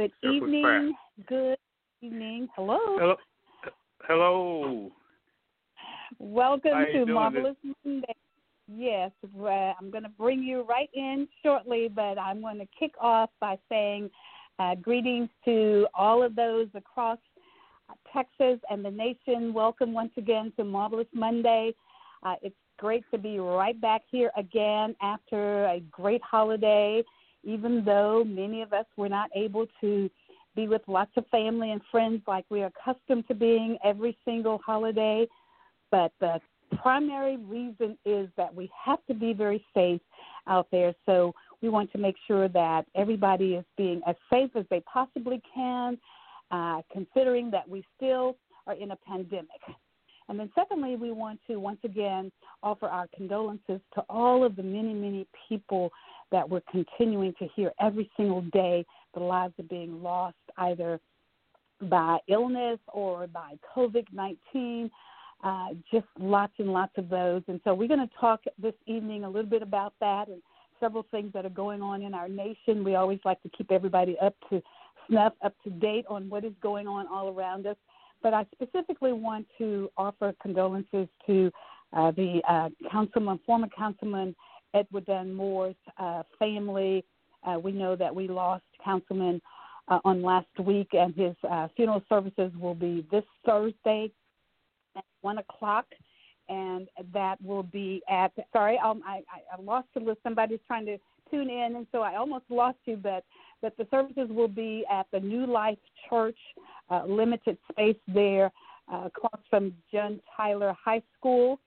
Good evening. Good evening. Hello. Hello. Hello. Welcome to Marvelous Monday. Yes, uh, I'm going to bring you right in shortly, but I'm going to kick off by saying uh, greetings to all of those across Texas and the nation. Welcome once again to Marvelous Monday. Uh, it's great to be right back here again after a great holiday, even though many of us were not able to be with lots of family and friends like we are accustomed to being every single holiday. But the primary reason is that we have to be very safe out there. So we want to make sure that everybody is being as safe as they possibly can, uh, considering that we still are in a pandemic. And then, secondly, we want to once again offer our condolences to all of the many, many people that we're continuing to hear every single day the lives are being lost either by illness or by COVID 19. Uh, just lots and lots of those. And so we're going to talk this evening a little bit about that and several things that are going on in our nation. We always like to keep everybody up to snuff, up to date on what is going on all around us. But I specifically want to offer condolences to uh, the uh, councilman, former councilman Edward Dunn Moore's uh, family. Uh, we know that we lost Councilman uh, on last week, and his uh, funeral services will be this Thursday at one o'clock, and that will be at. Sorry, um, I, I, I lost the list. Somebody's trying to tune in, and so I almost lost you. But but the services will be at the New Life Church, uh, limited space there, uh, across from John Tyler High School,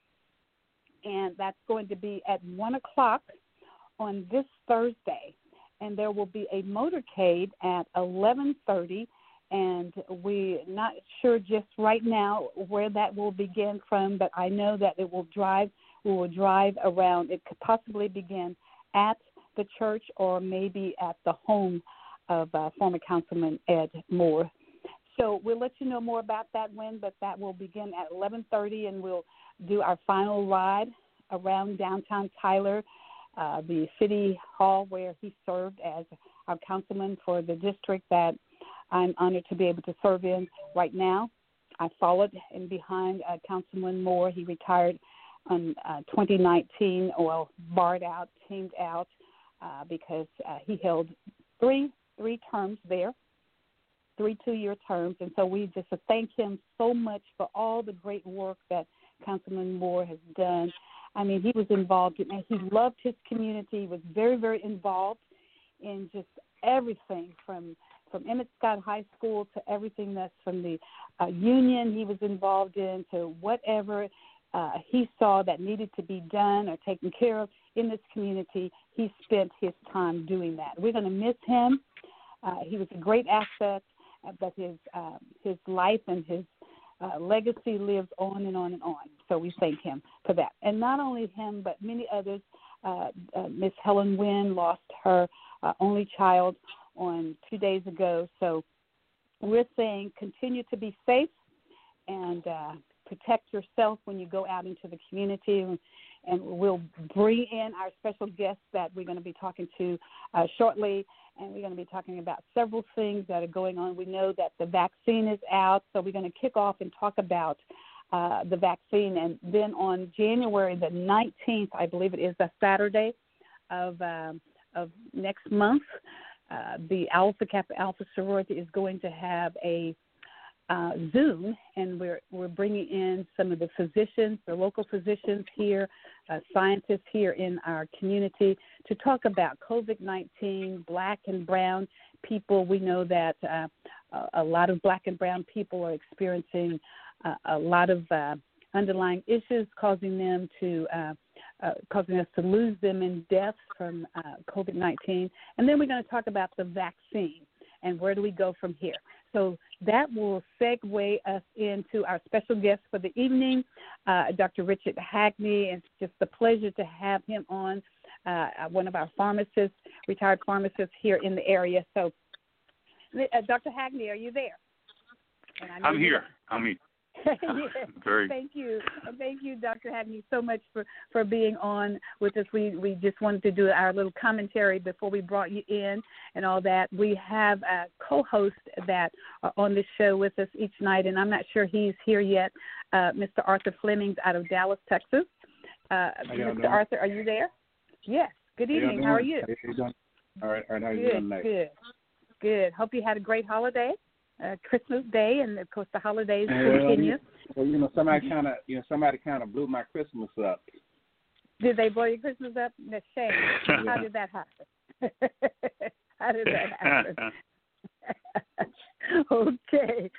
and that's going to be at one o'clock on this Thursday. And there will be a motorcade at eleven thirty and we're not sure just right now where that will begin from, but I know that it will drive. We will drive around. It could possibly begin at the church or maybe at the home of uh, former Councilman Ed Moore. So we'll let you know more about that when, but that will begin at 11:30, and we'll do our final ride around downtown Tyler, uh, the city hall where he served as our councilman for the district that I'm honored to be able to serve in right now. I followed in behind uh, Councilman Moore. He retired in uh, 2019, well, barred out, teamed out, uh, because uh, he held three three terms there, three two-year terms, and so we just thank him so much for all the great work that Councilman Moore has done. I mean, he was involved in, he loved his community. He was very, very involved in just everything from from Emmett Scott High School to everything that's from the uh, union he was involved in to whatever uh, he saw that needed to be done or taken care of in this community. He spent his time doing that. We're going to miss him. Uh, he was a great asset, but his uh, his life and his uh, legacy lives on and on and on. So we thank him for that. And not only him, but many others. Uh, uh, Miss Helen Wynn lost her uh, only child on two days ago. So we're saying continue to be safe and uh, protect yourself when you go out into the community. And we'll bring in our special guests that we're going to be talking to uh, shortly. And we're going to be talking about several things that are going on. We know that the vaccine is out, so we're going to kick off and talk about uh, the vaccine. And then on January the 19th, I believe it is a Saturday of um, of next month, uh, the Alpha Kappa Alpha sorority is going to have a uh, Zoom, and we're we're bringing in some of the physicians, the local physicians here, uh, scientists here in our community to talk about COVID-19, Black and Brown people. We know that uh, a lot of Black and Brown people are experiencing uh, a lot of uh, underlying issues causing them to uh, uh, causing us to lose them in deaths from uh, COVID 19. And then we're going to talk about the vaccine and where do we go from here. So that will segue us into our special guest for the evening, uh, Dr. Richard. And it's just a pleasure to have him on, one of our pharmacists, retired pharmacists here in the area. So, uh, Dr. Hackney, are you there? I'm here. I'm here. yes. Very. Thank you, thank you, Dr. Hackney, so much for for being on with us. We we just wanted to do our little commentary before we brought you in and all that. We have a co-host that are on this show with us each night, and I'm not sure he's here yet. Uh, Mr. Arthur Flemings out of Dallas, Texas. Uh, Mr. Arthur, are you there? Yes. Good evening. How, How are you? All right. All right. How are you good, doing tonight? Good. Good. Hope you had a great holiday uh, Christmas Day, and of course the holidays well, continue. Well, you know, somebody kind of, you know, somebody kind of blew my Christmas up. Did they blow your Christmas up? That's shame. How did that happen? How did that happen? okay.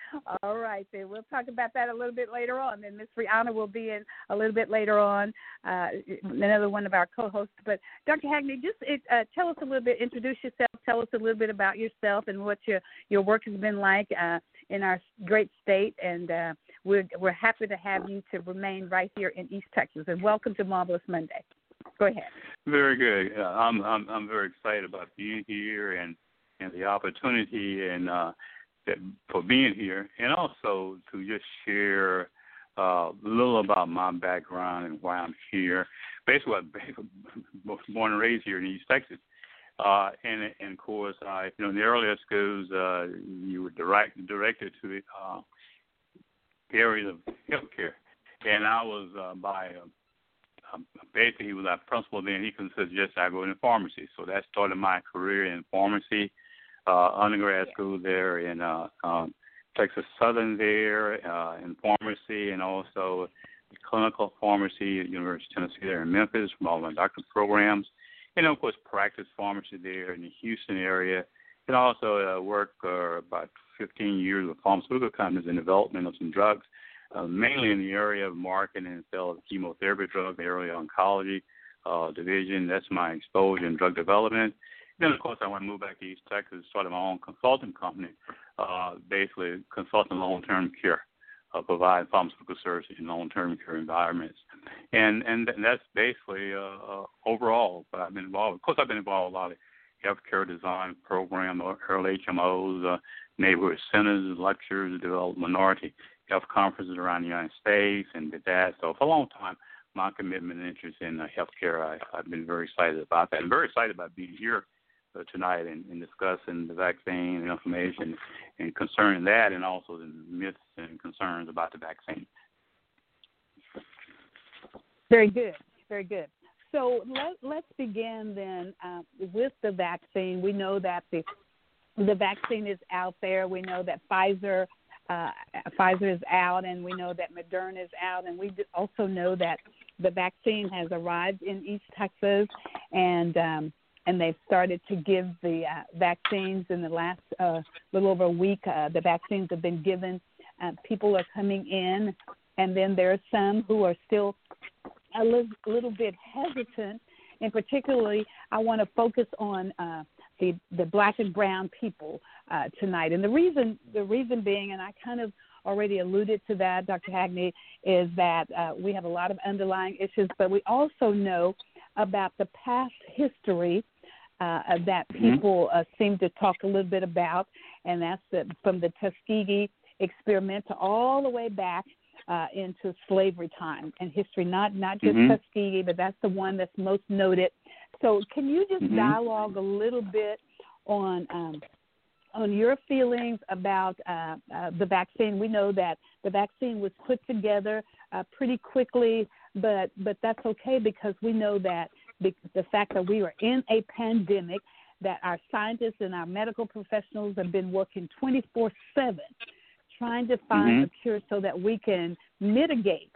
All right. Then we'll talk about that a little bit later on. Then Miss Rihanna will be in a little bit later on, uh, another one of our co-hosts. But Dr. Hackney, just uh, tell us a little bit. Introduce yourself. Tell us a little bit about yourself and what your your work has been like uh, in our great state. And uh, we're we're happy to have you to remain right here in East Texas. And welcome to Marvelous Monday. Go ahead. Very good. I'm I'm I'm very excited about being here and and the opportunity and uh, that, for being here, and also to just share uh, a little about my background and why I'm here. Basically, I'm born and raised here in East Texas. Uh, and, and of course, I, you know, in the earlier schools, uh, you were direct, directed to uh, areas of healthcare. And I was uh, by uh, um, basically he was our principal then. He could suggest I go into pharmacy. So that started my career in pharmacy uh, undergrad school there in uh, um, Texas Southern there uh, in pharmacy and also clinical pharmacy at University of Tennessee there in Memphis from all my doctorate programs. And of course, practice pharmacy there in the Houston area. And also uh, worked for about 15 years with pharmaceutical companies in development of some drugs, uh, mainly in the area of marketing and sale of chemotherapy drugs, the area of oncology uh, division. That's my exposure in drug development. Then, of course, I went to move back to East Texas, started my own consulting company, uh, basically consulting long-term care, uh, providing pharmaceutical services in long-term care environments, and and that's basically uh, uh, overall what I've been involved. Of course, I've been involved in a lot of healthcare design program, early HMOs, uh, neighborhood centers, lectures, develop minority health conferences around the United States, and did that. So for a long time, my commitment and interest in uh, healthcare, I, I've been very excited about that. I'm very excited about being here uh, tonight and, and discussing the vaccine and information and concerning that and also the myths and concerns about the vaccine. Very good. Very good. So let, let's begin then uh, with the vaccine. We know that the the vaccine is out there. We know that Pfizer uh, Pfizer is out, and we know that Moderna is out, and we also know that the vaccine has arrived in East Texas, and um, and they've started to give the uh, vaccines in the last uh, little over a week. Uh, the vaccines have been given. Uh, people are coming in, and then there are some who are still a li- little bit hesitant. And particularly, I want to focus on uh, the the black and brown people uh, tonight. And the reason the reason being, and I kind of already alluded to that, Dr. Hackney, is that uh, we have a lot of underlying issues, but we also know about the past history uh, that mm-hmm. people uh, seem to talk a little bit about, and that's the, from the Tuskegee experiment all the way back uh, into slavery time and history. Not not just mm-hmm. Tuskegee, but that's the one that's most noted. So, can you just mm-hmm. dialogue a little bit on um, on your feelings about uh, uh, the vaccine? We know that the vaccine was put together uh, pretty quickly, but but that's okay because we know that the fact that we are in a pandemic, that our scientists and our medical professionals have been working 24 7 trying to find mm-hmm. a cure so that we can mitigate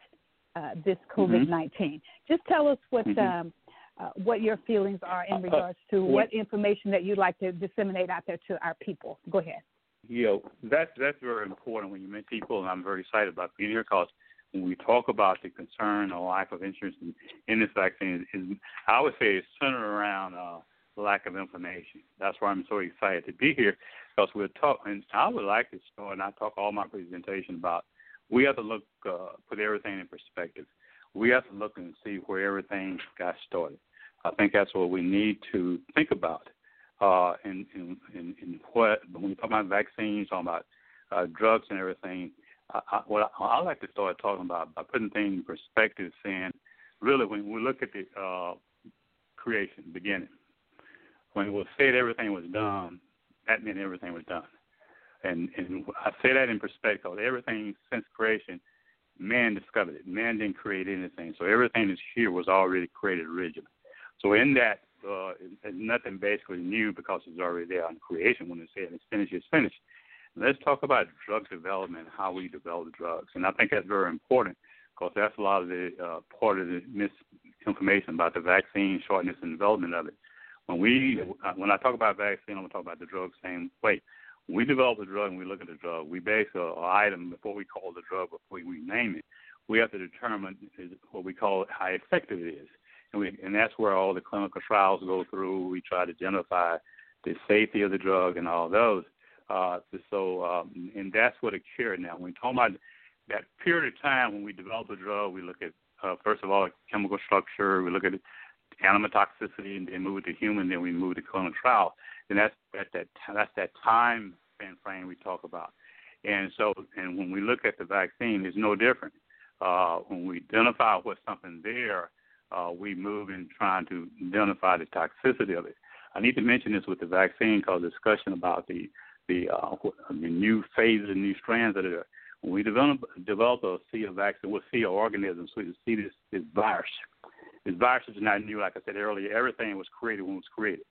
uh, this COVID 19. Mm-hmm. Just tell us what. Mm-hmm. Um, uh, what your feelings are in uh, uh, regards to what information that you'd like to disseminate out there to our people. Go ahead. Yeah, that's that's very important when you meet people, and I'm very excited about being here because when we talk about the concern or lack of interest in, in this vaccine, is, is I would say it's centered around uh, lack of information. That's why I'm so excited to be here because we're talking. I would like to start, and I talk all my presentation about we have to look, uh, put everything in perspective. We have to look and see where everything got started. I think that's what we need to think about. Uh, in what when we talk about vaccines, talking about uh, drugs and everything, I, what I, I like to start talking about by putting things in perspective, saying really when we look at the uh, creation beginning, when it was said everything was done, that meant everything was done. And and I say that in perspective. Everything since creation, man discovered it. Man didn't create anything. So everything that's here was already created originally. So in that, uh, nothing basically new because it's already there in creation. When they say it's finished, it's finished. Let's talk about drug development, how we develop drugs, and I think that's very important because that's a lot of the uh, part of the misinformation about the vaccine shortness and development of it. When we, uh, when I talk about vaccine, I'm to talk about the drug same way. We develop a drug and we look at the drug, we base a, item before we call the drug, before we name it. We have to determine what we call it, how effective it is, and, we, and that's where all the clinical trials go through. We try to identify the safety of the drug and all those. Uh, so, um, and that's what a occurred now. When we talk about that period of time when we develop a drug, we look at uh, first of all chemical structure, we look at animal toxicity, and then move to human, then we move to clinical trial. And that's that that that's that time frame we talk about. And so, and when we look at the vaccine, it's no different. Uh, when we identify what's something there, uh, we move in trying to identify the toxicity of it. I need to mention this with the vaccine because discussion about the the uh, the new phases and new strands that are when we develop develop a see vaccine, we'll see. So we see this this virus. This virus is not new, like I said earlier. Everything was created when it was created.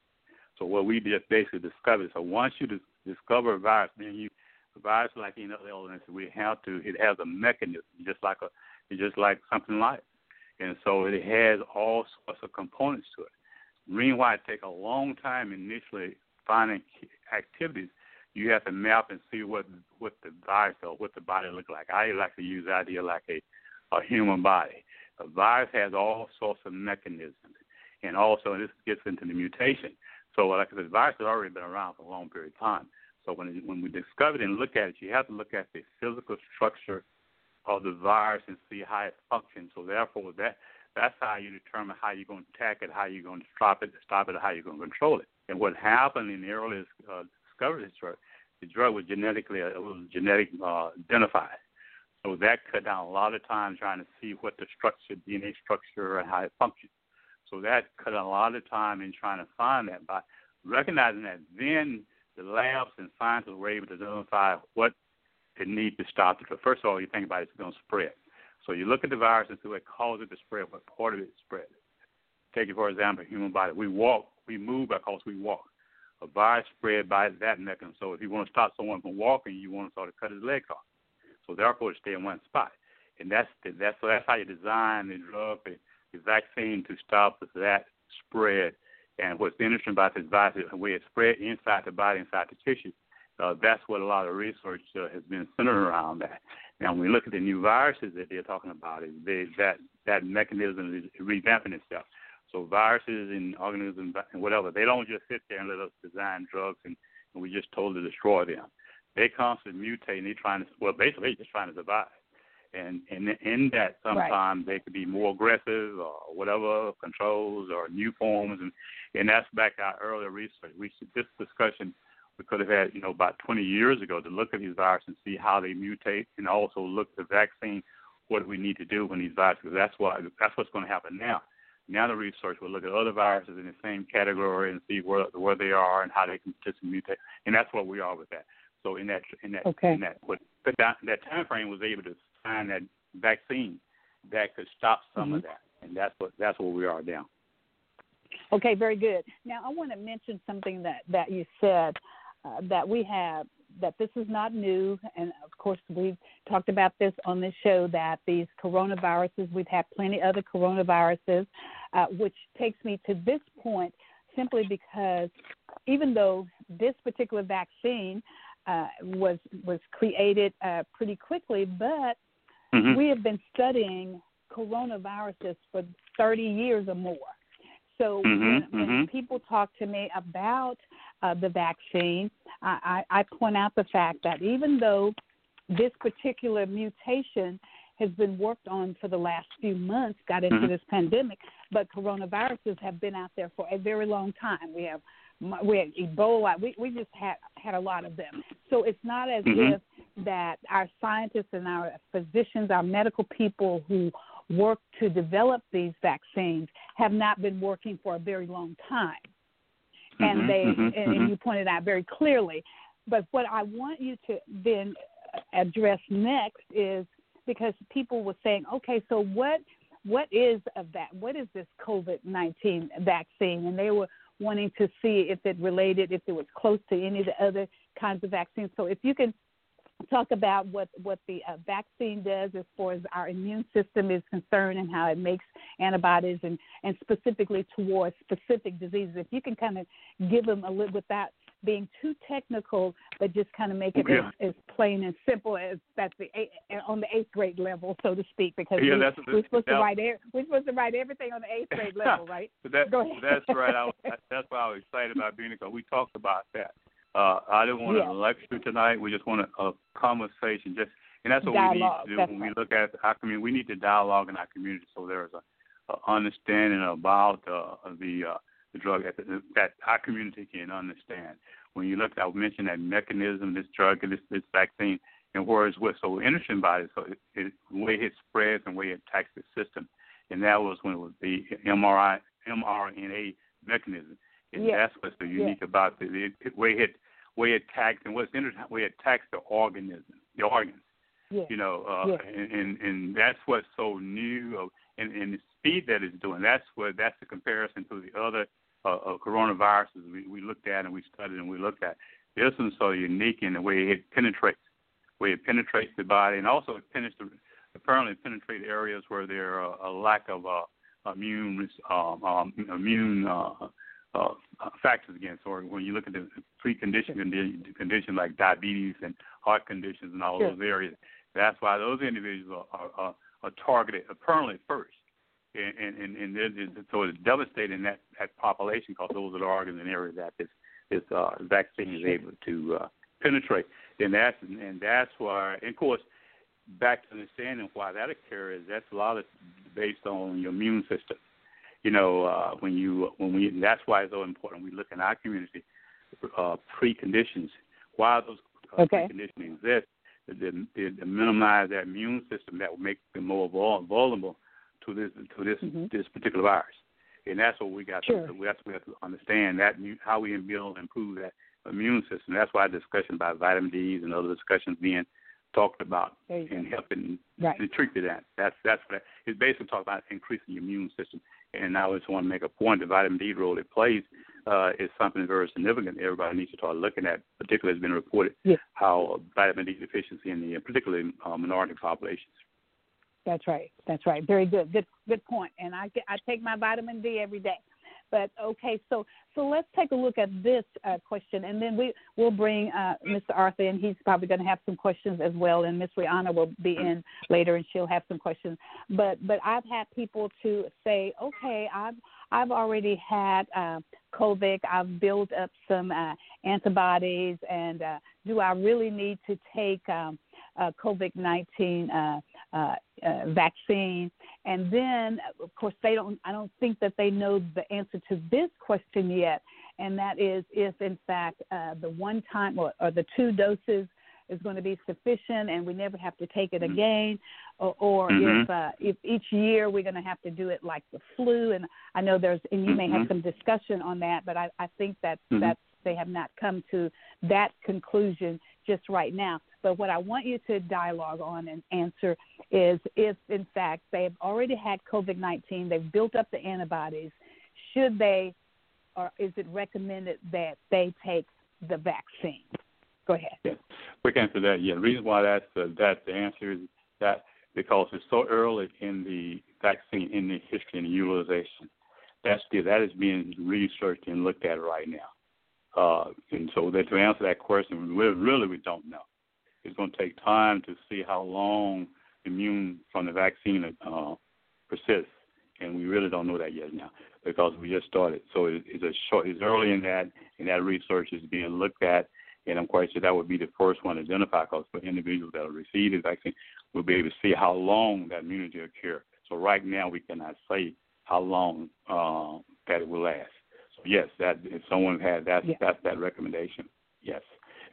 So what we just basically discovered. So once you dis- discover a virus, then you a virus like any other illness, we have to. It has a mechanism, just like a, just like something like, and so it has all sorts of components to it. Reason why it take a long time initially finding activities you have to map and see what what the virus or what the body look like. I like to use the idea like a a human body. A virus has all sorts of mechanisms, and also this gets into the mutation. So, like I said, the virus has already been around for a long period of time. So when it, when we discover it and look at it, you have to look at the physical structure of the virus and see how it functions. So therefore, that that's how you determine how you're going to attack it, how you're going to stop it, stop it, how you're going to control it. And what happened in the earliest uh, discovery of this drug, the drug was genetically it was genetic uh, identified. So that cut down a lot of time trying to see what the structure, DNA structure, and how it functions. So that cut a lot of time in trying to find that. By recognizing that, then the labs and scientists were able to identify what it needs to stop it. But first of all, you think about it, it's going to spread. So you look at the virus and see what causes it to spread, what part of it spread. Take it for example, human body. We walk, we move because we walk. A virus spread by that mechanism. So if you want to stop someone from walking, you want to sort of cut his legs off. So therefore, stay in one spot. And that's the, that's so that's how you design the drug, the, the vaccine to stop that spread. And what's interesting about this virus is way it spread inside the body, inside the tissue. Uh, that's what a lot of research uh, has been centered around that. Now, when we look at the new viruses that they're talking about, is they, that that mechanism is revamping itself. So viruses and organisms and whatever, they don't just sit there and let us design drugs and, and we just totally destroy them. They constantly mutate and they're trying to, well, basically just trying to survive. And, and in that, sometimes right. they could be more aggressive or whatever, controls or new forms. And, and that's back to our earlier research. We should, this discussion we could have had, you know, about 20 years ago to look at these viruses and see how they mutate and also look at the vaccine, what do we need to do when these viruses, that's, what, that's what's going to happen now. Now the research will look at other viruses in the same category and see where where they are and how they can potentially mutate, and that's what we are with that. So in that in that okay. in that what that that time frame was able to find that vaccine that could stop some mm-hmm. of that, and that's what that's where we are now. Okay, very good. Now I want to mention something that that you said uh, that we have that this is not new, and of course we've talked about this on this show that these coronaviruses, we've had plenty other coronaviruses, uh, which takes me to this point simply because even though this particular vaccine uh, was was created uh, pretty quickly, but Mhm. we have been studying coronaviruses for 30 years or more. So Mhm, when, when mhm. people talk to me about uh, the vaccine, I, I, I point out the fact that even though this particular mutation has been worked on for the last few months, got into Mhm. this pandemic, but coronaviruses have been out there for a very long time. We have we had Ebola. We we just had had a lot of them. So it's not as Mhm. if that our scientists and our physicians, our medical people who work to develop these vaccines have not been working for a very long time. And Mhm, they mhm, and, mhm. you pointed out very clearly. But what I want you to then address next is because people were saying, okay, so what what is of that? What is this COVID nineteen vaccine? And they were wanting to see if it related, if it was close to any of the other kinds of vaccines. So if you can talk about what what the uh, vaccine does as far as our immune system is concerned and how it makes antibodies and and specifically towards specific diseases. If you can kind of give them a little without being too technical, but just kind of make it Yeah. as, as plain and simple as that's the eight, on the eighth grade level, so to speak, because Yeah, we, that's- we're supposed to write we're supposed to write everything on the eighth grade level, right? That, Go ahead. that's right. I, was- that's why I was excited about being here because we talked about that. Uh, I didn't want Yeah. to lecture tonight. We just want a, a conversation. Just and that's what Dialogue, we need to do when we look at our community. We need to dialogue in our community so there's a, a understanding about uh, the uh, the drug that, that our community can understand. When you look, I mentioned that mechanism, this drug, this this vaccine, and where it's what so interesting about it, so it, it, the way it spreads and way it attacks the system, and that was when it was the mRNA mRNA mechanism, and Yes. that's what's so unique about the, the way it way it attacks and what's interesting way it attacks the organism, the organs Yeah. you know, uh, Yes. and, and and that's what's so new, uh, and, and speed that it's doing. That's what that's the comparison to the other uh, uh, coronaviruses we, we looked at and we studied and we looked at. This one's so unique in the way it penetrates, way it penetrates the body, and also it penetrates apparently penetrate areas where there are a lack of uh, immune um, um, immune uh, uh, factors against. Or when you look at the precondition condi- condition like diabetes and heart conditions and all Sure. those areas, that's why those individuals are, are, are, are targeted apparently first. And, and, and it is, so it's devastating that, that population because those are the organs and areas that this, this uh, vaccine is able to uh, penetrate. And that's, and that's why, and of course, back to understanding why that occurs, that's a lot of based on your immune system. You know, uh, when you when we that's why it's so important. We look in our community uh, preconditions. Why those uh, Okay. preconditions exist to, to, to minimize that immune system that will make them more vulnerable to this to this Mhm. this particular virus. And that's what we got. Sure. To, that's what we have to understand that how we build and improve that immune system. That's why discussion about vitamin D's and other discussions being talked about and helping Right. and treat that. That's that's what it's basically talking about increasing your immune system. And I just want to make a point: the vitamin D role it plays uh, is something very significant. Everybody needs to start looking at. Particularly, it's been reported Yes. how vitamin D deficiency in the particularly uh, minority populations. That's right. That's right. Very good. Good good point. And I I take my vitamin D every day. But okay, so so let's take a look at this uh, question, and then we we'll bring uh, Mr. Arthur in. He's probably going to have some questions as well, and Miss Rihanna will be in later, and she'll have some questions. But but I've had people to say, okay, I've I've already had uh, COVID. I've built up some uh, antibodies, and uh, do I really need to take um, uh, COVID nineteen uh, uh, uh, vaccine? And then, of course, they don't. I don't think that they know the answer to this question yet, and that is if, in fact, uh, the one time or, or the two doses is going to be sufficient, and we never have to take it Mhm. again, or, or Mhm. if uh, if each year we're going to have to do it like the flu. And I know there's, and you may have Mhm. some discussion on that, but I, I think that Mhm. that they have not come to that conclusion just right now. But what I want you to dialogue on and answer is if, in fact, they've already had COVID 19, they've built up the antibodies, should they, or is it recommended that they take the vaccine? Go ahead. Yeah. Quick answer to that. Yeah, the reason why that's that the answer is that because it's so early in the vaccine in the history and the utilization. That's the, that is being researched and looked at right now. Uh, and so that to answer that question, we really we don't know. It's going to take time to see how long immune from the vaccine uh, persists, and we really don't know that yet now because we just started. So it, it's a short, it's early in that, and that research is being looked at, and I'm quite sure that would be the first one to identify because for individuals that will receive the vaccine, we'll be able to see how long that immunity occur. So right now we cannot say how long uh, that it will last. So yes, that if someone had that, yeah. that's that recommendation. Yes,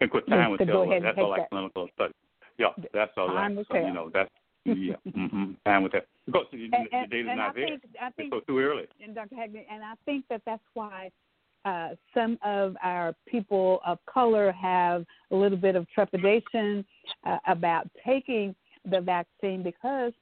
and quick time will tell. That's all like that. clinical study. Yeah, that's all time like so, you know that's yeah, mm-hmm. time with that because the, and, the data's and not I there. Think, I think, it's too early. And Dr. Hagman, and I think that that's why uh, some of our people of color have a little bit of trepidation uh, about taking the vaccine because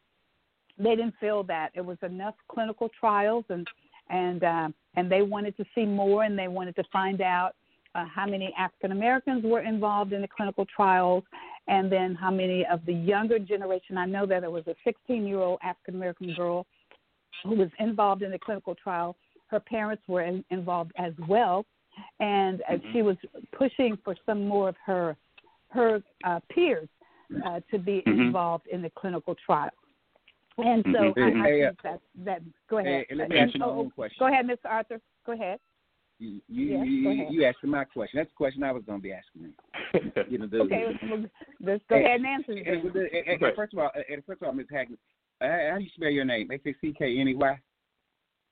they didn't feel that it was enough clinical trials and and uh, and they wanted to see more and they wanted to find out uh, how many African Americans were involved in the clinical trials and then how many of the younger generation. I know that there was a 16 year old African American girl who was involved in the clinical trial. Her parents were in, involved as well, and uh, she was pushing for some more of her her uh, peers uh, to be mm-hmm. involved in the clinical trial. And so mm-hmm. I, I think that that go ahead. Hey, let me ask you oh, question. Go ahead, Mr. Arthur. Go ahead. You you, yes, you, you asked me my question. That's the question I was going to be asking you. you know, the, okay, let's, let's go ahead and answer it. First of all, and first of all, Ms. Hackman, how do you spell your name? S A C K N E Y.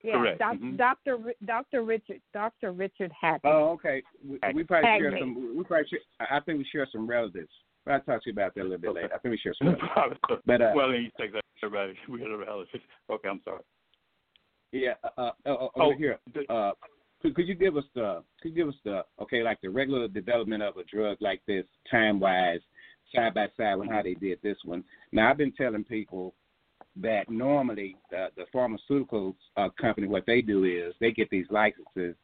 Yeah, Correct. Doc, mm-hmm. Dr. Dr. Richard Dr. Richard Hackman. Oh, okay. We, we probably Hackman. share some. We probably share, I think we share some relatives. I'll talk to you about that a little bit later. I think we share some. but uh, well, then you take that everybody. We had a relative. Okay, I'm sorry. Yeah. Uh, uh, uh, over here. Uh, could, could you give us the? Could you give us the? Okay, like the regular development of a drug like this, time wise, side by side with how they did this one. Now, I've been telling people that normally uh, the pharmaceuticals uh, company, what they do is they get these licenses,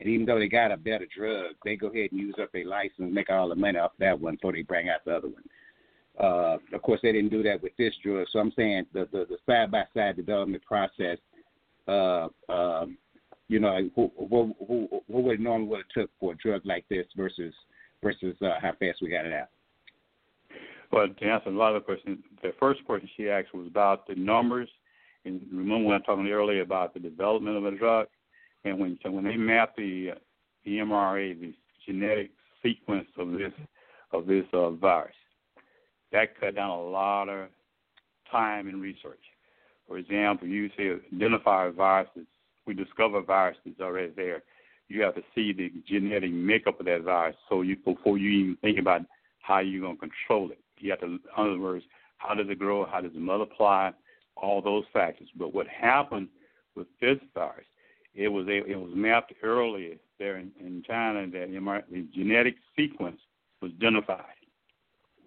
and even though they got a better drug, they go ahead and use up their license, make all the money off that one before they bring out the other one. Uh, of course, they didn't do that with this drug. So I'm saying the the, the side by side development process, uh, uh, you know, who, who, who, would normally would have took for a drug like this versus versus uh, how fast we got it out. Well, to answer a lot of questions, the first question she asked was about the numbers. And remember when I talking earlier about the development of a drug, and when so when they mapped the the mRNA, the genetic sequence of this of this uh, virus, that cut down a lot of time and research. For example, you say identify a viruses. We discover a virus that's already there. You have to see the genetic makeup of that virus, so you before you even think about how you're going to control it. You have to, in other words, how does it grow? How does it multiply? All those factors. But what happened with this virus, it was it was mapped earlier there in, in China that the genetic sequence was identified.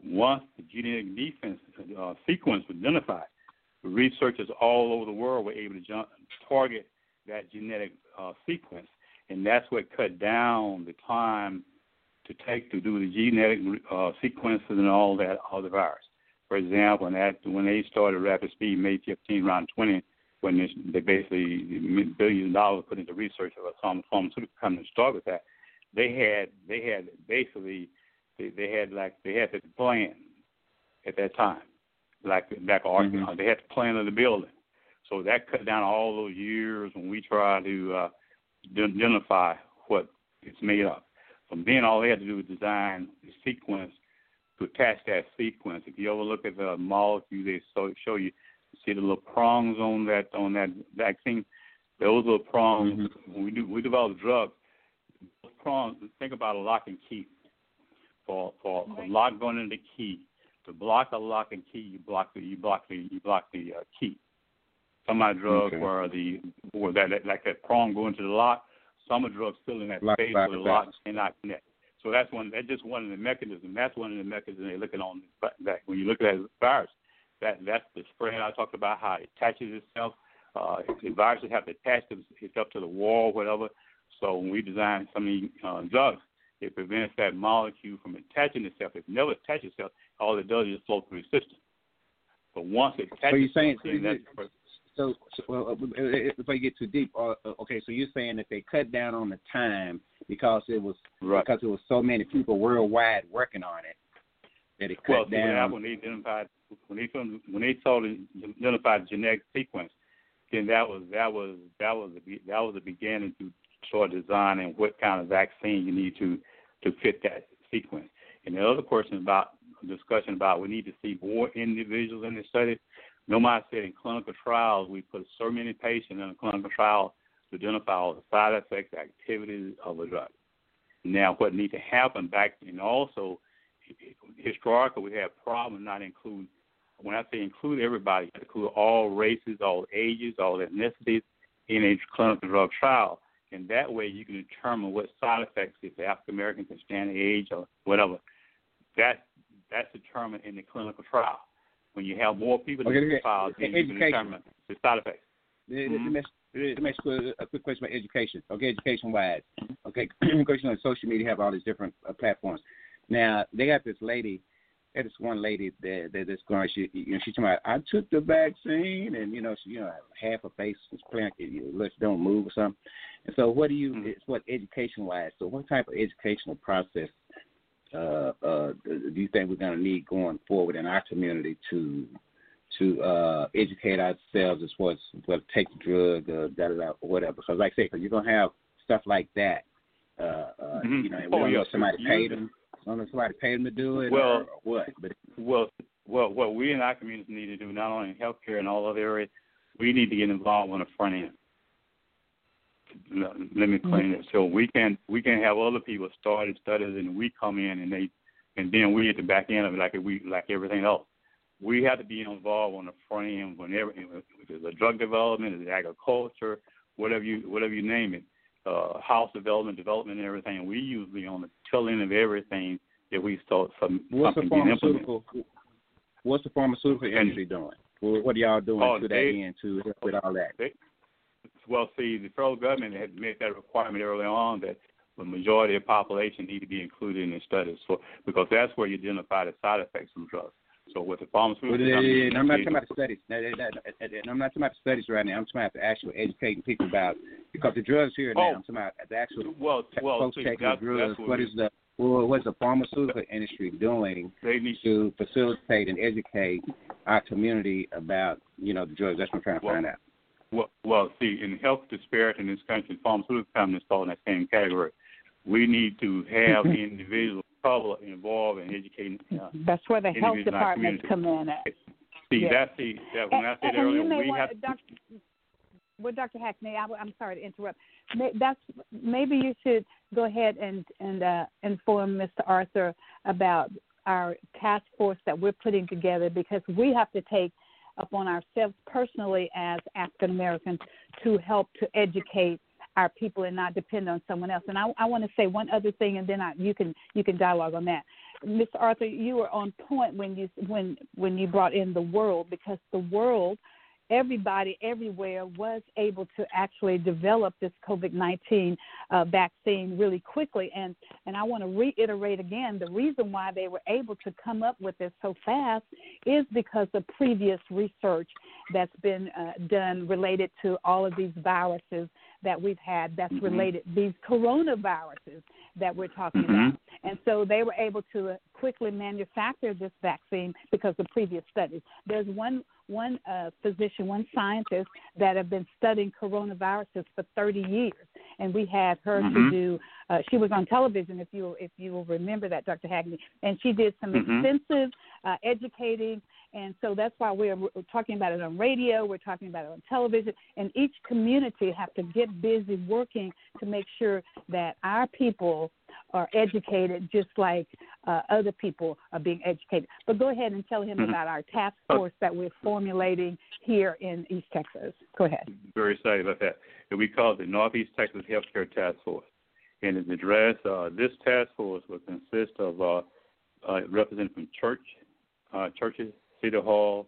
Once the genetic defense uh, sequence was identified, researchers all over the world were able to jump, target that genetic uh, sequence, and that's what cut down the time to take to do the genetic uh, sequences and all that of the virus. For example, and that when they started Rapid Speed, May 15, around 20, when they, they basically billions of dollars put into research of some pharmaceutical company to start with that, they had they had basically they, they had like they had the plan at that time, like like mm-hmm. they had the plan of the building, so that cut down all those years when we tried to uh, identify what it's made of. From then, all they had to do was design the sequence to attach that sequence. If you ever look at the molecule, they show you see the little prongs on that on that vaccine. Those little prongs. Mm-hmm. When we do we develop drugs, those prongs. Think about a lock and key. For for a lock going into the key, to block a lock and key, you block the you block the you block the uh, key. Some of my drugs okay. where the where that, that like that prong going to the lock some of the drugs still in that lock, space where the lock cannot connect. So that's one. That's just one of the mechanisms. That's one of the mechanisms they're looking on. That when you look at the virus, that that's the spread I talked about. How it attaches itself. Uh, the viruses have to attach itself to the wall, whatever. So when we design some of these uh, drugs, it prevents that molecule from attaching itself. If it never attaches itself, all it does is flow through the system. But once it attaches so you're saying, itself, so, so, so uh, if I get too deep, uh, uh, okay, so you're saying that they cut down on the time because it was right. because it was so many people worldwide working on it. that it well, cut down. when they identified when they when they the identified genetic sequence, then that was that was that was the, that was the beginning to start designing what kind of vaccine you need to to fit that sequence. And the other question about discussion about we need to see more individuals in the study. Nobody said in clinical trials we put so many patients in a clinical trial to identify all the side effects, activities of a drug. Now, what needs to happen back and also historically we have problems not include when I say include everybody, include all races, all ages, all ethnicities in a clinical drug trial. And that way you can determine what side effects if African American can stand the age or whatever. That that's determined in the clinical trial. When you have more people okay, in the trial, then you can determine the side effects. Mm-hmm. Let me ask a quick question about education. Okay, education wise. Okay, question on social media have all these different uh, platforms. Now they got this lady, there's this one lady that that this girl. She you know she's talking about I took the vaccine and you know she you know half her face is playing you know, don't move or something. And so what do you? Mm-hmm. It's what education wise. So what type of educational process uh, uh, do you think we're going to need going forward in our community to to uh, educate ourselves as far as well take the drug, uh, da da da, whatever? Because like I say, because you're gonna have stuff like that. Uh, uh, mm-hmm. You know, we oh, don't yeah. know somebody paid them. I don't know if somebody paid them to do it well, or, or what. But well, well, what we in our community need to do, not only in healthcare and all other areas, we need to get involved on the front end. Let me explain it. So we can we can have other people started studies, and we come in and they, and then we at the back end of it like we like everything else. We have to be involved on the front end whenever if it's a drug development, it's agriculture, whatever you whatever you name it, uh, house development, development, and everything. We usually on the tail end of everything that we start some what's something the pharmaceutical implemented. What's the pharmaceutical industry doing? What are y'all doing oh, to they, that end to help with all that? They, well, see, the federal government had made that requirement early on that the majority of the population need to be included in the studies, so because that's where you identify the side effects from drugs. So with the pharmaceutical, well, yeah, I'm not talking about the studies. I'm not talking about studies right now. I'm talking about the actual educating people about because the drugs here oh, now. I'm talking about the actual well, well, folks see, taking that's, the drugs. What is the well, what's the pharmaceutical industry doing to facilitate and educate our community about you know the drugs? That's what I'm trying to well, find out. Well, well, see, in health disparity in this country, pharmaceutical companies fall in that same category. We need to have individuals trouble involved in educating. Uh, That's where the health departments come in at. See, yeah. that's the that when and, I said earlier, we want, have. Dr. Well, Dr. Hackney, I, am sorry to interrupt. That's maybe you should go ahead and and uh, inform Mr. Arthur about our task force that we're putting together because we have to take upon ourselves personally as African Americans to help to educate our people and not depend on someone else. And I, I want to say one other thing, and then I, you can you can dialogue on that. Mr. Arthur, you were on point when you when when you brought in the world because the world everybody everywhere was able to actually develop this COVID 19 uh, vaccine really quickly. And, and I want to reiterate again the reason why they were able to come up with this so fast is because of previous research that's been uh, done related to all of these viruses that we've had that's mm-hmm. related, these coronaviruses that we're talking mm-hmm. about. And so they were able to uh, quickly manufacture this vaccine because of previous studies. There's one one uh, physician, one scientist that have been studying coronaviruses for 30 years, and we had her mm-hmm. to do. Uh, she was on television, if you if you will remember that, Dr. Hackney, and she did some mm-hmm. extensive uh, educating. And so that's why we're, we're talking about it on radio. We're talking about it on television, and each community have to get busy working to make sure that our people are educated just like uh, other people are being educated. But go ahead and tell him mm-hmm. about our task force that we're formulating here in East Texas. Go ahead. Very excited about that. And we call it the Northeast Texas Healthcare Task Force. And its address, uh, this task force will consist of uh, uh, representatives from church, uh, churches, city hall,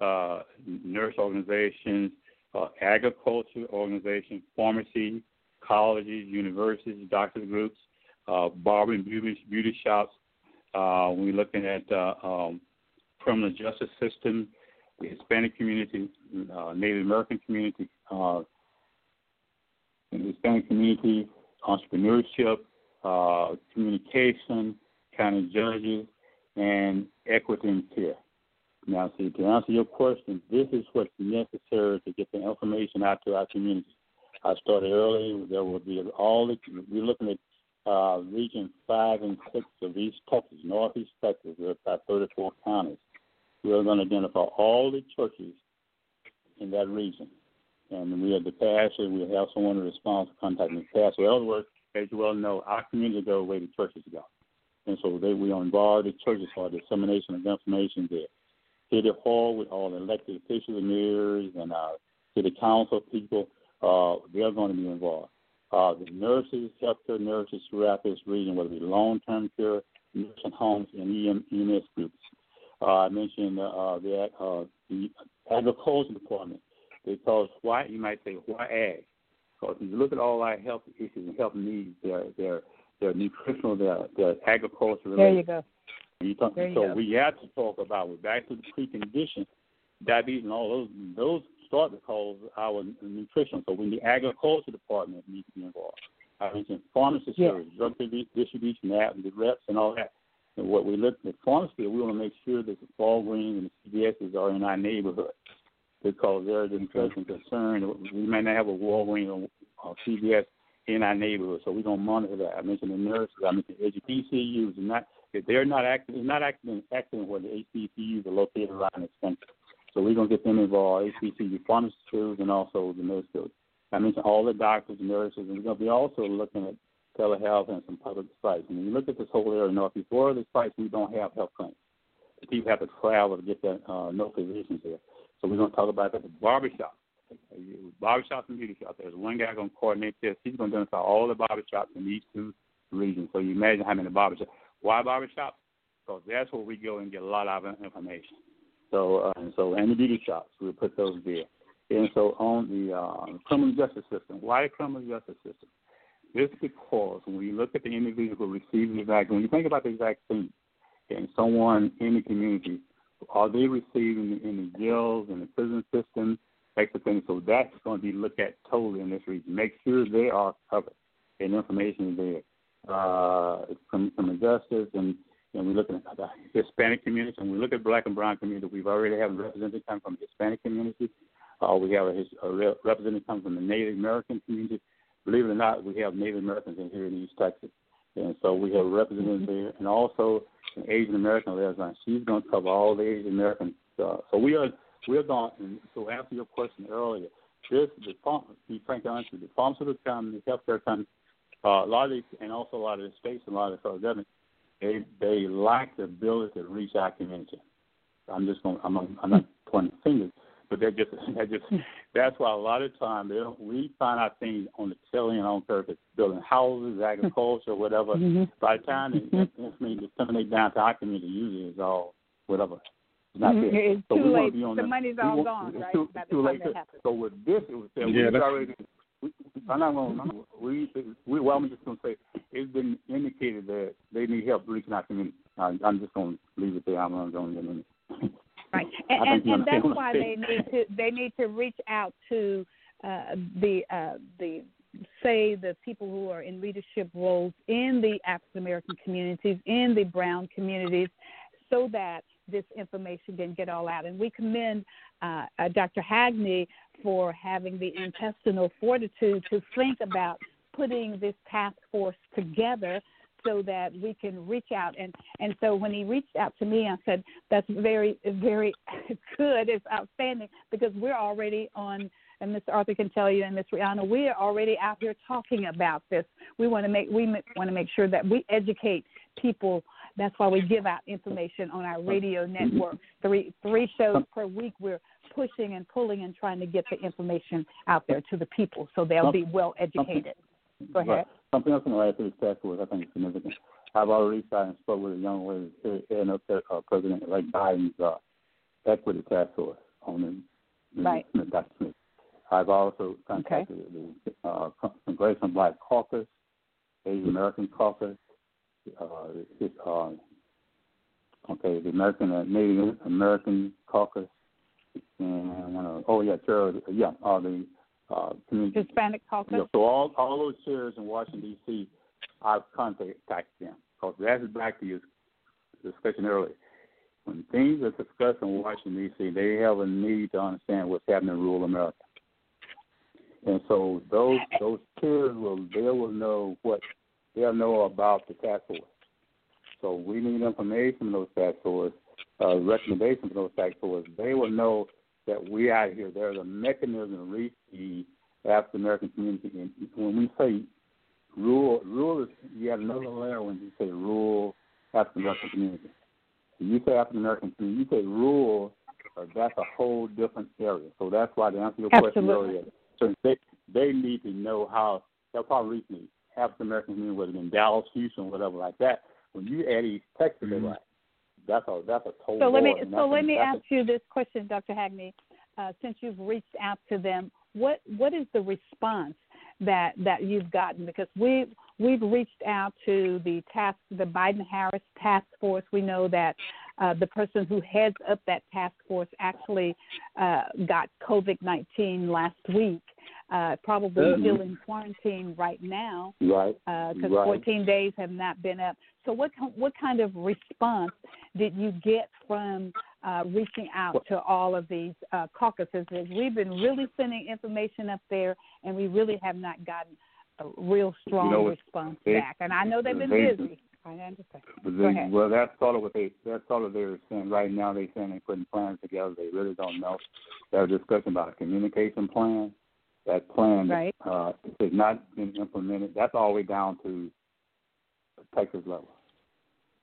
uh, nurse organizations, uh, agriculture organizations, pharmacy, colleges, universities, doctors groups, uh, and beauty, beauty shops. Uh, we're looking at uh, um, criminal justice system, the Hispanic community, uh, Native American community, uh, the Hispanic community, entrepreneurship, uh, communication, county judges, and equity in care. Now, see, to answer your question, this is what's necessary to get the information out to our community. I started early. There will be all the, we're looking at uh, region five and six of East Texas, Northeast Texas. There's about 34 counties. We're going to identify all the churches in that region. And we have the pastor, we have someone responsible to contact the pastor. In other words, as you well know, our community go where the churches go. And so they, we involve the churches for dissemination of information there. City Hall with all elected officials and mayors and uh, city council people, uh, they're going to be involved. Uh, the nurses, healthcare nurses throughout this region, whether it be long-term care, nursing homes, and EM, EMS groups. Uh, I mentioned uh, the, uh, the agriculture department. They Because why you might say why ag? Because if you look at all our health issues and health needs, they're they're they're nutritional, they're they're agriculture related. There you go. You talk, there you so go. we have to talk about we're back to the precondition, diabetes and all those those start to cause our nutrition. So when the agriculture department needs to be involved. I mentioned pharmacy Yeah. service, drug distribution, and the reps and all that. And what we look at pharmacy, we want to make sure that the Walgreens and the CVSs are in our neighborhood because there's an impression concern we may not have a Walgreens or, CVS in our neighborhood, so we're gonna monitor that. I mentioned the nurses, I mentioned HBCUs, and not if they're not acting, not acting, acting where the HBCUs are located around the country. So we're gonna get them involved, HBCU pharmacy schools and also the nurse. I mentioned all the doctors and nurses, and we're gonna be also looking at telehealth and some public sites. And when you look at this whole area northeast, where sites we don't have health clinics? The people have to travel to get that uh, no physicians there. So we're going to talk about that. The barbershop. Barbershops and beauty shops. There's one guy going to coordinate this. He's going to identify all the barbershops in these two regions. So you imagine how many barbershops. Why barbershops? Because that's where we go and get a lot of information. So uh, and so and the beauty shops, we'll put those there. And so on the uh, criminal justice system. Why criminal justice system? This because when you look at the individual receiving the vaccine, when you think about the vaccine, and someone in the community are they receiving in the jails and the prison system, extra things? So that's going to be looked at totally in this region. Make sure they are covered and information is there. Uh, from, from justice and and we look at the Hispanic community and we look at Black and Brown community. We've already have representatives come from the Hispanic community. Uh, we have a, a representative come from the Native American community. Believe it or not, we have Native Americans in here in East Texas, and so we have a representative there, and also an Asian American liaison. She's going to cover all the Asian Americans. Uh, so we are we're going. And so answer your question earlier, this the be frank honest, the pharmaceutical companies, healthcare companies, uh, a lot of these, and also a lot of the states and a lot of the federal government, they they lack the ability to reach our community. I'm just going. I'm I'm not pointing fingers, but they're just that just that's why a lot of time they don't, we find out things on the telling and on purpose, building houses, agriculture, whatever. Mm-hmm. By the time the information disseminate down to our community, usually it's all whatever. It's not Mhm. there. It's so too we late. to be on The that- money's all want- gone, it's right, Too, by the too time late. that happens. So with this, it was said Yeah, we've already. We, I'm not going. to We, we. Well, I'm just going to say it's been indicated that they need help reaching our community. I, I'm just going to leave it there. I'm not going to get into. Right, and and, and that's why they need to they need to reach out to uh, the uh, the say the people who are in leadership roles in the African American communities, in the brown communities, so that this information didn't get all out. And we commend uh, uh, Dr. Hackney for having the intestinal fortitude to think about putting this task force together so that we can reach out and and so when he reached out to me I said that's very very good it's outstanding because we're already on and Mr. Arthur can tell you and Miss Rihanna we're already out here talking about this we want to make we want to make sure that we educate people that's why we give out information on our radio network three three shows per week we're pushing and pulling and trying to get the information out there to the people so they'll be well educated go ahead Right. Something else in the last week's task force I think is significant. I've already out and spoke with a young lady here heading up there, uh, President-elect Biden's uh, equity task force on the Right. Smith, Dr. Smith. I've also contacted the uh, Congressional Black Caucus, Asian American Caucus, uh, his, uh, okay, the American uh, Native American Caucus, and one of oh yeah, Charles, yeah, all the uh, community Hispanic caucus yeah, so all all those chairs in Washington D.C., I've contacted them because that's back to you. discussion earlier. When things are discussed in Washington D.C., they have a need to understand what's happening in rural America, and so those those peers will they will know what they'll know about the task force. So we need information from those task force, uh, recommendations from those task force. They will know that we out here. There's a mechanism to reach the African American community. And when we say rural, rural is you have another layer when you say rural African American community. When you say African American community, you say rural, uh, that's a whole different area. So that's why to answer your Absolutely. question earlier, so they they need to know how they'll probably reach me African American community, whether in Dallas, Houston, whatever like that. When you add East Texas, Mm-hmm. they're like, that's a that's a total. So let me so let me that's a- ask you this question, Dr. Hackney. Uh, since you've reached out to them, what what is the response that that you've gotten? Because we've we've reached out to the task the Biden Harris task force. We know that uh, the person who heads up that task force actually uh, got COVID nineteen last week. Uh, probably Mhm. still in quarantine right now right. because Right. 14 days have not been up. So, what what kind of response did you get from uh, reaching out to all of these uh, caucuses? We've been really sending information up there, and we really have not gotten a real strong know response They- back. And I know they've been they- busy. I understand. They, well, that's sort of what they that's sort of they're saying right now. They're saying they're putting plans together. They really don't know. They're discussing about a communication plan. That plan Right. uh, has not been implemented. That's all the way down to Texas level.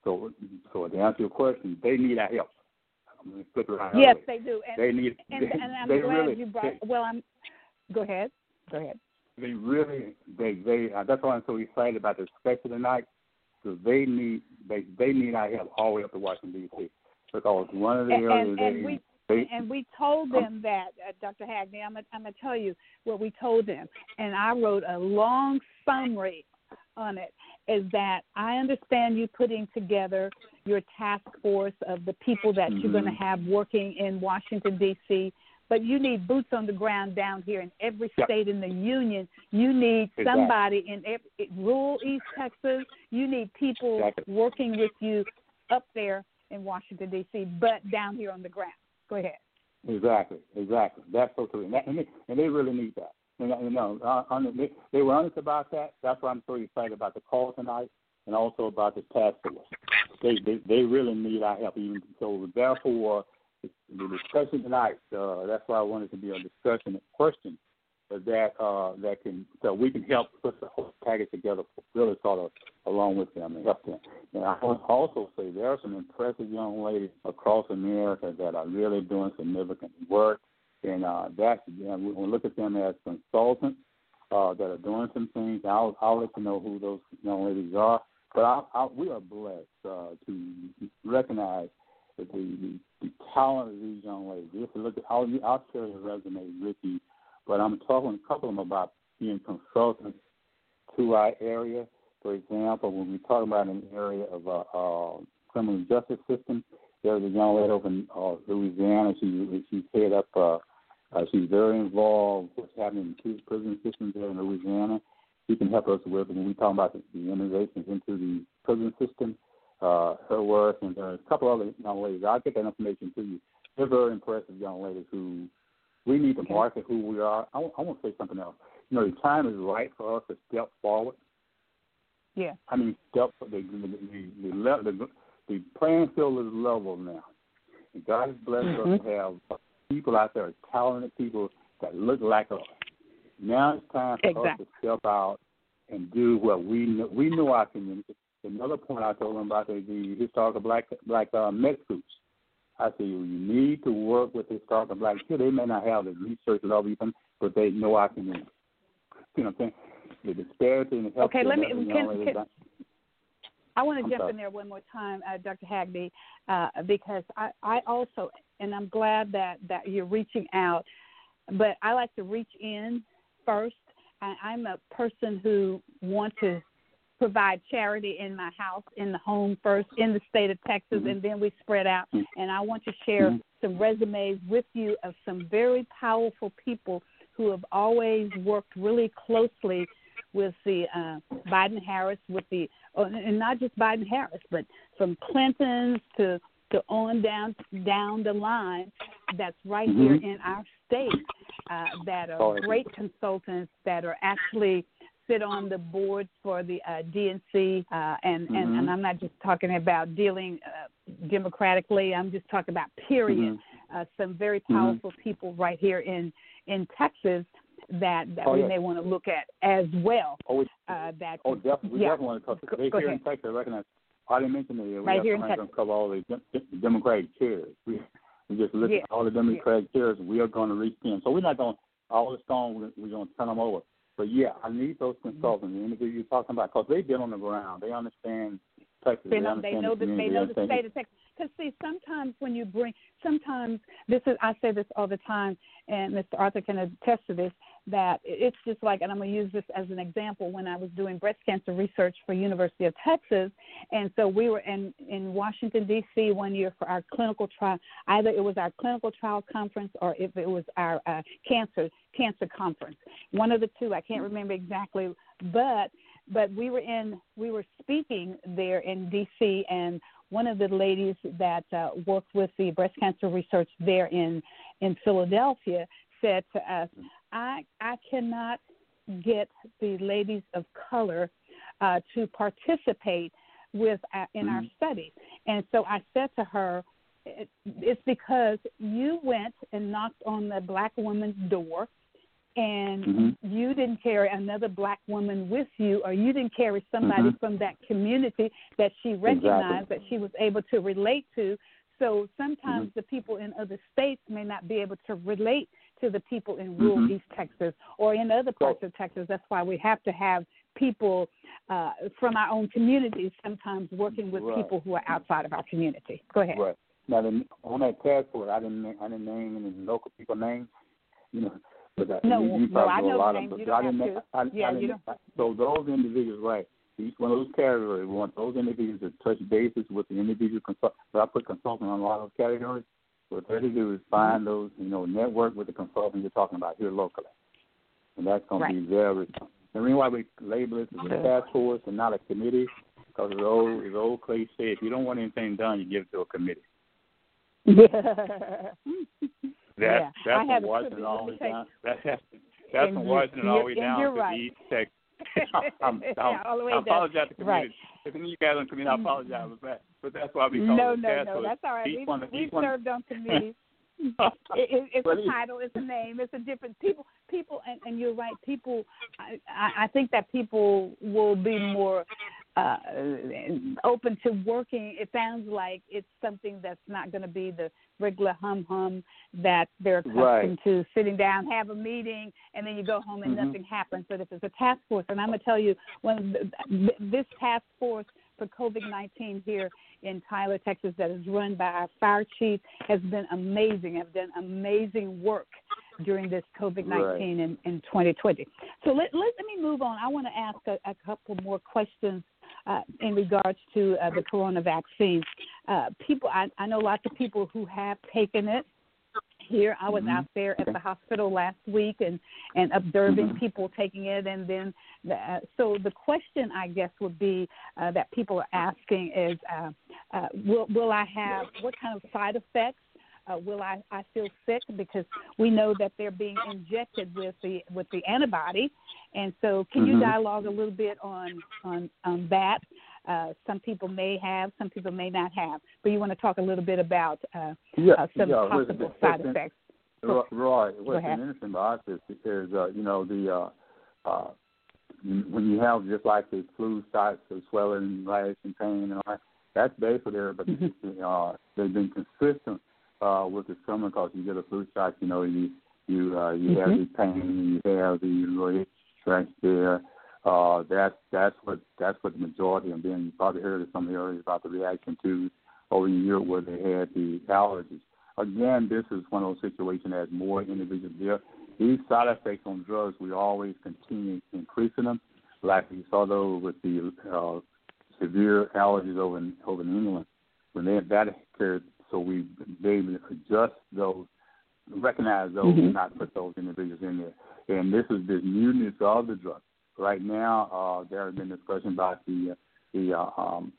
So, so to answer your question, they need our help. I'm going to flip it around. Yes, they do. And, they need. and, they, and I'm they glad really, you brought. They, well, I'm. Go ahead. Go ahead. they really they they uh, that's why I'm so excited about the discussion tonight because they need they they need our help all the way up to Washington D.C. because one of the And- areas and- and we- they and we told them that, uh, Dr. Hackney, I'm going I'm to tell you what we told them. And I wrote a long summary on it is that I understand you putting together your task force of the people that you're going to have working in Washington, D.C., but you need boots on the ground down here in every Yep. state in the union. You need Exactly. somebody in every, rural East Texas. You need people Exactly. working with you up there in Washington, D.C., but down here on the ground. Go ahead. exactly exactly that's so true and, that, and, they, and they really need that. And, and uh, they, they were honest about that. That's why I'm so excited about the call tonight, and also about the task force. They they, they really need our help. Even so, therefore, the, discussion tonight. Uh, that's why I wanted to be a discussion, question that uh, that can so we can help put the whole package together, really sort of along with them and help them. And I want to also say there are some impressive young ladies across America that are really doing significant work, and uh, that's you know, we look at them as consultants uh, that are doing some things. I'll I'll let you know who those young ladies are. But I, I, we are blessed uh, to recognize the, the, the talent of these young ladies. If you look at, I'll, I'll share the resume with you, but I'm talking a couple of them about being consultants to our area. For example, when we talk about an area of uh, uh, criminal justice system, there's a young lady over in uh, Louisiana. She she's head up. Uh, uh, she's very involved with what's happening in the prison systems there in Louisiana. She can help us with it. when we talk about the, the innovations into the prison system. Uh, her work and there's a couple other young ladies. I'll get that information to you. They're very impressive young ladies who we need to Okay. market who we are. I, I want to say something else. You know, the time is right for us to step forward. Yeah. I mean, step the the the, the, le- the, the playing field is level now. And God has blessed us to have people out there, talented people that look like us. Now it's time for us to step out and do what we know. We know our community. Another point I told them about the, the historical black black uh, med schools. I said you need to work with this. historical black kids. They may not have the research level even, but they know our community. You know what I'm saying? The disparity in the health Okay, let me- can- can- I want to I'm jump sorry. in there one more time, uh, Dr. Hackney, uh, because I, I also, and I'm glad that, that you're reaching out, but I like to reach in first. I, I'm a person who wants to provide charity in my house, in the home first, in the state of Texas, Mhm. and then we spread out. Mhm. And I want to share Mhm. some resumes with you of some very powerful people who have always worked really closely with the uh, Biden Harris, with the uh, and not just Biden Harris, but from Clinton's to to on down down the line. That's right mm-hmm. here in our state. Uh, that are oh, great consultants that are actually sit on the board for the uh, DNC, uh, and, mm-hmm. and and I'm not just talking about dealing uh, democratically. I'm just talking about period. Mm-hmm. Uh, some very Mm-hmm. powerful mm-hmm. people right here in in Texas that that oh, we yeah. may want to look at as well. Oh, we, uh, that oh definitely. We yeah. definitely want to cover. Go, they go here ahead. in Texas I recognize. I didn't mention it. We right have here in Texas. cover all the de- Democratic chairs. We we just look Yeah. at all the Democratic chairs. We are going to reach them. So we're not going all the stones. We're, we're going to turn them over. But yeah, I need those Mm-hmm. consultants, the individuals you're talking about, because they've been on the ground. They understand Texas. They they know, they understand know the the, they know the state of Texas. Because see, sometimes when you bring, sometimes this is I say this all the time, and Mr. Arthur can attest to this. That it's just like, and I'm going to use this as an example. When I was doing breast cancer research for University of Texas, and so we were in in Washington D.C. one year for our clinical trial. Either it was our clinical trial conference or if it was our uh, cancer cancer conference. One of the two. I can't remember exactly, but but we were in we were speaking there in DC and one of the ladies that uh, worked with the breast cancer research there in in Philadelphia said to us I I cannot get the ladies of color uh, to participate with uh, in our study and so I said to her it's because you went and knocked on the black woman's door and Mhm. you didn't carry another black woman with you, or you didn't carry somebody Mhm. from that community that she recognized, that she was able to relate to. So sometimes Mhm. the people in other states may not be able to relate to the people in rural Mhm. East Texas or in other parts of Texas. That's why we have to have people uh, from our own communities sometimes working with Right. people who are outside of our community. Go ahead. Right. Now, the, on that task force, I didn't I didn't name any local people names, you know. But I, No, you, you no, I know a lot names. of, You don't I didn't. have name- to. I, Yeah, I you So those individuals, right? Each one of those categories, we want those individuals to touch bases with the individual consult. But I put consultant on a lot of those categories. What they do is find those, you know, network with the consultant you're talking about here locally, and that's going Right. to be very. The reason why we label it as a task force and not a committee, because it's old, it's old cliche. If you don't want anything done, you give it to a committee. Yeah. That, Yeah, that's had from a Washington privilege, all the way down. That, that's And from you- Washington all the way down to right. the East Texas. I'm, I'm, all the way I apologize to the Right. community. If any of you guys on committee, I mm-hmm. apologize for that. But that's why we call No, it a no, no. That's all right. We've, one, we've one, served on committees. it, it, it's a title, it's a name, it's a different people. People, and, and you're right. People, I I think that people will be more uh, open to working. It sounds like it's something that's not going to be the regular hum hum that they're accustomed Right. to sitting down, have a meeting, and then you go home and Mhm. nothing happens. But if it's a task force, and I'm going to tell you, when this task force for COVID 19 here in Tyler, Texas, that is run by our fire chief has been amazing. Have done amazing work during this COVID 19 in, in 2020. So let, let, let me move on. I want to ask a, a couple more questions uh, in regards to uh, the corona vaccine. Uh, people, I, I know lots of people who have taken it. Here, I was Mhm. out there at the hospital last week and and observing Mhm. people taking it, and then the, uh, so the question I guess would be uh, that people are asking is, uh, uh, will will I have what kind of side effects? Uh, will I, I feel sick because we know that they're being injected with the with the antibody, and so can you Mhm. dialogue a little bit on on on that? Uh, some people may have, some people may not have, but you want to talk a little bit about uh, yeah, uh, some yeah, possible side effects. Roy, what's been interesting about this is, uh, you know, the uh, uh, when you have just like the flu shots, the swelling, rash, and pain, and all that, that's basically there. But Mm-hmm. uh, they've been consistent uh, with the summer because you get a flu shot, you know, you you uh, you have Mhm. the pain, you have the little itch there. Uh, that's that's what that's what the majority of them. You probably heard some of some areas about the reaction to over in Europe where they had the allergies. Again, this is one of those situations that more individuals there. These side effects on drugs, we always continue increasing them. Like we saw those with the uh, severe allergies over in over in England when they that occurred. So we they adjust those, recognize those, Mhm. and not put those individuals in there. And this is the newness of the drug. right now, uh, there has been discussion about the the uh, um,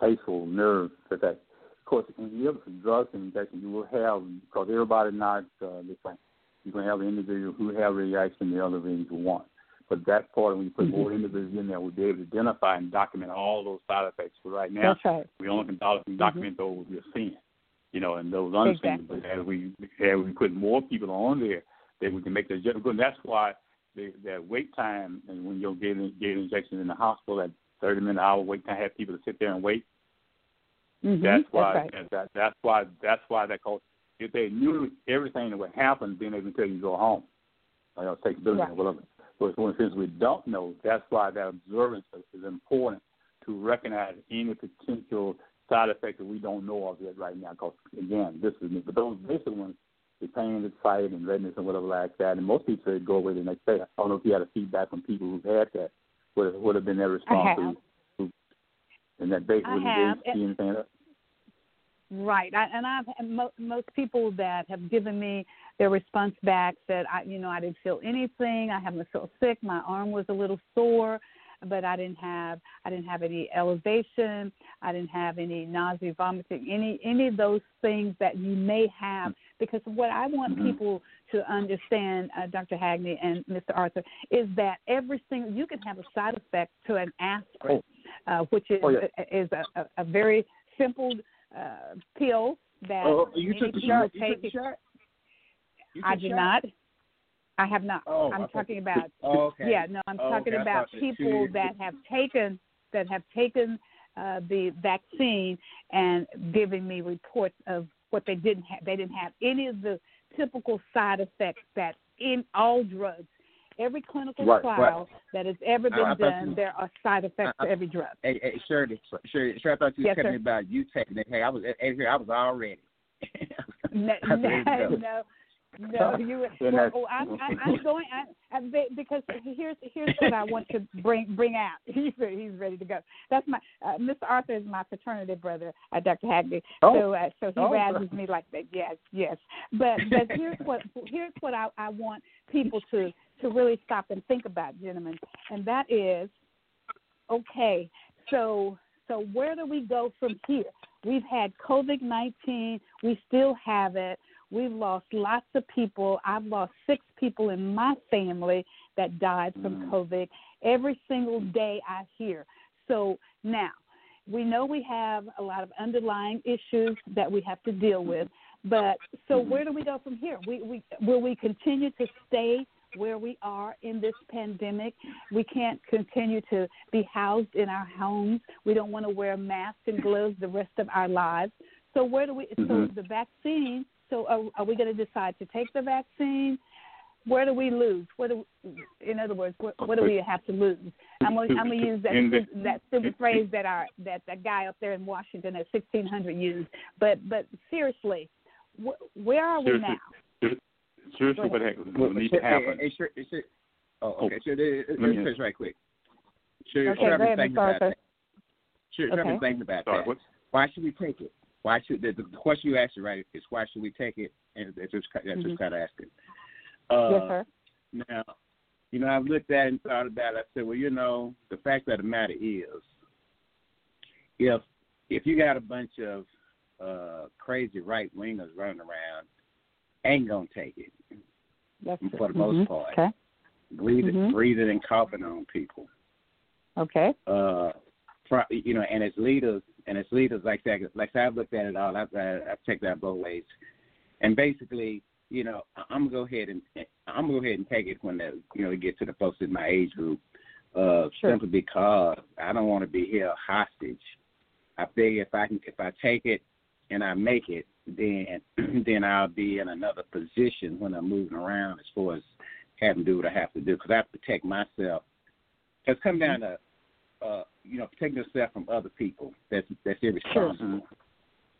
facial nerve effect. Of course, in the other drugs and injections, you will have because everybody not uh, the same. You're going to have an individual who have reaction, the other who won't. But that part, when you put mm-hmm. more individuals in there, we'll be able to identify and document all those side effects. But right now, right. we only can document mm-hmm. those we're seeing, you know, and those unseen. Exactly. But as we as we put more people on there, then we can make the adjustment. And that's why the, that wait time, and when you're getting getting injections in the hospital, that 30 minute hour wait time, have people to sit there and wait. Mm-hmm. That's why. That's, right. that, that's why. That's why that cause. If they knew everything that would happen, then they would tell you to go home. Know, take building right. or whatever. But since we don't know, that's why that observance is important to recognize any potential side effects that we don't know of yet right now. Because again, this is but those basic ones, the pain, the sight, and redness, and whatever like that, and most people say go away the next day. I don't know if you had a feedback from people who've had that. What would have been their response? I have. To, and that they would they see anything? Right, I, and I've mo- most people that have given me their response back said, I, you know, I didn't feel anything. I haven't felt sick. My arm was a little sore, but I didn't have, I didn't have any elevation. I didn't have any nausea, vomiting, any any of those things that you may have. Because what I want mm-hmm. people to understand, uh, Dr. Hackney and Mr. Arthur, is that every single you can have a side effect to an aspirin, oh. uh, which is oh, yeah. is a, a, a very simple uh, pill that oh, you took the shot. You took the shot. I did not. I have not. Oh, I'm talking about. Oh, okay. Yeah, no, I'm oh, talking okay. about people that have taken that have taken uh, the vaccine and giving me reports of what they didn't have. They didn't have any of the typical side effects that in all drugs. Every clinical right, trial right. that has ever been I, I done, you, there are side effects I, to every drug. Hey, hey Shirley, Shirley, Shirley, I thought you yes, were telling sir. me about you taking it. Hey, I was here. I was all ready. no, no, no, no, you. Well, oh, I'm, I'm, I'm going I, I, because here's here's what I want to bring bring out. He's he's ready to go. That's my uh, Mr. Arthur is my fraternity brother, uh, Dr. Hackney. Oh. So uh, so he oh. razzes me like that. Yes, yes. But but here's what here's what I, I want people to to really stop and think about, gentlemen, and that is okay. So so where do we go from here? We've had COVID 19. We still have it. We've lost lots of people. I've lost six people in my family that died from Mm. COVID. Every single day I hear. So now, we know we have a lot of underlying issues that we have to deal with. But so where do we go from here? We, we will we continue to stay where we are in this pandemic. We can't continue to be housed in our homes. We don't want to wear masks and gloves the rest of our lives. So where do we? Mm-hmm. So the vaccine. So are, are we going to decide to take the vaccine? Where do we lose? What do, in other words, what, what do we have to lose? I'm going, to use that the, that stupid phrase that our that that guy up there in Washington at 1600 used. But but seriously, wh- where are we seriously, now? Seriously, what well, needs to happen? Hey, hey, hey, oh, okay. Oh, so let me finish right quick. Sure, okay, sure, go ahead, thinking about that. Sure, Okay. sure, thinking about Sorry, that. what? Why should we take it? Why should the, the question you asked right is why should we take it? And that's just that's Mhm. just kind of asking. Uh, yes, sir. Now, you know, I've looked at it and thought about it. I said, well, you know, the fact of the matter is, if if you got a bunch of uh, crazy right wingers running around, ain't gonna take it That's for the mhm. most part. Okay. breathing, Mhm. breathing and coughing on people. Okay. Uh, pro- you know, and as leaders, and as leaders like that, like I've looked at it all. I've I've checked that both ways, and basically, you know, I'm gonna go ahead and I'm gonna go ahead and take it when the you know we get to the folks in my age group. Uh, Sure. simply because I don't want to be held hostage. I figure if I can, if I take it and I make it, then then I'll be in another position when I'm moving around as far as having to do what I have to do because I have to protect myself. It's come down to uh, you know protecting yourself from other people. That's that's irresponsible.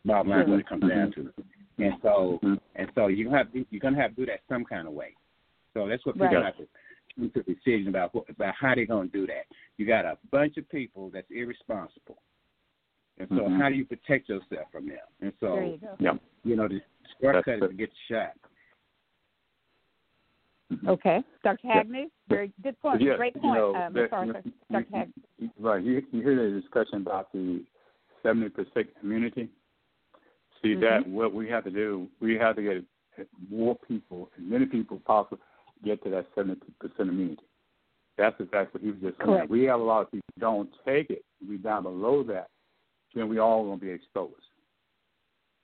Bottom line, is what it comes down to. And so Mhm. and so you have to, you're gonna have to do that some kind of way. So that's what people Right. have to come to a decision about what, about how they're gonna do that. You got a bunch of people that's irresponsible. And so Mhm. how do you protect yourself from them? And so There you go. Yeah. you know, the shortcut That's is to get shot. Mm-hmm. Okay, Dr. Hackney, very good point. Yeah, Great point, you know, uh, that, Arthur. you, Dr. Hackney. Right. You, you hear the discussion about the 70% immunity. See Mhm. that what we have to do, we have to get more people, as many people possible, get to that 70% immunity. That's exactly what he was just saying. Correct. We have a lot of people who don't take it. We're down below that, then we all gonna be exposed.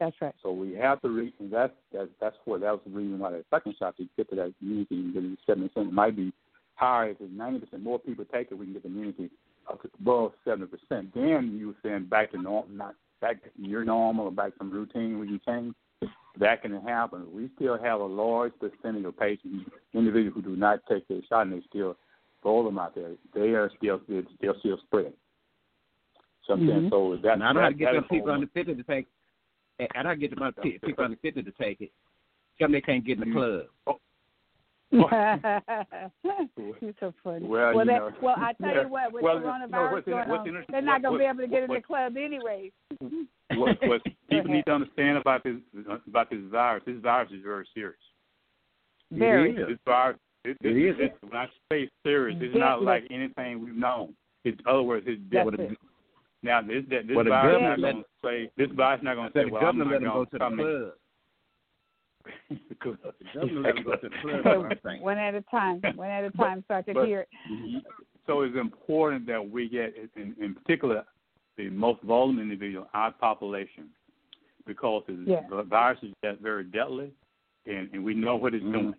That's right. So we have to reach, and that's that's that's what that was the reason why that second shot to get to that immunity and get to seventy percent. Might be higher if ninety percent more people take it, we can get the immunity up to above seventy percent. Then you were saying back to normal, not back to your normal or back to some routine we can change. That can happen. We still have a large percentage of patients, individuals who do not take their shot and they still throw them out there. They are still they're still spreading. So I'm saying Mhm. so that Now, I that, don't get that them people all- under 50 to take I don't get them pe- people under 50 to take it. Tell them they can't get in the club. You're so funny. Well, well, you that, know. well, I tell Yeah. you what, with Well, coronavirus no, what's in- going what's on, interesting- they're not going to be able to get in what- the club anyway. what, what people need to understand about this about this virus. This virus is very serious. Very. It is. This virus, it, It it, is. it, when I say serious, it's not like anything we've known. It's, in other words, it's That's deadly. it. Now this that this Well, the virus governor not going to say this virus not going to say the well I'm not let them go going to the come in. club. The governor let them go to the club. That's what One at a time. One at a time, so I could but- hear it. So it's important that we get, in, in particular, the most vulnerable individual, our population, because the, Yeah. the virus is that very deadly, and, and we know what it's Mhm. doing.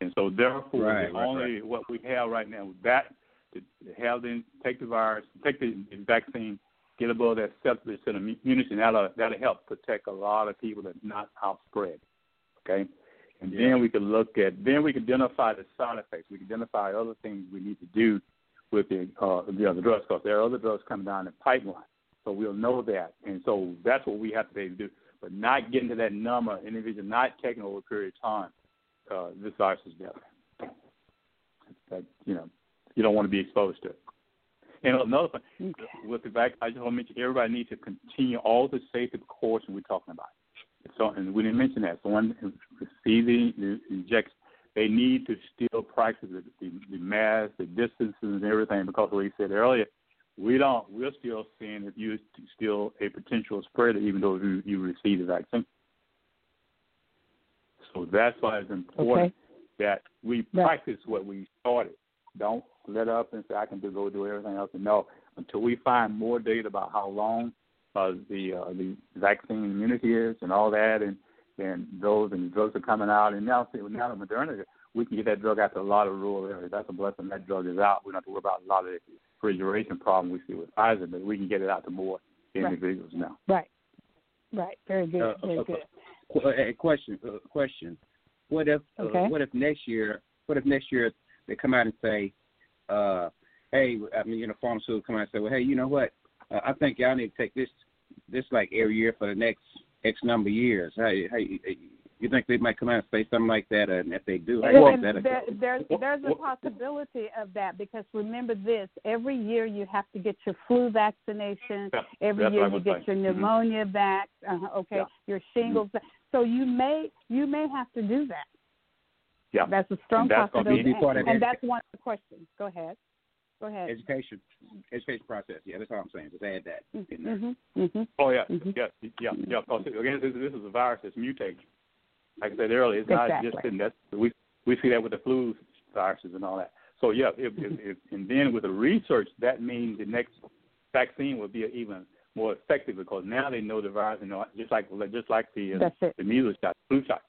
And so, therefore, Right, the right, only what we have right now with that to to have them take the virus, take the, the vaccine, get above that percent immunity, and that'll that'll help protect a lot of people that's not outspread. Okay, and Yeah. then we can look at then we can identify the side effects. We can identify other things we need to do with the uh, the other drugs because there are other drugs coming down the pipeline. So we'll know that, and so that's what we have to be able to do. But not getting to that number, individual not taking over a period of time, uh, this virus is deadly. That you know, you don't want to be exposed to it. And another thing, Okay. with the vac, I just want to mention everybody needs to continue all the safety precautions we're talking about. So, and we didn't mention that. So, when receiving the injection, they need to still practice the, the, the mask, the distances, and everything because, like you said earlier, we don't. We're still seeing if you're still a potential spreader, even though you, you receive the vaccine. So that's why it's important Okay. that we practice what we started. Don't let up and say I can do, go do everything else. No, until we find more data about how long uh, the uh, the vaccine immunity is and all that, and and those and drugs are coming out. And now, see, now the Moderna, we can get that drug out to a lot of rural areas. That's a blessing. That drug is out. We don't have to worry about a lot of the refrigeration problem we see with Pfizer, but we can get it out to more Right. individuals now. Right. Right. Very good. Uh, Very uh, good. Qu- A question. Uh, question. What if? Okay. Uh, what if next year? What if next year they come out and say, uh, "Hey, I mean, you know, pharmaceutical come out and say, well, hey, you know what? Uh, I think y'all need to take this, this like every year for the next X number of years. How, how you, you think they might come out and say something like that? And if they do, how you And that'll there, there's there's a possibility of that because remember this: every year you have to get your flu vaccination. Yeah, Every year you get saying. your Mhm. pneumonia vax. Uh, okay, Yeah. your shingles. So you may you may have to do that. Yeah, That's a strong And that's possibility, be part of and, and that's one of the questions. Go ahead. Go ahead. Education, education process. Yeah, that's all I'm saying. Just add that in there. Mm-hmm. Mm-hmm. Oh yeah, Mhm. yeah, yeah, yeah. Because again, this, this is a virus that's mutating. Like I said earlier, it's not just in that we we see that with the flu viruses and all that. So yeah, if, if, if, and then with the research, that means the next vaccine will be even more effective because now they know the virus, and know, just like just like the uh, the measles shot, flu shot.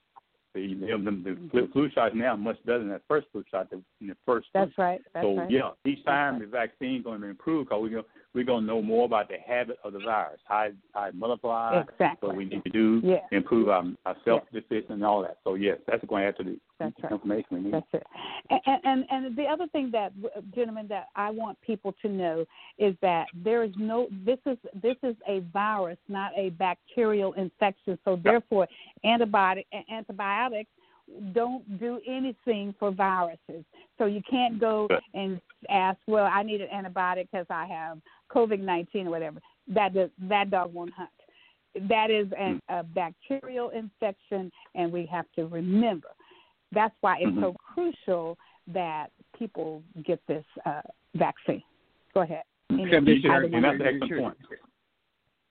The, the, the flu, mm-hmm. flu shot now much better than that first flu shot the, in the first. That's right. That's so right. yeah, each time right. the vaccine going to improve because we go we're going to know more about the habit of the virus, how it, how it multiplies, Exactly. what we need to do, Yeah. improve our, our self decision and all that. So yes, that's going to have to the That's right. information we need. That's it. And, and and the other thing that gentlemen that I want people to know is that there is no this is this is a virus, not a bacterial infection. So therefore, antibiotic antibiotics don't do anything for viruses. So you can't go Right. and ask, well, I need an antibiotic because I have COVID nineteen or whatever. That does, that dog won't hunt. That is an, a bacterial infection, and we have to remember That's why it's mm-hmm. so crucial that people get this uh, vaccine. Go ahead. Any, and that's an excellent point.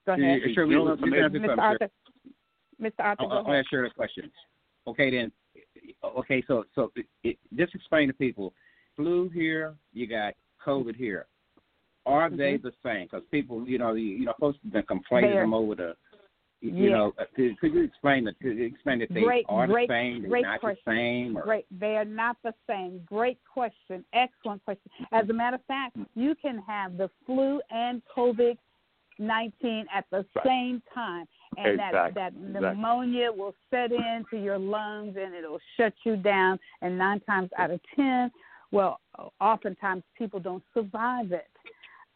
Go ahead. Sure, Mr. Arthur. Mr. Arthur, go I'll, I'll ask you a question. Okay, then. Okay, so so it, it, just explain to people. Flu here, you got COVID here. Are mm-hmm. they the same? Because people, you know, you, you know, folks have been complaining them over the you yes. know, uh, could, could you explain? Could you explain that they great, are great, the same? They're great not question. the same? Or? Great, they are not the same. Great question. Excellent question. As a matter of fact, you can have the flu and COVID nineteen at the right. same time, and exactly. that that exactly. pneumonia will set into your lungs and it'll shut you down. And nine times out of ten, well, oftentimes people don't survive it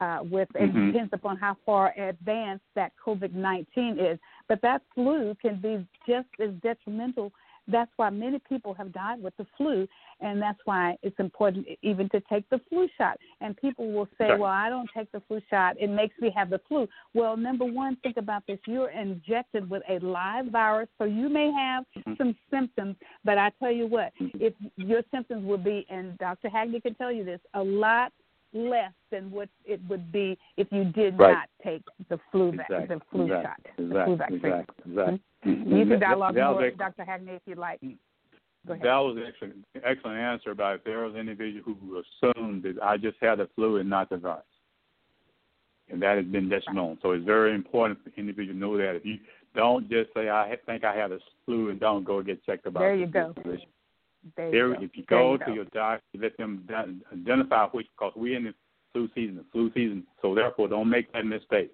uh, with mm-hmm. it depends upon how far advanced that COVID nineteen is. But that flu can be just as detrimental. That's why many people have died with the flu, and that's why it's important even to take the flu shot. And people will say, "Well, I don't take the flu shot; it makes me have the flu." Well, number one, think about this: you're injected with a live virus, so you may have mm-hmm. some symptoms. But I tell you what, mm-hmm. if your symptoms would be, and Dr. Hackney can tell you this, a lot less than what it would be if you did right. not take the flu exactly. the flu exactly. shot, exactly. the flu vaccine. Exactly. Exactly. Mm-hmm. You can dialogue that, more, that Dr. Hackney, if you'd like. Go ahead. That was an excellent, excellent answer. But if there was an individual who assumed that I just had the flu and not the virus, and that has been detrimental. So it's very important for individuals to know that. If you don't just say I think I have the flu and don't go get checked about. it. There you go. Position. There you if you go you to go. your doctor, let them identify which, because we're in the flu season, the flu season. So therefore, don't make that mistake.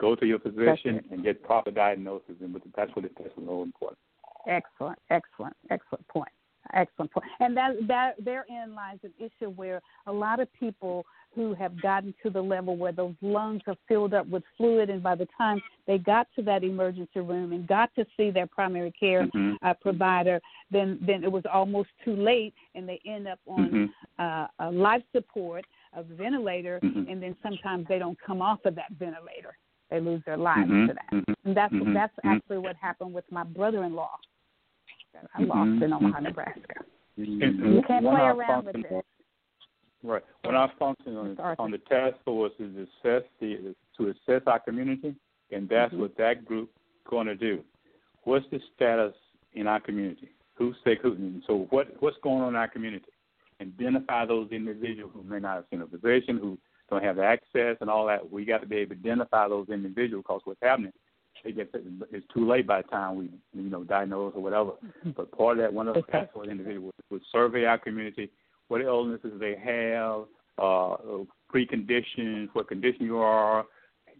Go to your physician and get proper diagnosis, and that's what it, that's so important. Excellent, excellent, excellent point. Excellent point. And that that therein lies an issue where a lot of people who have gotten to the level where those lungs are filled up with fluid, and by the time they got to that emergency room and got to see their primary care mm-hmm. uh, provider, then then it was almost too late, and they end up on mm-hmm. uh, life support, a ventilator, mm-hmm. and then sometimes they don't come off of that ventilator. They lose their lives mm-hmm. to that. And that's Mm-hmm. that's Mm-hmm. actually what happened with my brother-in-law that I Mhm. lost in Omaha, Mhm. Nebraska. And- You can't when play I around with function- this. Right. When I function on, on the task force is to assess the to assess our community, and that's Mhm. what that group going to do. What's the status in our community? Who's sick? Who? and So what what's going on in our community? Identify those individuals who may not have seen a physician, who don't have access, and all that. We got to be able to identify those individuals because what's happening, it gets it's too late by the time we you know diagnose or whatever. But part of that, one of the Okay. task force individuals would, survey our community, what illnesses they have, uh, preconditions, what condition you are,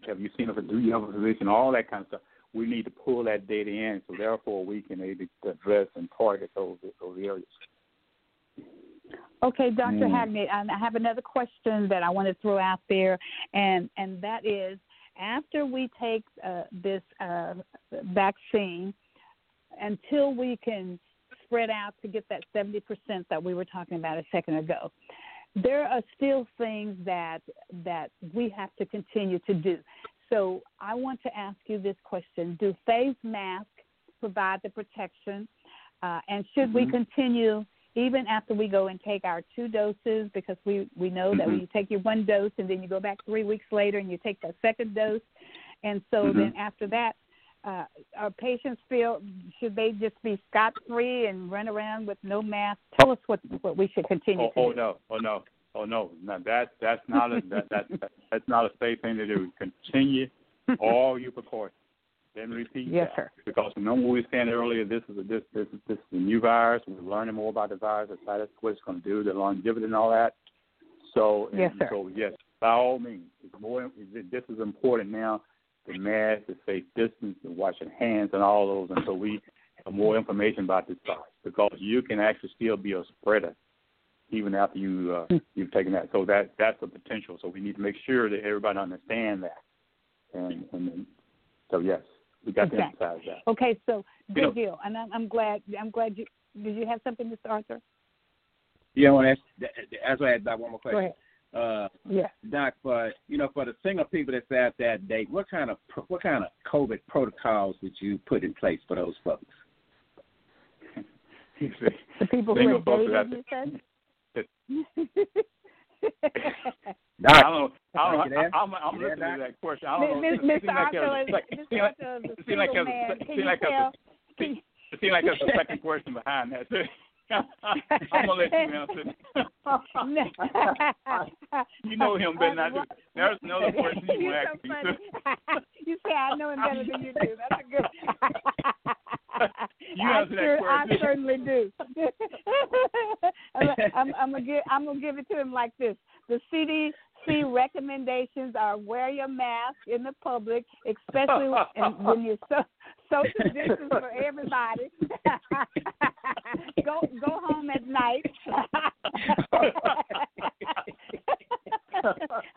have you seen a do you have a physician, all that kind of stuff. We need to pull that data in, so therefore we can able to address and target those those areas. Okay, Dr. Mm. Hackney, I have another question that I want to throw out there, and and that is, after we take uh, this uh, vaccine, until we can spread out to get that seventy percent that we were talking about a second ago, there are still things that that we have to continue to do. So I want to ask you this question: Do face masks provide the protection, uh, and should we Mhm. continue? Even after we go and take our two doses, because we we know that Mhm. when you take your one dose and then you go back three weeks later and you take that second dose, and so Mhm. then after that, uh, our patients feel should they just be scot free and run around with no mask? Tell us what what we should continue Oh, to oh no, oh no, oh no, that that's not a that, that, that that's not a safe thing to do. Continue all your precautions. Then repeat Yes, that. sir. Because remember we were saying earlier, this is a, this this this is a new virus. We're learning more about the virus, the effects, what it's going to do, the longevity, and all that. So Yes, sir. So yes, by all means, it's more. This is important now. The mask, the safe distance, the washing hands, and all those. And so we have more information about this virus because you can actually still be a spreader even after you uh, you've taken that. So that that's a potential. So we need to make sure that everybody understand that. And and so yes, we got to emphasize that. Okay, so You good know- deal, and I'm, I'm glad. I'm glad you. Did you have something, Mr. Arthur? Yeah, well, that's that's why I had that one more Go question. ahead. Uh, Yeah. Doc, for you know, for the single people that's out that date, what kind of what kind of COVID protocols did you put in place for those folks? You see, The people who have dated, you said. Doc, I don't. I don't. I, I'm, I'm listening to that question. I don't know. Mr. Arthur, Mr. Arthur is a single man. Can you tell? It seems like there's a second question behind that. I'm gonna let you answer. you know him better than I do. There's another question you want to ask me. you say I know him better than you do. That's a good. you I, answer sure, that question. I certainly do. I'm, I'm, I'm gonna give I'm gonna give it to him like this. The CDC recommendations are wear your mask in the public, especially when, when you're so, social distance for everybody. go go home at night.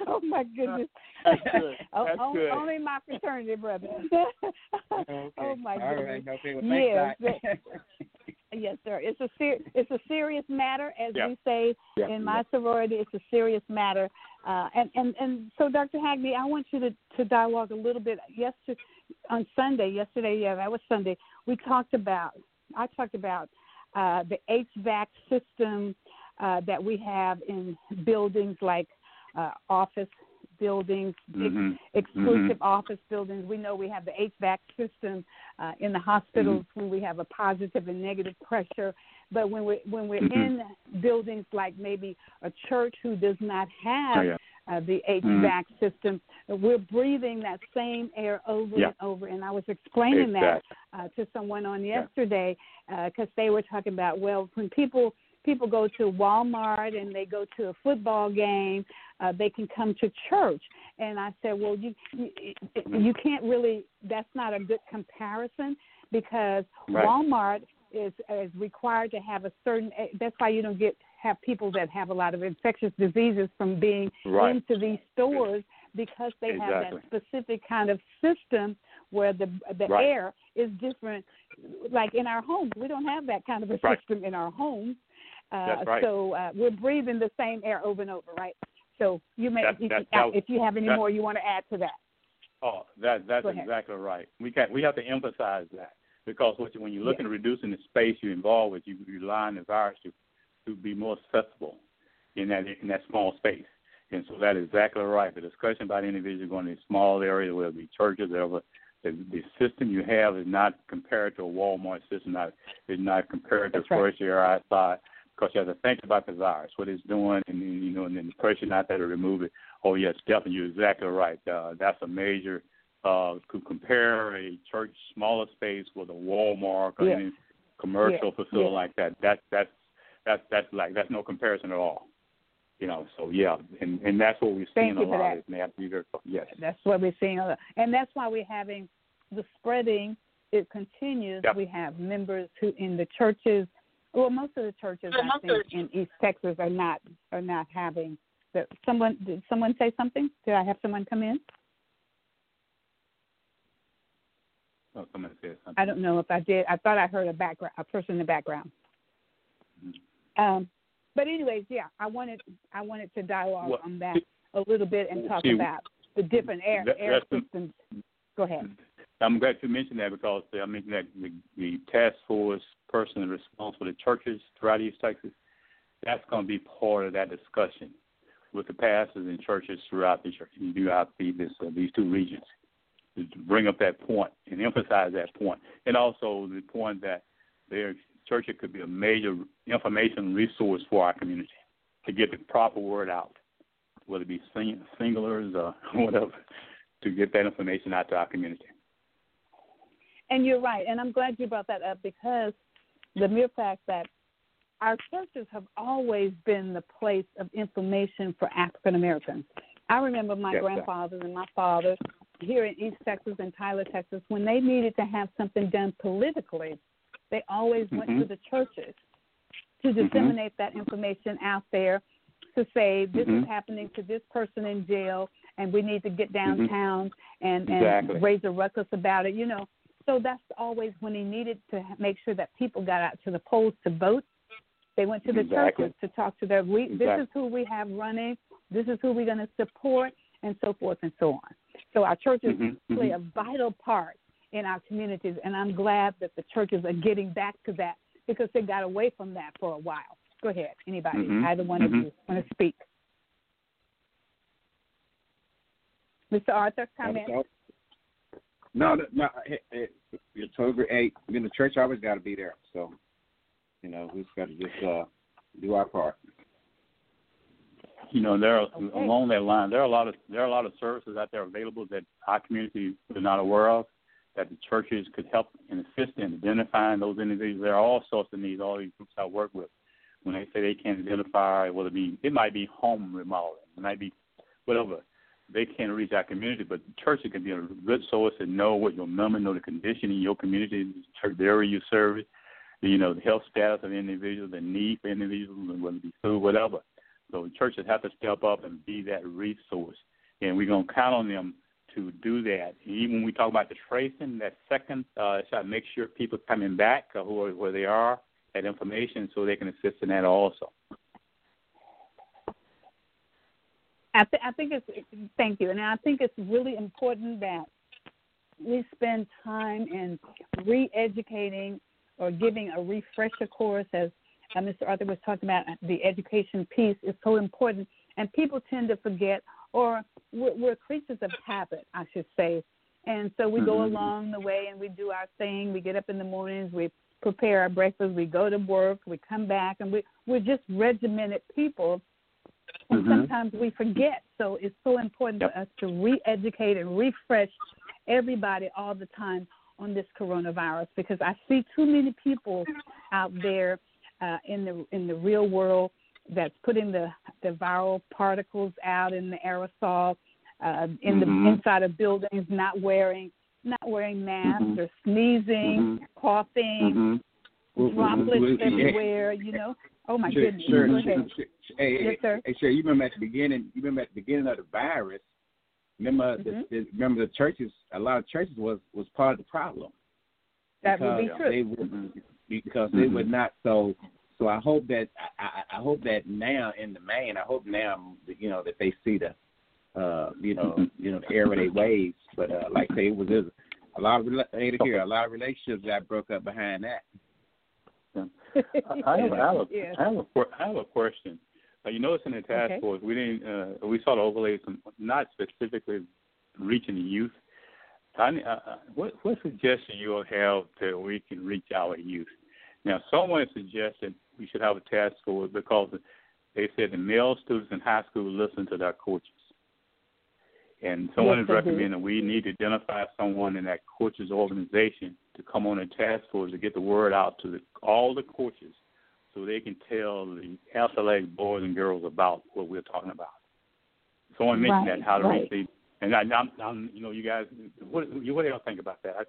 oh my goodness. That's good. Oh, That's on- good. Only my fraternity brother. Okay. Oh my All goodness. right. Okay. Well, Yes. Yes, sir. It's a ser- it's a serious matter, as Yeah. we say Yeah. in my sorority. It's a serious matter, uh, and and and so, Dr. Hackney, I want you to to dialogue a little bit. Yesterday, on Sunday, yesterday, yeah, that was Sunday. We talked about. I talked about uh, the HVAC system uh, that we have in buildings like uh, office buildings, big Mhm. exclusive office buildings. We know we have the HVAC system uh, in the hospitals when we have a positive and negative pressure. But when we when we're Mhm. in buildings like maybe a church who does not Oh, have yeah. uh, the HVAC system, we're breathing that same air over Yeah. and over. And I was explaining that uh, to someone on yesterday because they were talking about well when people people go to Walmart and they go to a football game, uh, they can come to church. And I said, well, you you, you can't really. That's not a good comparison because Right. Walmart is is required to have a certain. eh, That's why you don't get have people that have a lot of infectious diseases from being Right. into these stores because they have that specific kind of system where the the Right. air is different. Like in our homes, we don't have that kind of a Right. system in our homes. Uh, right. So uh, we're breathing the same air over and over, right? So you may, That- if, that- you- that if you have any more you want to add to that. Oh, that that's exactly right. We can we have to emphasize that because what you, when you're looking at reducing the space you're involved with, you rely on the virus to to be more accessible in that in that small space. And so that is exactly right. The discussion about individuals going to small areas, whether it be churches, whatever, the, the system you have is not compared to a Walmart system. Not is not compared to That's right. first year outside because you have to think about the virus, what it's doing, and then, you know, and then the pressure not there to remove it. Oh yes, definitely, you're exactly right. Uh, that's a major. Uh, compare a church smaller space with a Walmart or Yeah. any commercial Yeah. facility Yeah. like that, that that's that's that's like that's no comparison at all. You know, so yeah, and and that's what we're Thank seeing a lot. Is, they have to be very yes. That's what we're seeing, a lot. and that's why we're having the spreading. It continues. Yep. We have members who in the churches. Well, most of the churches I think in East Texas are not are not having. The, someone did someone say something? Did I have someone come in? Oh, somebody said something. I don't know if I did. I thought I heard a background, a person in the background. Mm-hmm. Um, but anyways, yeah, I wanted I wanted to dialogue Well, on that a little bit and talk see, about the different air that- air that's the- systems. Go ahead. I'm glad you mentioned that because I mean that the, the task force person responsible the churches throughout East Texas, that's going to be part of that discussion with the pastors and churches throughout the church, throughout the, this, uh, these two regions, to bring up that point and emphasize that point, and also the point that their church could be a major information resource for our community to get the proper word out, whether it be sing- singulars or whatever, to get that information out to our community. And you're right, and I'm glad you brought that up because the mere fact that our churches have always been the place of information for African Americans. I remember my Yes, grandfathers and my father here in East Texas and Tyler, Texas, when they needed to have something done politically, they always went Mhm. to the churches to disseminate that information out there to say this is Mhm. happening to this person in jail and we need to get downtown and, and Exactly. raise a ruckus about it, you know. So that's always when he needed to make sure that people got out to the polls to vote. They went to the Exactly. churches to talk to their. We, This is who we have running. This is who we're going to support, and so forth and so on. So our churches Mhm, play mhm. a vital part in our communities, and I'm glad that the churches are getting back to that because they got away from that for a while. Go ahead, anybody, mm-hmm. either one mm-hmm. of you want to speak. Mr. Arthur, comment. No, no, it's over eight. I mean, the church always got to be there. So, you know, we just got to just uh, do our part. You know, there are, okay. along that line, there are a lot of there are a lot of services out there available that our community is not aware of that the churches could help and assist in identifying those individuals. There are all sorts of needs. All these groups I work with, when they say they can't identify, whether it be it might be home remodeling, it might be whatever. They can't reach our community, but the church can be a good source to know what your members know the condition in your community, the church the area you serve, you know the health status of individuals, the need for individuals, whether it be food, whatever. So churches have to step up and be that resource, and we're gonna count on them to do that. Even when we talk about the tracing, that second, uh, to make sure people coming back uh, who are, where they are, that information, so they can assist in that also. I, th- I think it's thank you, and I think it's really important that we spend time in re-educating or giving a refresher course, as uh, Mr. Arthur was talking about. The education piece is so important, and people tend to forget or we're, we're creatures of habit, I should say. And so we mm-hmm. go along the way and we do our thing. We get up in the mornings, we prepare our breakfast, we go to work, we come back, and we we're just regimented people. And mm-hmm. sometimes we forget. So it's so important yep. for us to re-educate and refresh everybody all the time on this coronavirus because I see too many people out there uh, in the in the real world that's putting the the viral particles out in the aerosol uh, in mm-hmm. the inside of buildings, not wearing not wearing masks mm-hmm. or sneezing, mm-hmm. coughing, mm-hmm. droplets everywhere. You know. Oh my sure, goodness. Sure, Go sure, sure, Hey, yes, sir. Hey, sure. You remember at the beginning? You remember at the beginning of the virus? Remember, the, the, remember the churches. A lot of churches was was part of the problem. That would be true. They would, because they were not so so I hope that I, I hope that now in the main, I hope now you know that they see the uh you know you know the error of their ways. But uh, like I say, it was a lot of here a lot of relationships got broke up behind that. I, have, I, have a, yeah. I, have a, I have a question. Uh, you notice in the task okay. force, we didn't uh, we saw the overlays, not specifically reaching the youth. I, uh, uh, what what suggestion you will have that we can reach our youth? Now, someone suggested we should have a task force because they said the male students in high school listen to their coaches. And someone yes, is recommending we need to identify someone in that coaches organization to come on a task force to get the word out to the, all the coaches so they can tell the athletic boys and girls about what we're talking about. Someone mentioned right, that how to right. reach and I, I'm, I'm, you know, you guys, what, what do y'all think about that? I,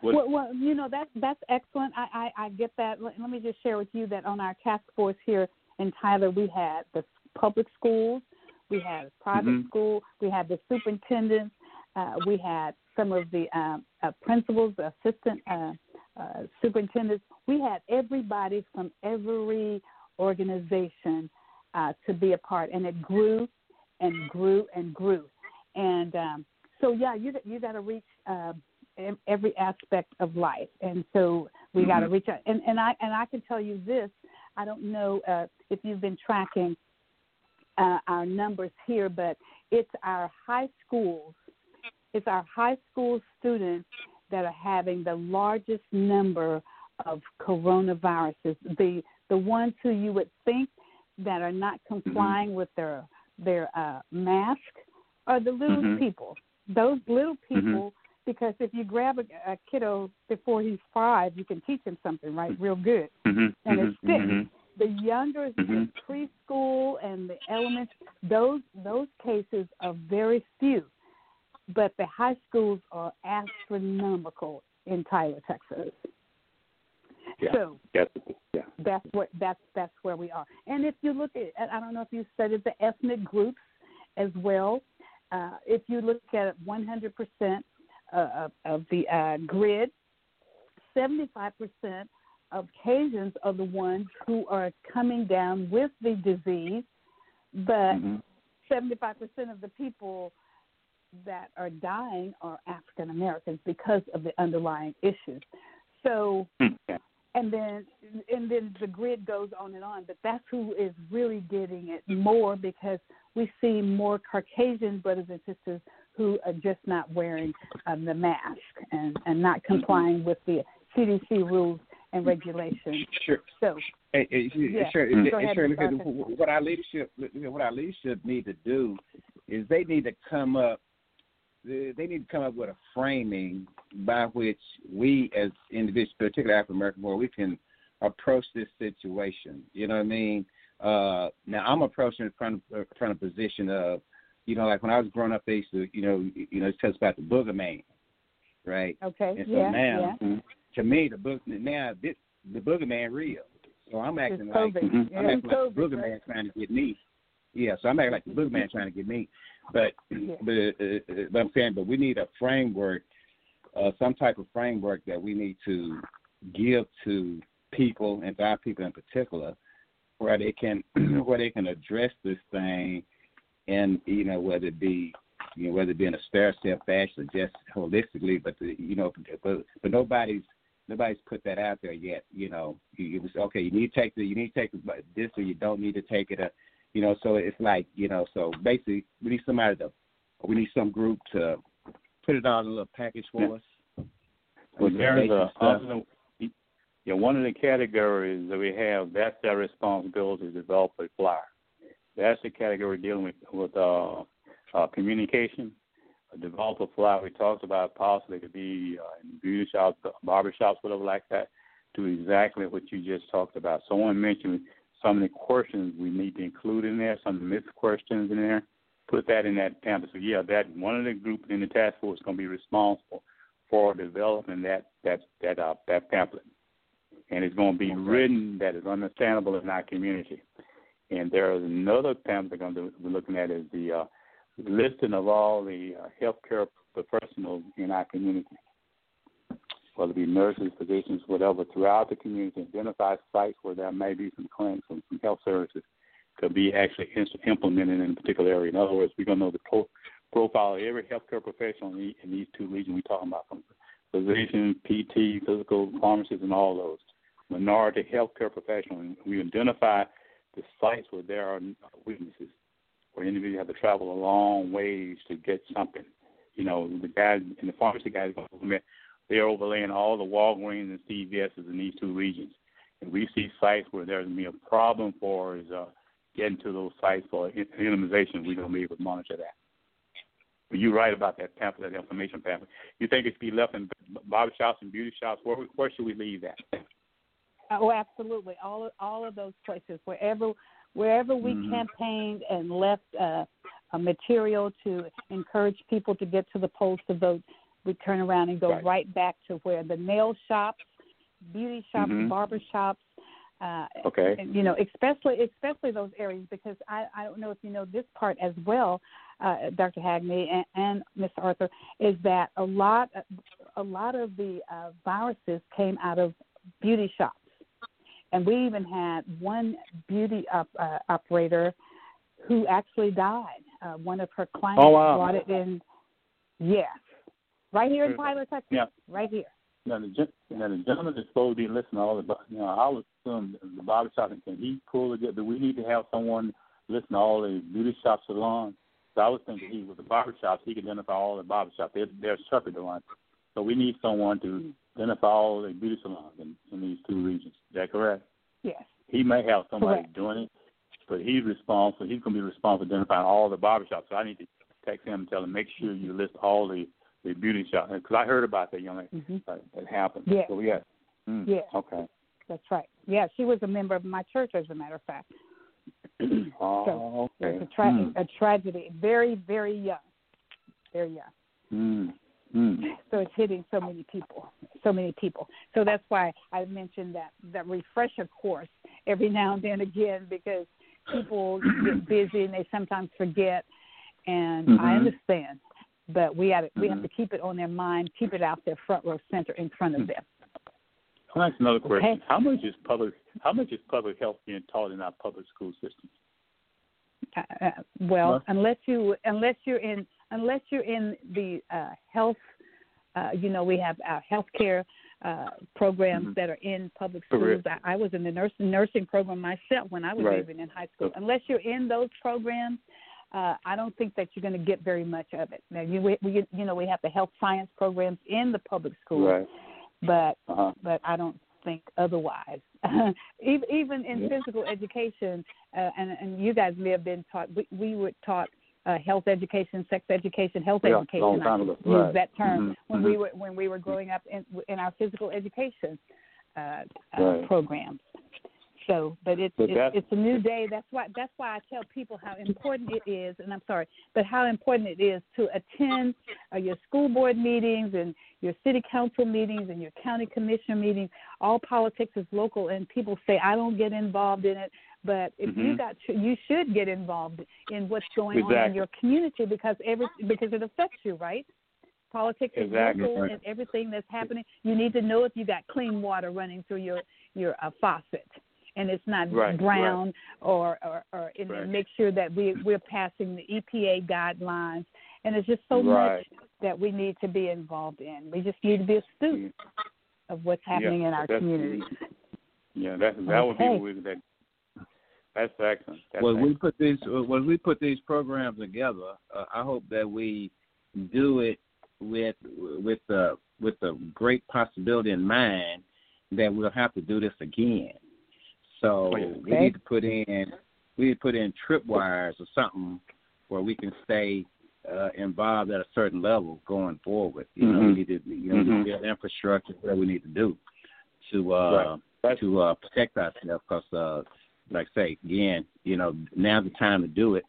what, well, well, you know that's that's excellent. I, I I get that. Let, let me just share with you that on our task force here in Tyler, we had the public schools, we had private mm-hmm. school, we had the superintendents, uh, we had some of the um, uh, principals, assistant uh, uh, superintendents. We had everybody from every organization uh, to be a part, and it grew and grew and grew. And um, so, yeah, you you got to reach uh, every aspect of life, and so we mm-hmm. got to reach out. And and I and I can tell you this: I don't know uh, if you've been tracking uh, our numbers here, but it's our high schools, it's our high school students that are having the largest number of coronaviruses. The the ones who you would think that are not mm-hmm. complying mm-hmm. with their their uh, mask are the little mm-hmm. people. Those little mm-hmm. people because if you grab a, a kiddo before he's five, you can teach him something right real good, mm-hmm, and mm-hmm, it sticks. The younger, mm-hmm. the preschool and the elements, those those cases are very few, but the high schools are astronomical in Tyler, Texas. Yeah. So yeah. that's what that's that's where we are. And if you look at, I don't know if you studied the ethnic groups as well. Uh, if you look at 100 percent uh, of, of the uh, grid, 75% of are the ones who are coming down with the disease, but mm-hmm. 75% of the people that are dying are African Americans because of the underlying issues. So, hmm. and then and then the grid goes on and on. But that's who is really getting it more because we see more Caucasian brothers and sisters who are just not wearing um, the mask and and not mm-hmm. complying with the CDC rules and regulations. Sure. So. Yeah. Sure. Sure. What our leadership, what our leadership need to do is they need to come up they need to come up with a framing by which we, as individuals, particularly African American, where we can approach this situation. You know what I mean? Uh, now I'm approaching it from from a position of, you know, like when I was growing up, they used to, you know, you know, it's about the booger man, right? Okay. And so yeah, now, yeah. To me, the book now this, the booger man real. So I'm acting it's like COVID. I'm acting COVID, like the booger right? man trying to get me. Yeah, so I'm acting like the booger man trying to get me. But yeah. but, uh, but I'm saying, but we need a framework, uh, some type of framework that we need to give to people and to our people in particular, where they can where they can address this thing, and you know whether it be you know whether it be in a stair step fashion or just holistically, but the, you know but but nobody's nobody's put that out there yet. You know, you, you okay, you need to take the you need to take this or you don't need to take it. Uh, you know, so it's like, you know, so basically we need somebody to, we need some group to put it on a little package for yeah. us. Well, there's a, other, yeah, one of the categories that we have, that's their responsibility to develop a flyer. That's the category dealing with, with uh, uh, communication. A develop flyer. We talked about possibly could be uh, in beauty shops, barber shops, whatever like that. Do exactly what you just talked about. Someone mentioned some of the questions we need to include in there, some of the missed questions in there. Put that in that pamphlet. So yeah, that one of the group in the task force is going to be responsible for developing that that that uh, that pamphlet, and it's going to be okay. written that is understandable in our community. And there is another pamphlet we're going to be looking at is the uh, listing of all the uh, healthcare professionals in our community whether it be nurses, physicians, whatever, throughout the community, identify sites where there may be some clinics and some health services could be actually implemented in a particular area. In other words, we're going to know the pro- profile of every healthcare professional in these two regions we're talking about, from physician, PT, physical pharmacists, and all those. Minority healthcare professionals. We identify the sites where there are weaknesses, where individuals have to travel a long ways to get something. You know, the guy in the pharmacy guy is going to they're overlaying all the Walgreens and CVS's in these two regions. And we see sites where there's going to be a problem for is uh, getting to those sites for immunization. We're going to be able to monitor that. But you're right about that pamphlet, that information pamphlet. You think it should be left in barbershops and beauty shops? Where, where should we leave that? Oh, absolutely. All all of those places, wherever wherever we mm-hmm. campaigned and left uh, a material to encourage people to get to the polls to vote, we turn around and go right, right back to where the nail shops, beauty shops, mm-hmm. barber shops. Uh, okay. You know, especially especially those areas because I I don't know if you know this part as well, uh, Dr. Hackney and, and Mr. Arthur, is that a lot a lot of the uh, viruses came out of beauty shops, and we even had one beauty op, uh, operator who actually died. Uh, one of her clients oh, wow. brought it in. Yes, Right here in Tyler, Texas. Yeah. Right here. Now the, now the gentleman is supposed to be listening to all the, you know, I would assume the barber shop, can he pull it? Do we need to have someone listen to all the beauty shop salons? So I was thinking he with the barber shops, he could identify all the barber shops. They're, they're separate ones. So we need someone to identify all the beauty salons in, in these two regions. Is that correct? Yes. He may have somebody correct. doing it, but he's responsible. He's going to be responsible for identifying all the barbershops. So I need to text him and tell him, make sure you list all the the beauty shops because I heard about that young lady mm-hmm. that, that happened. Yeah. So yeah. Mm, yeah. Okay. That's right. Yeah, she was a member of my church, as a matter of fact. oh, so okay. It's a, tra- mm. a tragedy. Very, very young. Very young. Mm. Mm. So it's hitting so many people, so many people. So that's why I mentioned that that refresher course every now and then again because people get busy and they sometimes forget. And mm-hmm. I understand but we have we have Mm-hmm. to keep it on their mind, keep it out there front row center in front of Mm-hmm. them. Well, that's another question. Okay. How much is public How much is public health being taught in our public school systems? Uh, uh, well, Well- unless you unless you're in unless you're in the uh, health, uh, you know, we have our healthcare uh, programs mm-hmm. that are in public schools. I, I was in the nursing nursing program myself when I was right. even in high school. Unless you're in those programs, uh, I don't think that you're going to get very much of it. Now, you we, we, you know we have the health science programs in the public schools, right. but uh-huh. but I don't think otherwise. even even in yeah. physical education, uh, and and you guys may have been taught. We, we were taught uh, health education, sex education, health yeah, education. Long time ago. I use right. that term mm-hmm. when mm-hmm. we were when we were growing up in in our physical education uh, uh, right. programs. So, but it's but it's, it's a new day. That's why that's why I tell people how important it is, and I'm sorry, but how important it is to attend uh, your school board meetings and your city council meetings and your county commission meetings. All politics is local, and people say I don't get involved in it. But if mm-hmm. you got, you should get involved in what's going exactly. on in your community because every because it affects you, right? Politics exactly. local, and everything that's happening. You need to know if you got clean water running through your your uh, faucet and it's not right, brown right. or or, or and right. make sure that we we're passing the EPA guidelines. And it's just so much that we need to be involved in. We just need to be a student of what's happening yeah, in our community. Yeah, that that okay. would be that. That's excellent. That's well, excellent. we put these when we put these programs together. Uh, I hope that we do it with with the with the great possibility in mind that we'll have to do this again. So oh, yeah. we need to put in we need to put in tripwires or something where we can stay uh, involved at a certain level going forward. You mm-hmm. know, we need to you know mm-hmm. build infrastructure that we need to do to uh, right. to uh, protect ourselves. Because, uh, like I say again, you know, now's the time to do it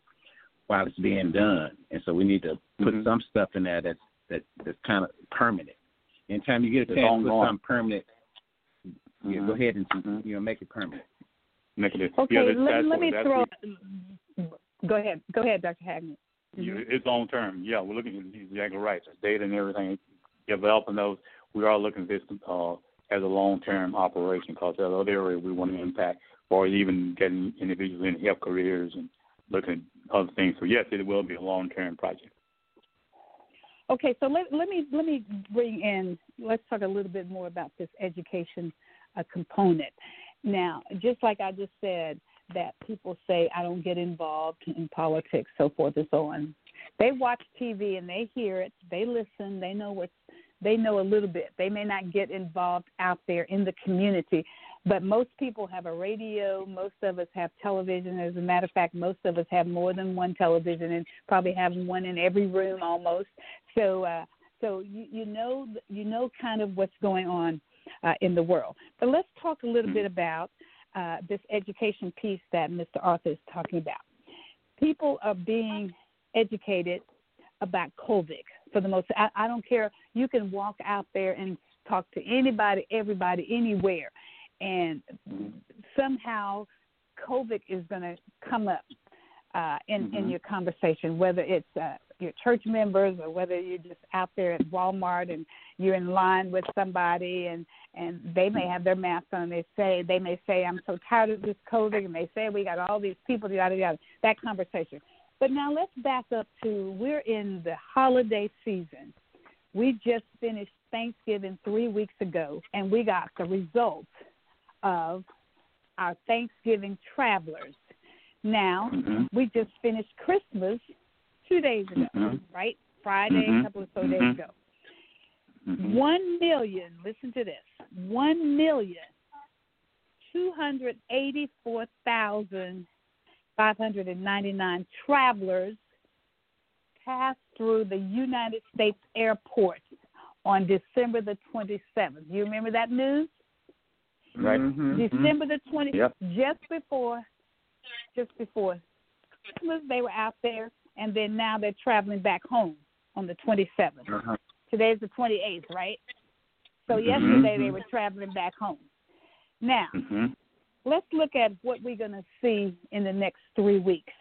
while it's being done, and so we need to put mm-hmm. some stuff in there that's that that's kind of permanent. Anytime you get a chance to put something permanent, yeah, go ahead and mm-hmm. you know make it permanent. Make it, okay, yeah, let, let me throw. What, go ahead, go ahead, Dr. Hackney. Mm-hmm. It's long term. Yeah, we're looking at exactly right. The data and everything, developing those. We are looking at this uh, as a long term operation because there's other area we want to impact, or even getting individuals in health careers and looking at other things. So yes, it will be a long term project. Okay, so let let me let me bring in. Let's talk a little bit more about this education uh, component. Now, just like I just said, that people say I don't get involved in politics, so forth and so on. They watch TV and they hear it, they listen, they know what's they know a little bit. They may not get involved out there in the community, but most people have a radio. Most of us have television. As a matter of fact, most of us have more than one television and probably have one in every room almost. So, uh, so you, you know, you know, kind of what's going on uh, in the world. But let's talk a little bit about uh, this education piece that Mr. Arthur is talking about. People are being educated about COVID for the most. I, I don't care. You can walk out there and talk to anybody, everybody, anywhere, and somehow COVID is going to come up uh, in mm-hmm. in your conversation, whether it's uh, your church members or whether you're just out there at Walmart and you're in line with somebody and and they may have their mask on. They say they may say I'm so tired of this COVID, and they say we got all these people yada yada. That conversation. But now let's back up to we're in the holiday season. We just finished Thanksgiving three weeks ago, and we got the results of our Thanksgiving travelers. Now mm-hmm. we just finished Christmas two days ago, mm-hmm. right? Friday, mm-hmm. a couple of so days mm-hmm. ago. Mm-hmm. One million, listen to this, one million two hundred eighty-four thousand five hundred and ninety-nine travelers passed through the United States airport on December the 27th. You remember that news? Right. Mm-hmm. December the 20th, Yep. just before, just before Christmas, they were out there, and then now they're traveling back home on the 27th. Uh-huh. Today's the 28th, right? So Mhm. yesterday they were traveling back home. Now, Mm-hmm. let's look at what we're going to see in the next three weeks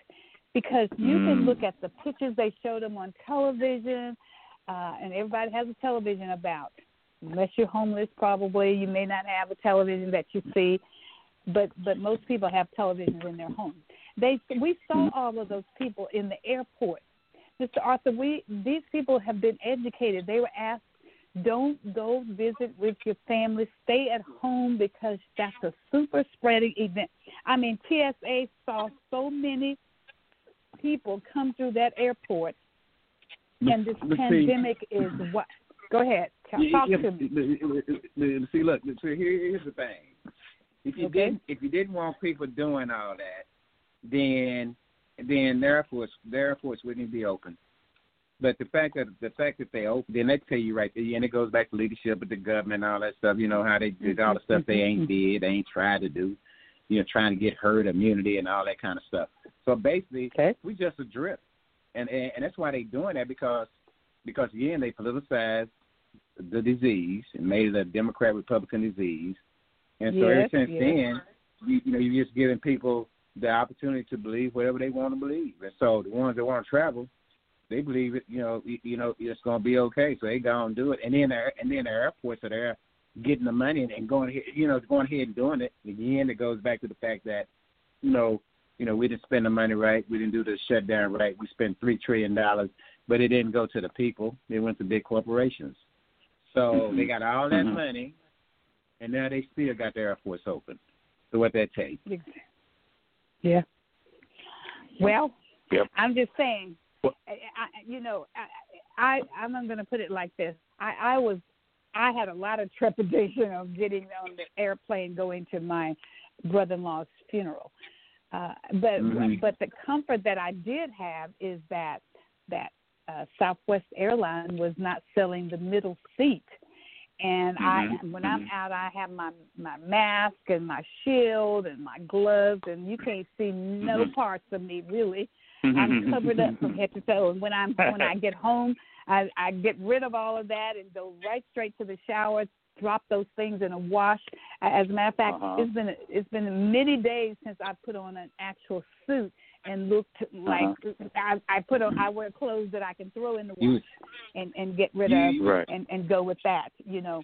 because you can Mm. look at the pictures they showed them on television, uh, and everybody has a television about. Unless you're homeless, probably you may not have a television that you see, but but most people have televisions in their home. They we saw all of those people in the airport, Mr. Arthur. We these people have been educated. They were asked Don't go visit with your family. Stay at home because that's a super spreading event. I mean, TSA saw so many people come through that airport, and this see- pandemic is what? Go ahead, talk, talk Yeah, to me. See, look. So here, here's the thing. If you Okay. didn't, if you didn't want people doing all that, then then the Air Force, the Air Force wouldn't be open. But the fact that the fact that they open, then they tell you right there, and it goes back to leadership with the government and all that stuff. You know how they did all the mm-hmm. stuff they ain't mm-hmm. did, they ain't tried to do. You know, trying to get herd immunity and all that kind of stuff. So basically, Okay. we just a drip, and and, and that's why they doing that because because again they politicize the disease and made it a Democrat Republican disease, and so ever since yes. then, you, you know, you're just giving people the opportunity to believe whatever they want to believe, and so the ones that want to travel, they believe it. You know, you, you know, it's going to be okay, so they go and do it, and then the, and then the airports are there getting the money and, and going ahead, you know, going ahead and doing it. Again, it goes back to the fact that, you know, you know, we didn't spend the money right, we didn't do the shutdown right. We spent three trillion dollars, but it didn't go to the people. It went to big corporations. So Mhm. they got all that Mhm. money, and now they still got the Air Force open. So what that take? Yeah. Well, Yep. I'm just saying. Well- I, I, you know, I, I I'm going to put it like this. I, I was, I had a lot of trepidation of getting on the airplane going to my brother-in-law's funeral. Uh, but Mhm. but the comfort that I did have is that that uh, Southwest Airline was not selling the middle seat. And I, Mhm, when I'm mhm. out, I have my my mask and my shield and my gloves, and you can't see no Mhm. parts of me really. I'm covered up from head to toe. And when I'm when I get home, I I get rid of all of that and go right straight to the shower, drop those things in a wash. As a matter of fact, Uh-huh. it's been it's been many days since I put on an actual suit and looked like I, I put on I wear clothes that I can throw in the You- wash and and get rid of Right. and and go with that. You know.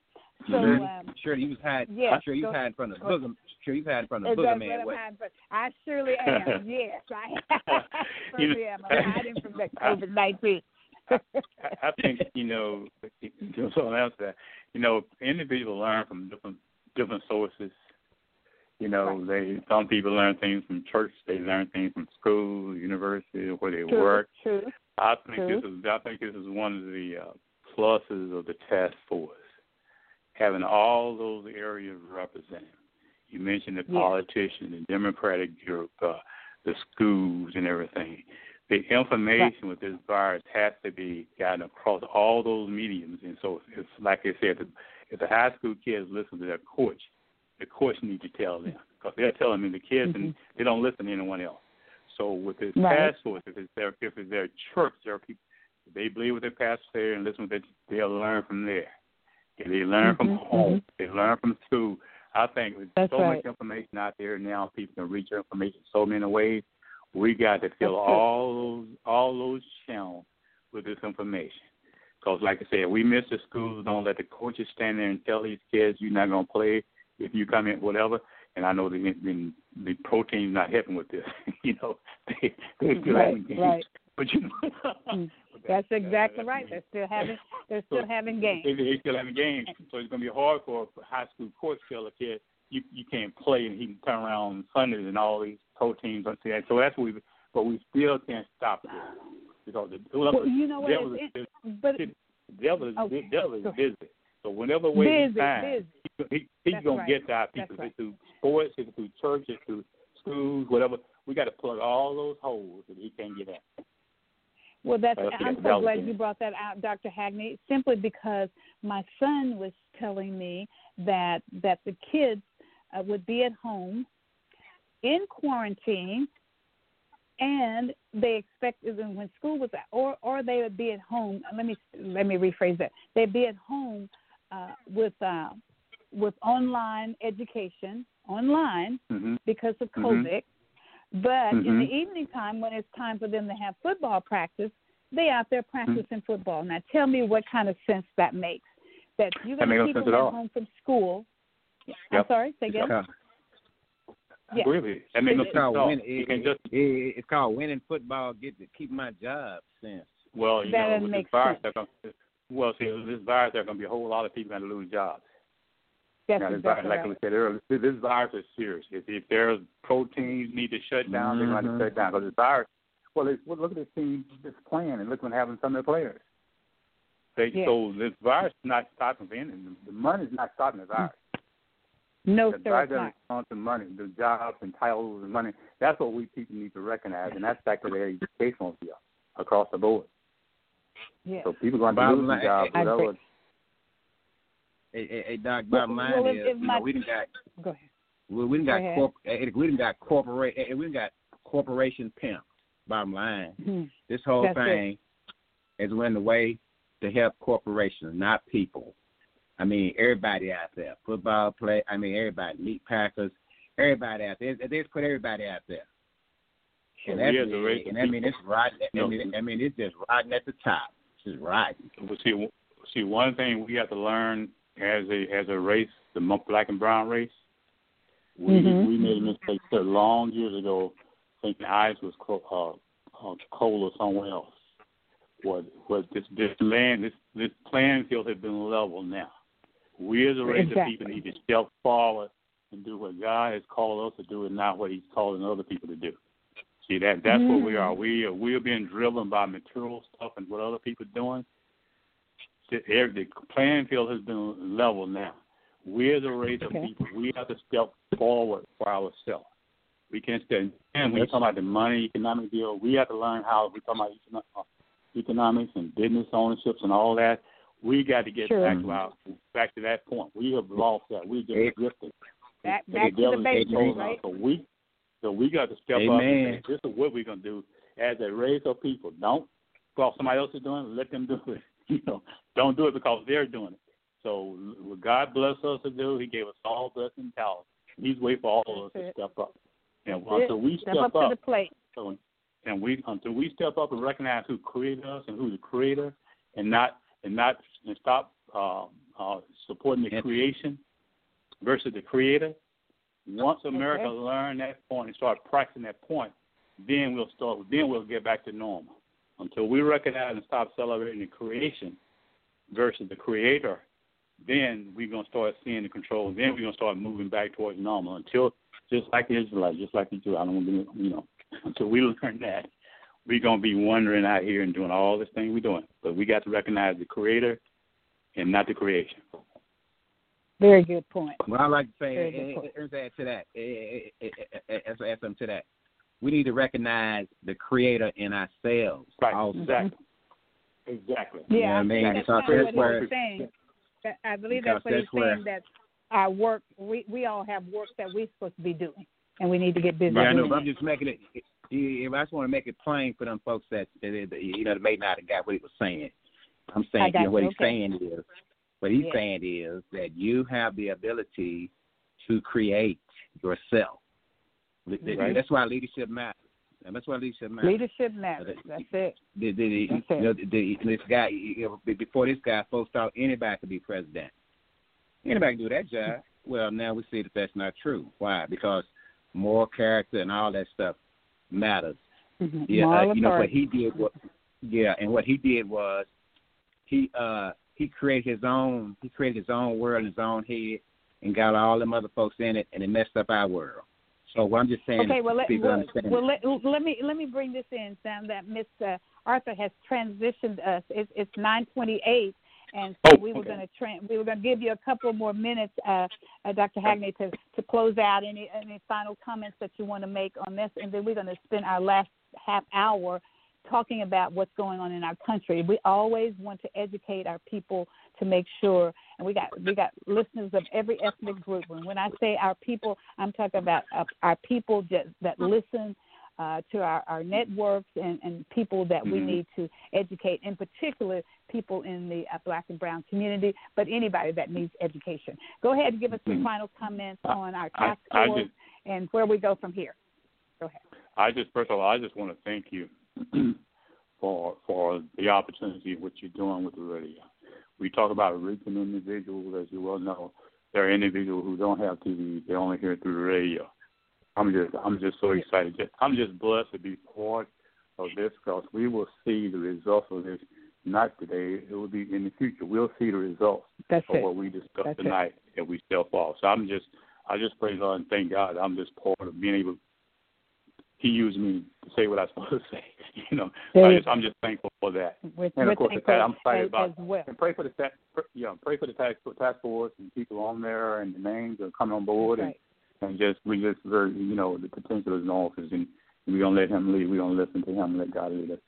So Mhm. um, sure, you was hiding. yeah, I'm sure you go- was hiding from the go- booger. Sure, you was hiding from the Is booger that man. I'm What? hiding from? I surely am. yes, I You know- surely am. I'm hiding from the COVID nineteen. I, I think you know, just something else that you know, individuals learn from different different sources. You know, they some people learn things from church, they learn things from school, university, where they True, work. true. I think True. this is I think this is one of the uh, pluses of the task force, having all those areas represented. You mentioned the politicians, the Democratic group, uh, the schools, and everything. The information with this virus has to be gotten across all those mediums, and so it's like I said, if the high school kids listen to their coach, the coach needs to tell them because they're telling me the kids and they don't listen to anyone else. So with this Right. task force, if it's their if it's their church, their people, if they believe what their pastor say and listen to that, they'll learn from there. If they learn from Mhm, home, they learn from school. I think with That's so right. much information out there now, people can reach information so many ways. We got to fill That's true. all those all those channels with this information. Because, like I said, we miss the schools. Don't let the coaches stand there and tell these kids you're not going to play if you come in, whatever. And I know the the, the pro team's not helping with this. you know, they they're still Right, having games. right. But you know, Mm, That's exactly right. They're still having they're still having games. They, they still having games, so it's going to be hard for a high school coach a kid you you can't play, and he can turn around on Sundays and all these pro teams and see that. So that's what we, but we still can't stop this because the Well, you know what? devil is, in, but devil is, Okay, devil is busy. So whenever way busy, he busy. He, he, he's That's gonna right. get to our people. right. Through sports, it's through churches, through schools, whatever. We got to plug all those holes that he can't get in. Well, that's That's I'm so relevant. glad you brought that out, Dr. Hackney. Simply because my son was telling me that that the kids uh, would be at home in quarantine, and they expected them when school was at, or or they would be at home. Let me let me rephrase that. They'd be at home uh, with uh, with online education online Mm-hmm. because of Mhm. COVID. But in the Mhm. evening time, when it's time for them to have football practice, they out there Mm-hmm. practicing football. Now, tell me what kind of sense that makes. That you're That going to makes no sense at at all. home from school. I'm sorry, say again. It's Yeah. Really, that makes no It's sense at called all. winning. You It, can just it, it, it's called winning football. Get to keep my job sense. Well, you That know, with this virus, sense. gonna, Well, see, with this virus, there are going to be a whole lot of people going to lose jobs. That's now, exactly like right. we said earlier, this, this virus is serious. If, if there's proteins need to shut down, mm-hmm. they're going to shut down because this virus. Well, it's, well, look at this team that's playing, and look what happened to some of the players. They, yeah. So this virus is not stopping for anything. The money is not stopping the virus. No, the sir, virus it's not. doesn't to money, the jobs and titles and money. That's what we people need to recognize, and that's back to the educational field across the board. Yeah. So people are going to lose their jobs. I whatever. agree. Hey, hey, hey Doc, Well, bottom line well, is, if you my- know, we done got Go ahead. we, we done Go got ahead. corp, eh, we done got corporate, eh, we done got corporation pimp. Bottom line, Mhm. this whole That's thing is went the way to help corporations, not people. I mean, everybody out there, football play. I mean, everybody, meat packers, everybody out there. They they just put everybody out there. And And, that's, we as a race of and I mean, it's right. I mean, I mean, it's just riding at the top. It's just riding. Well, see, see, one thing we have to learn as a as a race, the black and brown race, we Mhm. we made a mistake so long years ago, thinking ice was co- uh, uh, coal or somewhere else. What what this this land this this playing field has been leveled now. We as a race Exactly. of people need to step forward and do what God has called us to do, and not what He's calling other people to do. See that that's what we Mm. are. We are we are being driven by material stuff and what other people are doing. The, air- the playing field has been leveled now. We're the race of people, we have to step forward for ourselves. We can't stand. And when you talk about the money, economic deal, we have to learn how we talk about uh, economics and business ownerships and all that. We got to get Sure. back to our back to that point. We have lost that. We just Amen. drifted. Back, The to the basics, right? So we, so we got to step up and say, this is what we're gonna do as a race of people. Don't because somebody else is doing it. Let them do it. You know, don't do it because they're doing it. So what God bless us to do, He gave us all blessing and talent. He's waiting for all of us to step up. And That's until we Step step up to the plate. so, and we until we step up and recognize who created us and who's the creator, and not and not and stop uh, uh, supporting the Yes. creation versus the creator. Once America Okay. learn that point and start practicing that point, then we'll start. Then we'll get back to normal. Until we recognize and stop celebrating the creation versus the creator, then we're gonna start seeing the control. Then we're gonna start moving back towards normal. Until just like the Israelites, just like the Jew. I don't want to, you know, until we learn that, we're gonna be wandering out here and doing all this thing we're doing. But we got to recognize the creator and not the creation. Very good point. Well, I like to say, Very good eh, point. eh, let's add to that. eh, eh, eh, eh, eh, Let's add something to that. We need to recognize the creator in ourselves. Right. Also. Exactly. Exactly. You know Yeah, I I mean? think that's Because kind that's what he's saying. That- I believe that's what that's he's saying. That our work, we we all have work that we're supposed to be doing, and we need to get busy Yeah, I know. But I'm just making it. yeah, I just want to make it plain for them folks that, that, that you know that may not have got what he was saying. I'm saying, I you know, what you, he's okay. saying is, what he's Yeah. saying is that you have the ability to create yourself. Th- th- Right. That's why leadership matters. And that's why leadership matters. Leadership matters. That's it. The, the, the, That's you know, the, the, this guy, you know, before this guy, folks thought anybody could be president. Anybody can do that job. Well, now we see that that's not true. Why? Because moral character and all that stuff matters. Mhm. Yeah, uh, you know what he did. What, yeah, and what he did was he uh he created his own he created his own world in his own head and got all them other folks in it, and it messed up our world. So what I'm just saying, Okay, well, let, well, understand. well let, let me let me bring this in, Sam. That Miss uh, Arthur has transitioned us. It's, it's 9:28, and so Oh, we were okay. going to tra- we were going to give you a couple more minutes, uh, uh, Dr. Hackney, to to close out any any final comments that you want to make on this, and then we're going to spend our last half hour talking about what's going on in our country. We always want to educate our people to make sure, and we got we got listeners of every ethnic group. And when I say our people, I'm talking about uh, our people that, that listen uh, to our, our networks and, and people that we Mhm. need to educate, in particular people in the uh, black and brown community, but anybody that needs education. Go ahead and give us some Mhm. final comments I- on our task I force just- and where we go from here. Go ahead. I just first of all, I just want to thank you for for the opportunity of what you're doing with the radio. We talk about reaching individuals, as you well know. There are individuals who don't have TV; they only hear it through the radio. I'm just I'm just so excited. I'm just blessed to be part of this because we will see the results of this not today. It will be in the future. We'll see the results That's of it. what we discussed That's tonight if we still fall. So I'm just, I just praise God and thank God. I'm just part of being able. He used me to say what I'm supposed to say. You know, so I just, I'm just thankful for that. We're, And of course, thankful I'm excited about as well. and pray for the tax, you know, pray for the tax task force and people on there and the names that are coming on board Right. and and just we just very you know the potential is in office and we don't let him lead. We don't listen to him and let God lead us.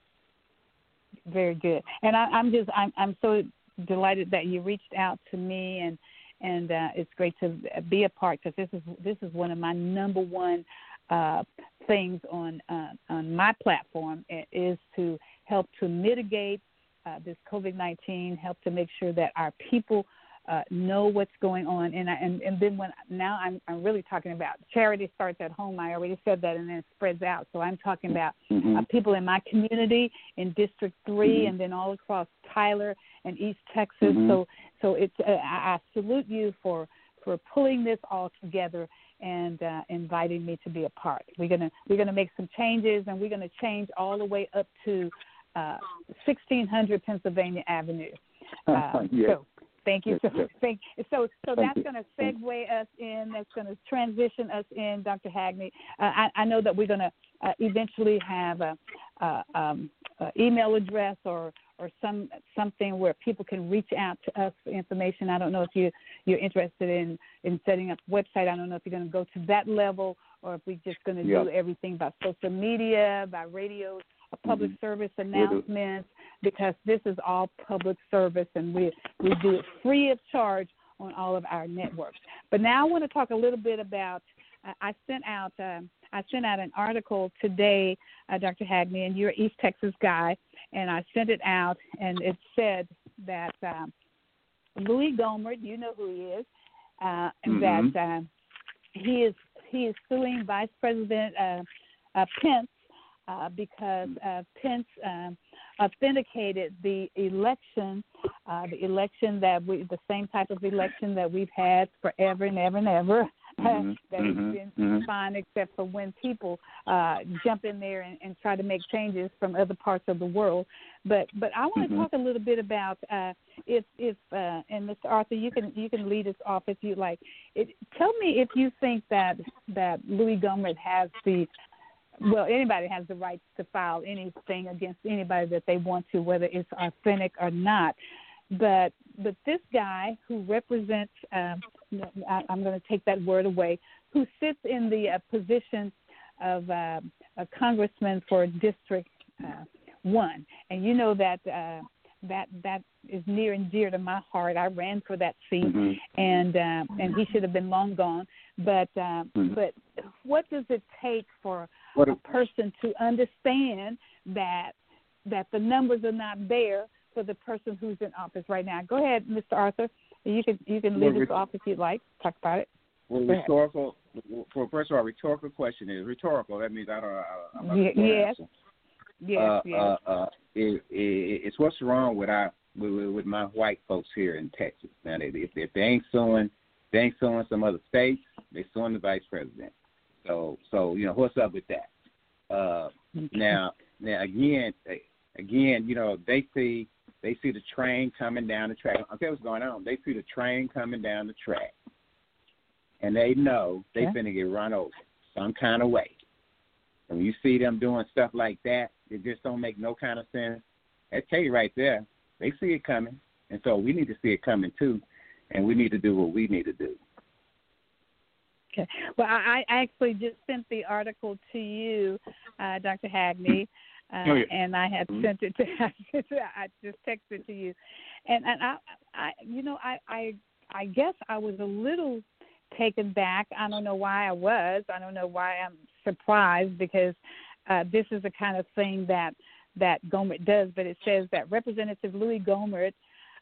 Very good. And I, I'm just I'm I'm so delighted that you reached out to me and and uh, it's great to be a part because this is this is one of my number one uh, things on uh, on my platform is to help to mitigate uh, this COVID nineteen, help to make sure that our people uh, know what's going on, and I, and and then when now I'm I'm really talking about charity starts at home. I already said that, and then it spreads out. So I'm talking about Mm-hmm. uh, people in my community in District 3 Mhm. and then all across Tyler and East Texas. Mhm. So so it's uh, I, I salute you for for pulling this all together and uh, inviting me to be a part. We're gonna we're gonna make some changes and we're gonna change all the way up to uh, 1600 Pennsylvania Avenue. Uh, Yes. So thank you. Yes, So yes. thank so so Thank that's going to segue us in. That's going to transition us in, Dr. Hackney. Uh, I, I know that we're going to uh, eventually have a, a, um, a email address or or some something where people can reach out to us for information. I don't know if you you're interested in in setting up a website. I don't know if you're going to go to that level or if we're just going to Yeah. do everything by social media, by radio, public Mhm. service announcements, because this is all public service and we we do it free of charge on all of our networks. But now I want to talk a little bit about. Uh, I sent out um, I sent out an article today, uh, Dr. Hackney, and you're an East Texas guy, and I sent it out, and it said that um, Louis Gohmert, you know who he is, uh, Mhm. that um, he is he is suing Vice President uh, uh, Pence uh, because uh, Pence um, authenticated the election, uh, the election that we, the same type of election that we've had forever and ever and ever. Mhm, that has mhm, been mhm. fine, except for when people uh, jump in there and, and try to make changes from other parts of the world. But but I want to Mhm. talk a little bit about uh, if if uh, and Mr. Arthur, you can you can lead us off if you like. It, tell me if you think that that Louis Gohmert has the well, anybody has the right to file anything against anybody that they want to, whether it's authentic or not. But but this guy who represents, um, I, I'm going to take that word away, who sits in the uh, position of uh, a congressman for District uh, One, and you know that uh, that that is near and dear to my heart. I ran for that seat, Mhm. and um, and he should have been long gone. But um, Mhm. but what does it take for What a person to understand that that the numbers are not there for the person who's in office right now? Go ahead, Mr. Arthur. You can you can leave Well, us off if you'd like. Talk about it. Well, Go ahead. rhetorical. For first of all, rhetorical question is rhetorical. That means I don't. I, I'm not Ye- yes. answer. Yes, uh, yes. uh, uh, it, it, it's what's wrong with our with, with my white folks here in Texas. Now, they, if, if they ain't suing, they ain't suing some other states. They suing the vice president. So, so you know what's up with that? Uh, now, now again, again, you know they see they see the train coming down the track. Okay, what's going on? They see the train coming down the track, and they know they're Okay. finna get run over some kind of way. And when you see them doing stuff like that, it just don't make no kind of sense. I tell you right there, they see it coming, and so we need to see it coming too, and we need to do what we need to do. Okay. Well, I, I actually just sent the article to you, uh, Dr. Hackney, uh, Oh, yeah. and I had Mhm. sent it to. I just texted to you, and and I, I, you know, I, I, I guess I was a little taken back. I don't know why I was. I don't know why I'm surprised because uh, this is the kind of thing that that Gohmert does. But it says that Representative Louis Gohmert,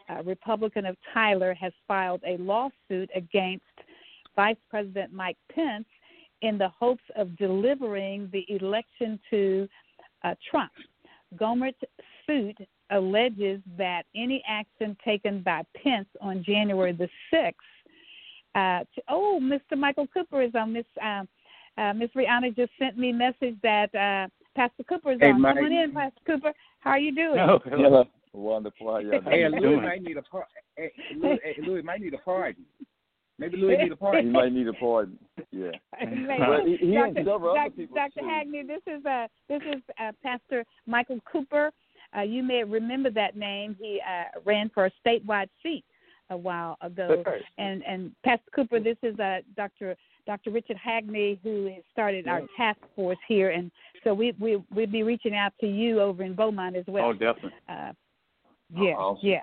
uh, Republican of Tyler, has filed a lawsuit against Vice President Mike Pence in the hopes of delivering the election to uh, Trump. Gohmert's suit alleges that any action taken by Pence on January the 6th. Uh, to, oh, Mr. Michael Cooper is on. Miss uh, uh, Miss Rihanna just sent me a message that uh, Pastor Cooper is Hey, on. Mike. Come on in, Pastor Cooper. How are you doing? Oh, hello. Wonderful. How y'all Hey, doing? Louis might need a par- hey, Louis, hey, Louis might need a pardon. Maybe Louis need a He might need a pardon. Yeah. But he, he and Dr. several other people Dr. too. Hackney, this is uh, this is uh, Pastor Michael Cooper. Uh, you may remember that name. He uh, ran for a statewide seat a while ago. Right. And and Pastor Cooper, this is uh, Dr. Dr. Richard Hackney, who has started our task force here, and so we we we'll be reaching out to you over in Beaumont as well. Oh, definitely. Uh, yeah, Awesome. yeah.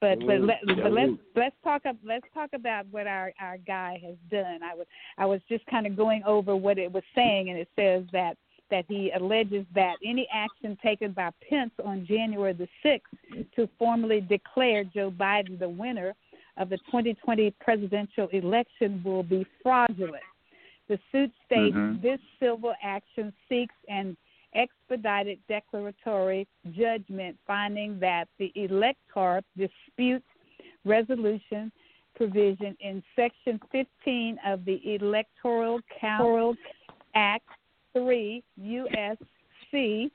But but let, but let's let's talk ab- let's talk about what our our guy has done. I was I was just kind of going over what it was saying, and it says that that he alleges that any action taken by Pence on January the sixth to formally declare Joe Biden the winner of the 2020 presidential election will be fraudulent. The suit states Mhm. this civil action seeks an expedited declaratory judgment finding that the elector dispute resolution provision in section 15 of the electoral count act 3 usc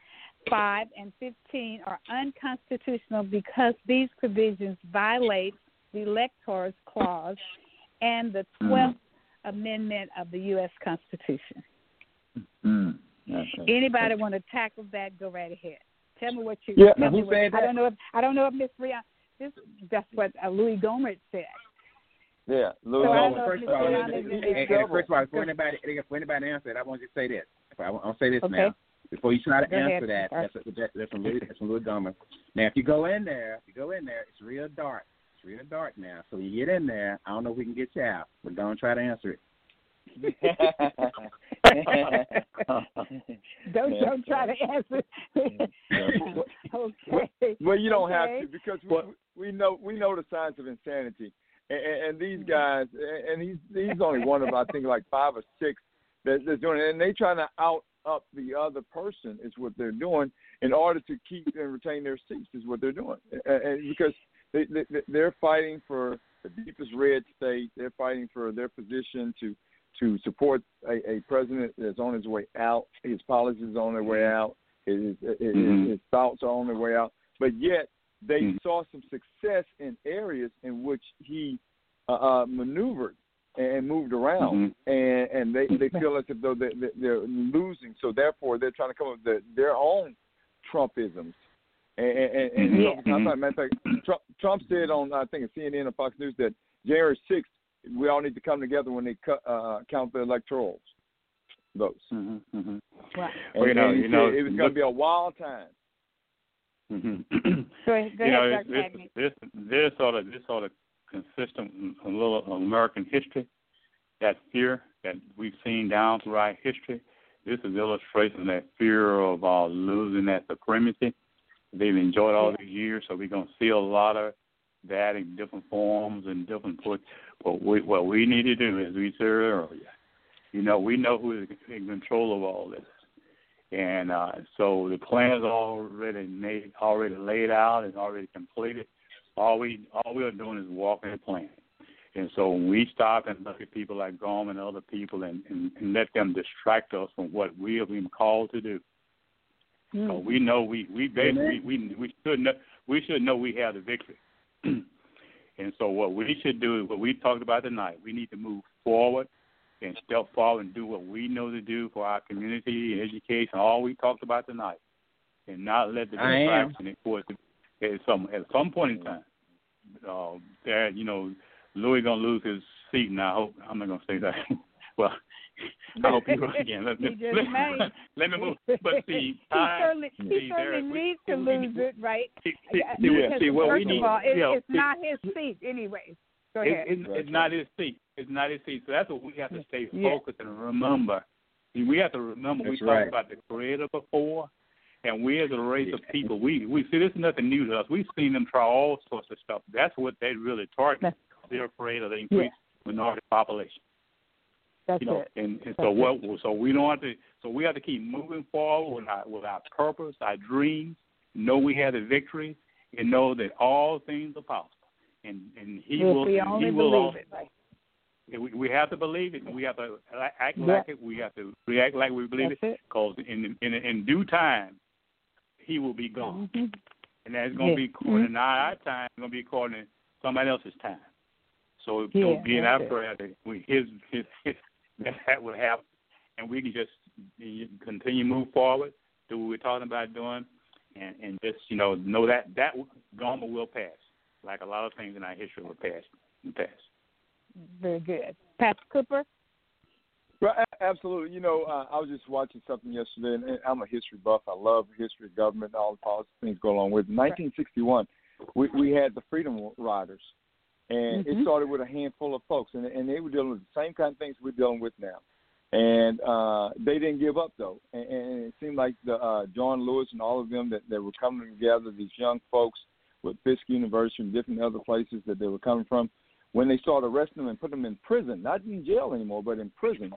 5 and 15 are unconstitutional because these provisions violate the electors clause and the 12th amendment of the u.s constitution Mm. Okay. Anybody want to tackle that? Go right ahead. Tell me what you. Yeah, tell who me what, said I don't know if I don't know if Miss Rihanna. This that's what uh, Louis Gohmert said. Yeah. Louis So I don't know first if of all, and, and, and, in and trouble. first of all, before anybody before anybody answer it, I want you to say this. I want to say this Okay. now. Before you try to Go ahead. answer that, that's, that, that's from Louis, that's from Louis Gohmert. Now, if you go in there, if you go in there, it's real dark. It's real dark now. So when you get in there, I don't know if we can get you out, but don't try to answer it. Don't Yeah. don't try to answer. okay. Well, you don't have to because we, we know we know the signs of insanity, and, and, and these mm-hmm. guys, and he's he's only one of I think like five or six that, that's doing it, and they trying to out up the other person is what they're doing in order to keep and retain their seats is what they're doing, and, and because they, they they're fighting for the deepest red state, they're fighting for their position to to support a, a president that's on his way out, his policies are on their way out, his his, Mhm. his thoughts are on their way out. But yet they Mhm. saw some success in areas in which he uh, uh, maneuvered and moved around, and and they they feel as if though they, they- they're losing, so therefore they're trying to come up with their, their own Trumpisms. And, and, and Yeah. so, matter of fact, Trump, Trump said on I think CNN or Fox News that January sixth we all need to come together when they cut, uh, count the electorals votes. hmm hmm Wow. And, Well, you know, you know, it was going to be a wild time. hmm Go ahead, go you know, ahead, this, Dr. This, this sort of this sort of consistent a little American history, that fear that we've seen down throughout history. This is illustration of that fear of uh, losing that supremacy. They've enjoyed all these years, so we're gonna see a lot of that in different forms and different puts. What we what we need to do, as we said earlier, you know, we know who is in control of all this. And uh, so the plan's already made, already laid out and already completed. All we all we are doing is walking the plan. And so when we stop and look at people like Grom and other people and, and, and let them distract us from what we have been called to do, Mm. so we know we we basically we we should know we should know we have the victory. and so what we should do is what we talked about tonight. We need to move forward and step forward and do what we know to do for our community and education. All we talked about tonight, and not let the distraction. Of course, at some at some point in time, uh, that you know, Louis gonna lose his seat. Now, I hope I'm not gonna say that. well, I hope he goes again. Let, He let, just let, let me move. But see, he I- certainly, he see, there- certainly we- needs to we- lose it, right? see, see, Uh, see, because see, what first we need. of all, it, you know, it's see, not his seat, anyways. Go it- ahead. it's, it's not his seat. It's not his seat. So that's what we have to stay Yeah. focused and remember. See, we have to remember we That's talked about the Creator before, and we as a race of people, we we see this is nothing new to us. We've seen them try all sorts of stuff. That's what they really target. They're afraid of the increased minority population. That's you know, it. and, and so what? So we don't have to. So we have to keep moving forward with our with our purpose, our dreams. Know we have the victory, and know that all things are possible. And and He if will. we and only he will believe it, right? We, we have to believe it. and We have to act Yeah. like it. We have to react like we believe That's it. Because in, in in due time, He will be gone. Mhm. and that's going to Yeah. be according Mhm. to our time. It's going to be according to somebody else's time. So, Yeah, so being that's our prayer that we his his, his that that will happen, and we can just continue to move forward, do what we're talking about doing, and and just you know know that that Gohmert will pass, like a lot of things in our history will pass. Pass. Very good. Pastor Cooper? Well, a- absolutely. You know, uh, I was just watching something yesterday, and and I'm a history buff. I love history, government, all the policy things go along with. 1961, we we had the Freedom Riders, and it Mhm. started with a handful of folks, and and they were dealing with the same kind of things we're dealing with now. And uh, they didn't give up though, and, and it seemed like the uh, John Lewis and all of them that, that were coming together, these young folks with Fisk University and different other places that they were coming from, when they started arresting them and putting them in prison, not in jail anymore, but in prison,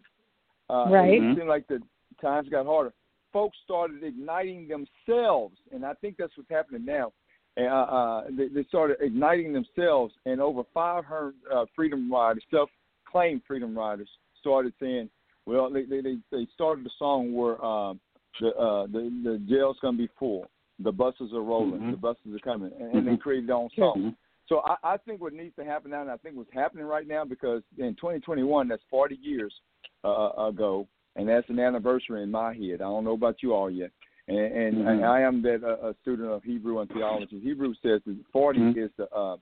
uh, Right. It seemed like the times got harder. Folks started igniting themselves, and I think that's what's happening now. Uh, uh, they, they started igniting themselves, and over 500 uh, freedom riders, self-claimed freedom riders, started saying, "Well, they they they, started the song where um, the uh, the the jail's gonna be full, the buses are rolling, Mhm. the buses are coming," and, and they created their own song. So I, I think what needs to happen now, and I think what's happening right now, because in 2021, that's 40 years uh, ago, and that's an anniversary in my head. I don't know about you all yet. And, and Mhm. I am that uh, a student of Hebrew and theology. Hebrew says that 40 Mhm. is the uh,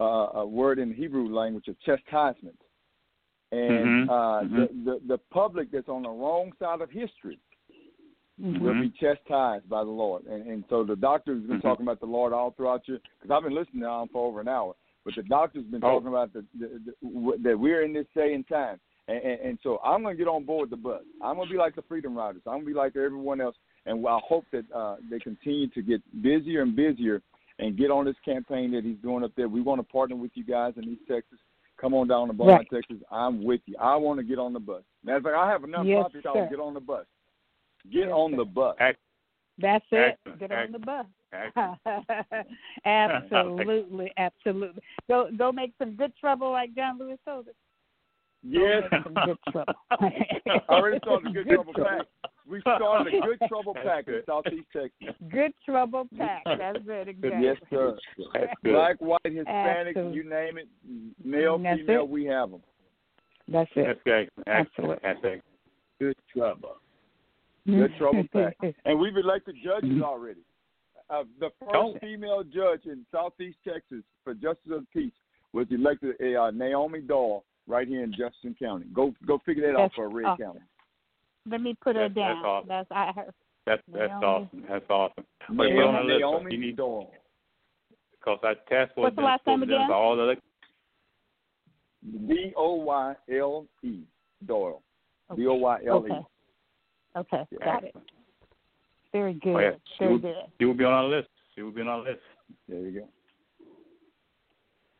uh, a word in the Hebrew language of chastisement, and Mhm. uh, Mhm. the, the the public that's on the wrong side of history will be chastised by the Lord. And, and so the doctor's been Mhm. talking about the Lord all throughout you, because I've been listening to him for over an hour. But the doctor's been Oh. talking about the, the, the, that we're in this day and time. And, and, and so I'm going to get on board the bus. I'm going to be like the Freedom Riders. I'm going to be like everyone else. And I hope that uh, they continue to get busier and busier and get on this campaign that he's doing up there. We want to partner with you guys in East Texas. Come on down to Beaumont, Right. Texas. I'm with you. I want to get on the bus. Matter of fact, I have a Yes, nonprofit called sir. Get on the Bus. Get Yes, on sir. the bus. Act- That's it. Excellent, Get on the bus. absolutely, absolutely. Go go make some good trouble like John Lewis told us. Go Yes. make some good trouble. I already started a good trouble pack. We started a good trouble That's pack in. Southeast Texas. good trouble pack. That's it. Exactly. Yes, sir. Black, white, Hispanic, Absolutely. you name it, male, That's female, it. we have them. That's it. That's great. Absolutely. Excellent. Good trouble. Good trouble pack. And we've elected judges already. Uh, the first Oh. female judge in Southeast Texas for Justice of the Peace was elected uh, Naomi Doyle right here in Jefferson County. Go go figure that out for Red awesome. County. Let me put her That's- that's down. awesome. That's I heard. That's that's Naomi. awesome. That's awesome. But put on the Naomi, list. Naomi You need Doyle. because our task force What's the last name identifies again? all the D O Y L E Doyle. Okay. D O Y L E. Okay. Okay. Yeah. Got it. Very oh, good. Oh, yeah. She Very will- good. She will be on our list. She will be on our list. There you go.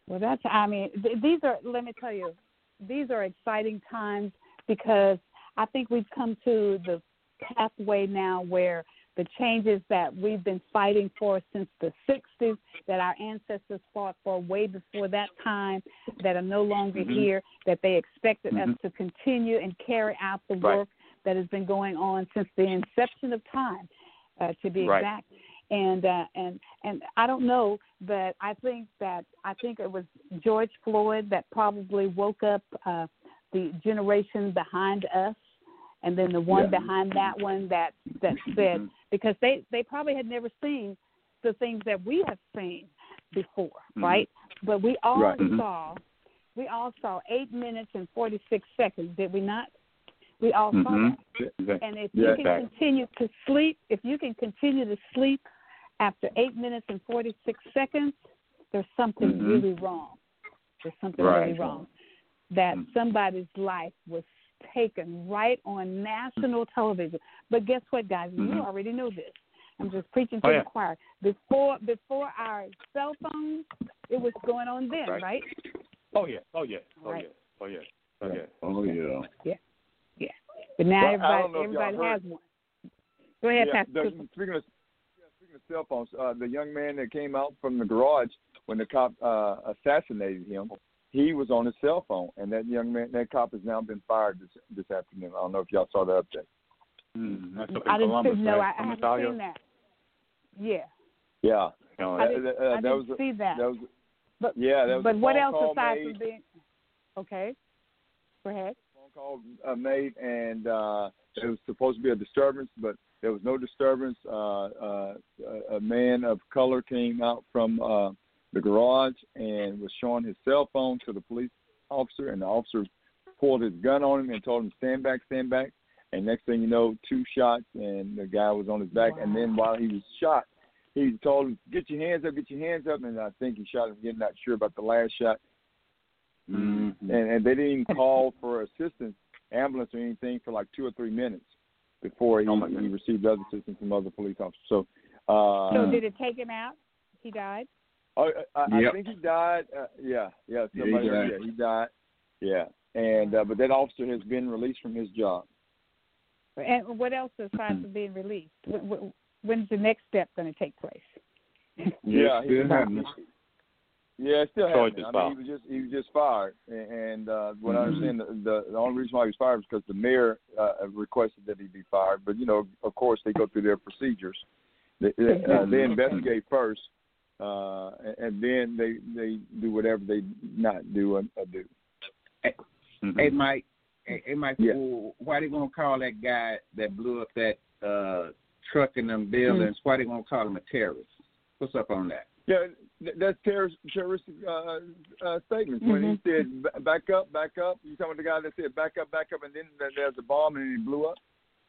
Well, that's, I mean, th- these are, let me tell you, these are exciting times because I think we've come to the pathway now where the changes that we've been fighting for since the 60s, that our ancestors fought for way before that time, that are no longer Mhm. here, that they expected us Mhm. to continue and carry out the Right. work that has been going on since the inception of time, uh, to be Right. exact and uh, and and I don't know, but I think that I think it was George Floyd that probably woke up uh, the generation behind us, and then the one Yeah. behind that one that that said Mhm. because they they probably had never seen the things that we have seen before, Mhm. right? But we all Right. Mhm. saw we all saw eight minutes and forty six seconds, did we not? We all saw Mhm. that. Exactly. And if Yeah. you can continue to sleep, if you can continue to sleep after eight minutes and 46 seconds, there's something Mhm. really wrong. There's something Right. really wrong. That Mhm. somebody's life was taken right on national television. But guess what, guys? You Mhm. already know this. I'm just preaching to Oh, yeah. the choir. Before before our cell phones, it was going on then, Right. right? Oh yeah. Oh yeah. Oh Right. yeah. Oh yeah. Oh yeah. Oh yeah. But now Well, everybody don't know if y'all everybody heard- has one. Go ahead, Yeah, Pastor. the, speaking of yeah, speaking of cell phones, uh, the young man that came out from the garage when the cop uh, assassinated him, he was on his cell phone, and that young man, that cop, has now been fired this this afternoon. I don't know if y'all saw the update. Mm, that's up in I didn't Columbus, no, right? I, I haven't Ohio? seen that. Yeah. Yeah, You know, I didn't, uh, I didn't was see that. that was but yeah. That was but a what else call aside made. from being okay? Go ahead. phone call uh, made, and uh, it was supposed to be a disturbance, but there was no disturbance. Uh, uh, a man of color came out from uh, the garage and was showing his cell phone to the police officer, and the officer pulled his gun on him and told him, "Stand back, stand back." And next thing you know, two shots, and the guy was on his back. And then while he was shot, he told him, "Get your hands up, get your hands up." And I think he shot him again. Not sure about the last shot. Mm-hmm. And, and they didn't even call for assistance, ambulance or anything for like two or three minutes before he, Oh, he received other assistance from other police officers. So, uh, So did it take him out? He died. I, I, I think he died. Uh, yeah, yeah, Yeah, he died. yeah, he died. Yeah, and uh, but that officer has been released from his job. And what else aside from being released? Wh- wh- When's the next step going to take place? Yeah, he- still happening. Yeah, it's still Charge happening. is I mean, filed. he was just he was just fired, and, and uh, what I Mhm. understand, the, the the only reason why he was fired was because the mayor uh, requested that he be fired. But you know, of course, they go through their procedures. They they, uh, they investigate first, uh, and, and then they they do whatever they not do or, or do. Mhm. Hey, Mike. Hey, hey, Mike. Yeah. w- Why they gonna call that guy that blew up that uh truck in them buildings? Why they gonna call him a terrorist? What's up on that? Yeah, th- that's terrorist, terroristic uh, uh, statements. When he said "back up, back up," you talking about the guy that said "back up, back up," and then there- there's a bomb and he blew up.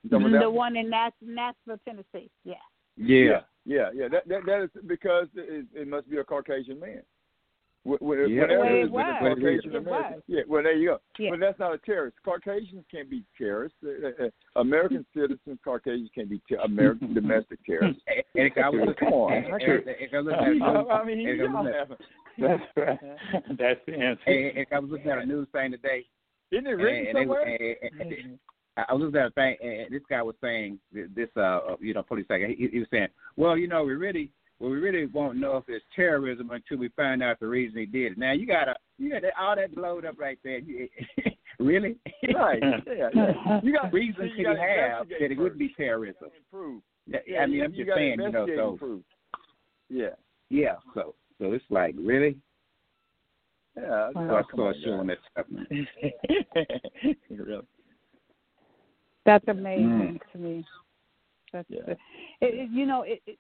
You talking about The one in Nash- Nashville, Tennessee. Yeah. Yeah, yeah, yeah. That that, that is because it, it must be a Caucasian man. Wh- wh- Yeah. Whenever Well, it with a was. Caucasian It was. Yeah, well, there you go. Yeah. But that's not a terrorist. Caucasians can't be terrorists. Uh, uh, American citizens, Caucasians can't be ter- American domestic terrorists. Eric, I was Come on. Eric, I was looking at a news- I mean, Eric, I was y'all looking at- haven't. That's right. That's the answer. Hey, Eric, I was looking at a news thing today. Isn't it written and they- somewhere? and- and- and- I was looking at a thing, and this guy was saying this, uh, you know, police guy. He, he was saying, well, you know, we really, well, we really won't know if it's terrorism until we find out the reason he did it. Now you got to, you got all that blowed up right there. You- really? Right. Yeah, yeah. You got reason see, could you gotta have that it would first be terrorism? and prove. Yeah, Yeah, I mean, you, I'm just gotta saying, you know, so and prove. Yeah. yeah, so so it's like really. Yeah. So I come on, started showing guys. that stuff. really. That's amazing mm. to me. That's Yeah. it, it, you know it, it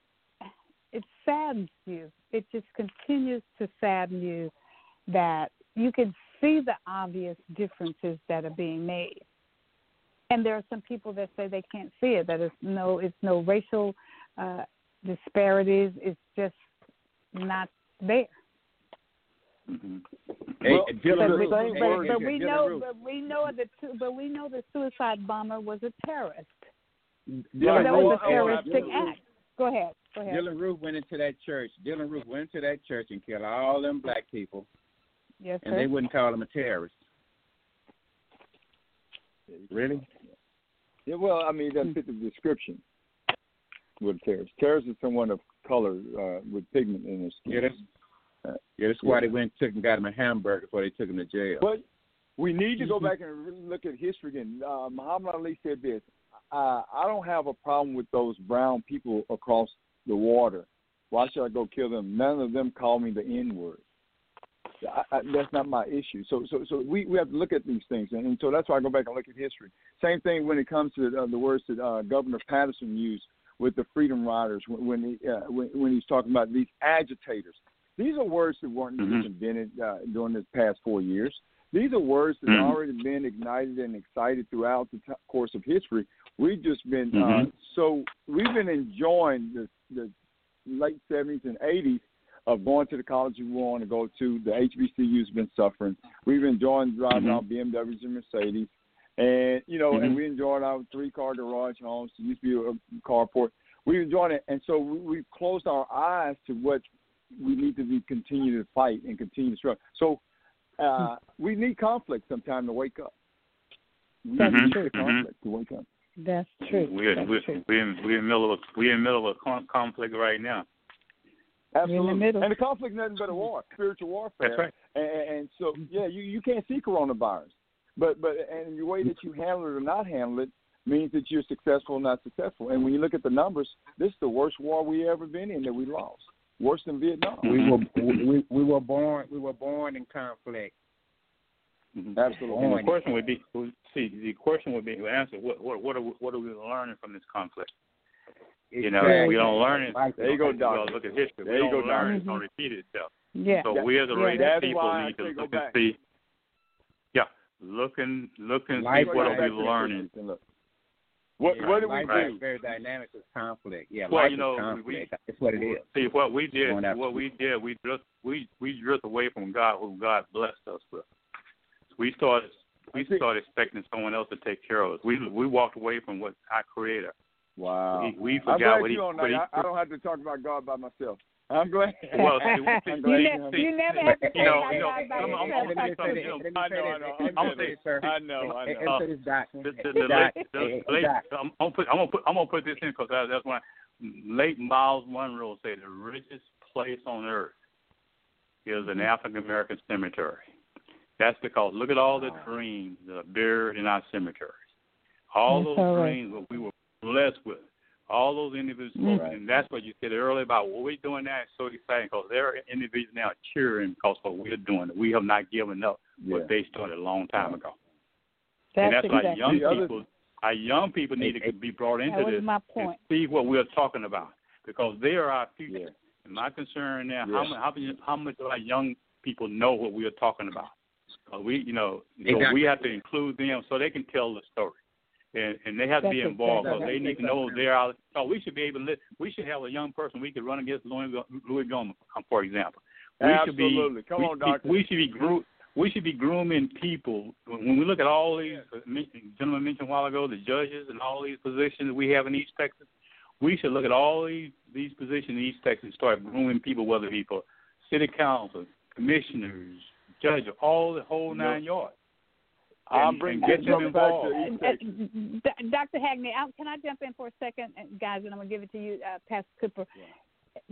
it saddens you. It just continues to sadden you that you can see the obvious differences that are being made. And there are some people that say they can't see it. That it's no, it's no racial uh, disparities. It's just not there. Hey, Well, But, we, same but, hey, but we know, Roof. but we know that, but we know the suicide bomber was a terrorist. Dylann that Roof, was a hey, terroristic Dylann act. Go ahead. Go ahead. Dylann Roof went into that church. Dylann Roof went into that church and killed all them black people, Yes, and sir. they wouldn't call him a terrorist. Really? Yeah, well, I mean, that fit the description with terrorist. Terrorist is someone of color uh, with pigment in their skin. Yeah, that's Uh, yeah. That's why they went and took and got him a hamburger before they took him to jail. But we need to go back and really look at history again. Uh, Muhammad Ali said this: uh, "I don't have a problem with those brown people across the water. Why should I go kill them? None of them call me the N word. That's not my issue. So, so, so we, we have to look at these things, and, and so that's why I go back and look at history. Same thing when it comes to uh, the words that uh, Governor Patterson used with the Freedom Riders when when, he, uh, when when he's talking about these agitators. These are words that weren't Mhm. just invented uh, during this past four years. These are words that Mhm. have already been ignited and excited throughout the t- course of history. We've just been uh, Mhm. so we've been enjoying the the late seventies and eighties of going to the college we want to go to. The HBCU's been suffering. We've enjoyed driving Mhm. our BMWs and Mercedes, and you know, and Mhm. we enjoyed our three car garage homes. It used to be a carport. We enjoyed it, and so we, we've closed our eyes to what we need to be continue to fight and continue to struggle. So uh, we need conflict sometime to wake up. We That's need true. the conflict to wake up. That's true. We're That's we're true. we're in, we're in the middle of we're in the middle of a con- conflict right now. Absolutely. middle. And the conflict is nothing but a war, spiritual warfare. That's right. And, and so, yeah, you you can't see coronavirus, but but and the way that you handle it or not handle it means that you're successful or not successful. And when you look at the numbers, this is the worst war we ever been in that we lost. worse than Vietnam. We were we, we were born we were born in conflict. Mm-hmm. Absolutely. And the question would be, see, the question would be, the answer, what, what, what are we, what are we learning from this conflict? You know, we don't learn it. There you go, We Doctor. look at history. There we you don't go, learn Doctor. it's gonna repeat itself. Yeah. So That- we as a yeah, race that's people why I need to say look and see. Yeah, look and look and Life see what are we back to the learning. What Yeah, what do we life do? is very dynamic with conflict. Yeah, Well, life you know, is we- conflict. It's what it is. See what we did. What we did. We drift. We we drift away from God, who God blessed us with. We started. We I started expecting someone else to take care of us. We we walked away from what our Creator. Wow. We, we I'm forgot glad what he. you on What that. he I, I don't have to talk about God by myself. I'm glad. Well, see, I'm glad. You, see, you never have to you know, you know, God by I'm- I'm- yourself. I'm- I'm- say this. I'm- I know. I know. I'm say saying- this, sir. I know, I know. say uh, the, the, the, Doc, late, the hey, hey, late, I'm, I'm, put, I'm gonna put I'm gonna put this in because that, that's why late Myles Munroe said the richest place on earth is an mm-hmm. African American cemetery. That's because look at all the dreams that are buried in our cemeteries. All That's those all right. dreams that we were blessed with. All those individuals, Mhm. and that's what you said earlier about what we're doing now is so exciting because there are individuals now cheering because of what we're doing. We have not given up Yeah. what they started a long time ago That's and that's why exactly. young The other- people, our young people need to be brought into That was this my and point. see what we're talking about because they are our future. Yeah. And my concern now, Yeah. how, mu- how, many- how much of our young people know what we are talking about? Uh, we, you know, so we have to include them so they can tell the story. And, and they have to be involved because they need to know they're out. So we should be able to. We should have a young person we could run against Louis, Louis Gohmert, um, for example. We Absolutely. should be. Come we, on, Doctor. We should be gro- we should be grooming people. When we look at all these, uh, gentlemen mentioned a while ago, the judges and all these positions we have in East Texas, we should look at all these these positions in East Texas and start grooming people, whether it be for city council, commissioners, judges, all the whole Yep. nine yards. I'm and- bringing get them involved. to East Uh, Texas. D- Dr. Hackney, I- can I jump in for a second, uh, guys, and I'm going to give it to you, uh, Pastor Cooper.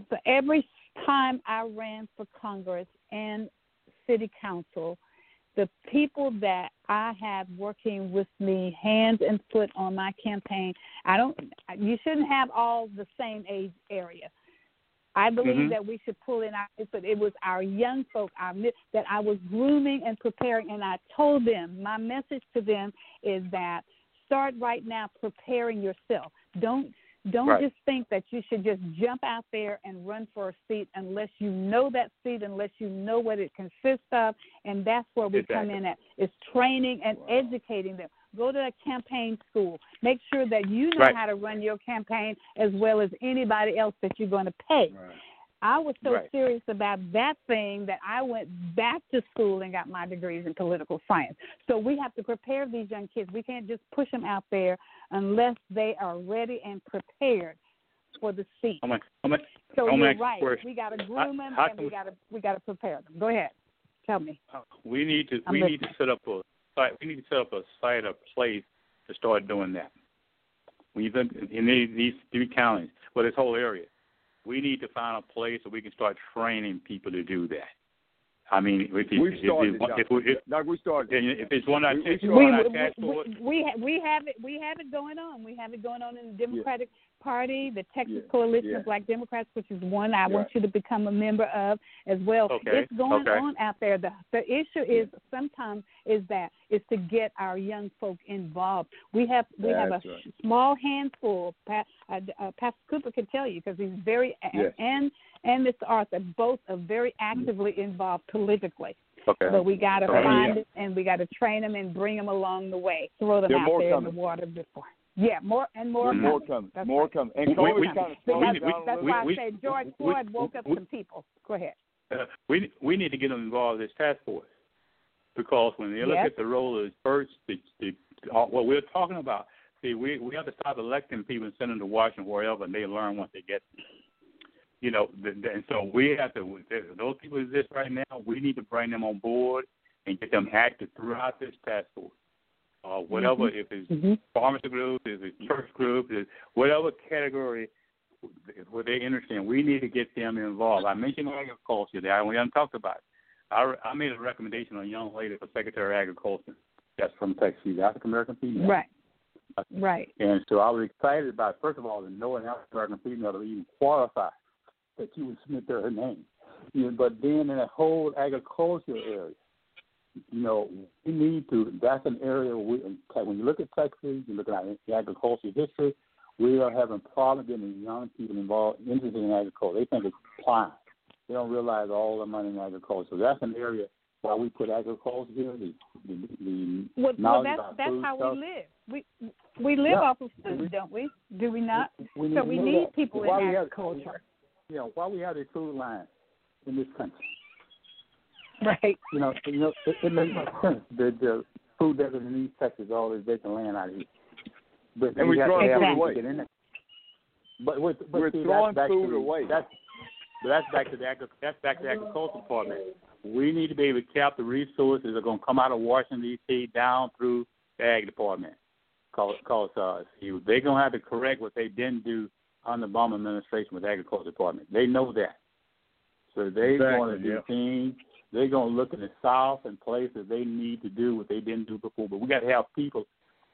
So every time I ran for Congress and City Council, the people that I have working with me hand and foot on my campaign, I don't. You shouldn't have all the same age area. I believe Mhm. that we should pull in our, but it was our young folk, our that I was grooming and preparing, and I told them my message to them is that start right now preparing yourself. Don't don't Right. just think that you should just jump out there and run for a seat unless you know that seat, unless you know what it consists of, and that's where we come in at is training and educating them. Go to a campaign school. Make sure that you know Right. how to run your campaign as well as anybody else that you're going to pay. Right. I was so Right. serious about that thing that I went back to school and got my degrees in political science. So we have to prepare these young kids. We can't just push them out there unless they are ready and prepared for the seat. I'm like, I'm like, So I'm you're like, right. We got to groom them how and we got to we got to prepare them. Go ahead. Tell me. Uh, we need to I'm we need to set up a site. We need to set up a site or place to start doing that. We think in these, three counties, well, this whole area, we need to find a place where we can start training people to do that. I mean, if, We've if, started, if, Doc. if, if, Doc, we started. if it's one of our We- we task- started. one We, we, have it we have it going on. We have it going on in the Democratic Party, the Texas Yeah, Coalition yeah. of Black Democrats, which is one I Yeah. want you to become a member of as well. Okay, It's going okay. on out there. The the issue is sometimes is that is to get our young folk involved. We have we have a right. small handful. Pat, uh, uh, Pastor Cooper can tell you because he's very Yes. and and Mr. Arthur both are very actively involved politically. okay. But we got to find it and we got to train them and bring them along the way. Throw them There are out there in the water before. Yeah, more and more. There's more coming. coming. That's More right. coming. And We- COVID we- kind of See, slowed that's, we- down a that's little. why I we- say George we- Floyd woke up we- some people. Go ahead. Uh, we we need to get them involved in this task force because when they look Yes. at the role of the first, the, the, uh, what we're talking about, see, we we have to stop electing people and send them to Washington wherever, and they learn once they get. You know, the, the, and so we have to. Those people who exist right now, we need to bring them on board and get them active throughout this task force. Uh, whatever, if it's Mm-hmm. pharmacy group, if it's church group, if whatever category what they're interested in, we need to get them involved. I mentioned agriculture there. We haven't talked about it. I, I made a recommendation on a young lady for Secretary of Agriculture. That's from Texas. She's African American female. Right. Right. And so I was excited about, first of all, to know an African American female to even qualify that you would submit their name. You know, but then in a whole agricultural area, you know, we need to. That's an area we, when you look at Texas, you look at the agricultural history. We are having problems getting young people involved, interested in agriculture. They think it's fine. They don't realize all the money in agriculture. So that's an area why we put agriculture here. The, the, the well, well that's that's how stuff. we live. We we live yeah. off of food, don't we? Do we not? We, we so we need people why in agriculture. Have, you know, why we have a food line in this country. Right. You know, you know, it, it makes no sense. The the food desert in East Texas, all this vacant land out here. But and we we're throwing food away. Get in there. But, but, but we're see, throwing that's food to, away. That's but that's back to the agri- that's back to the agriculture department. We need to be able to cap the resources that are going to come out of Washington D.C. down through the ag department. Cause, cause uh, see, they're going to have to correct what they didn't do under the Obama administration with the agriculture department. They know that, so they're exactly, going to do yeah. things. They're going to look in the South and places they need to do what they didn't do before. But we got to have people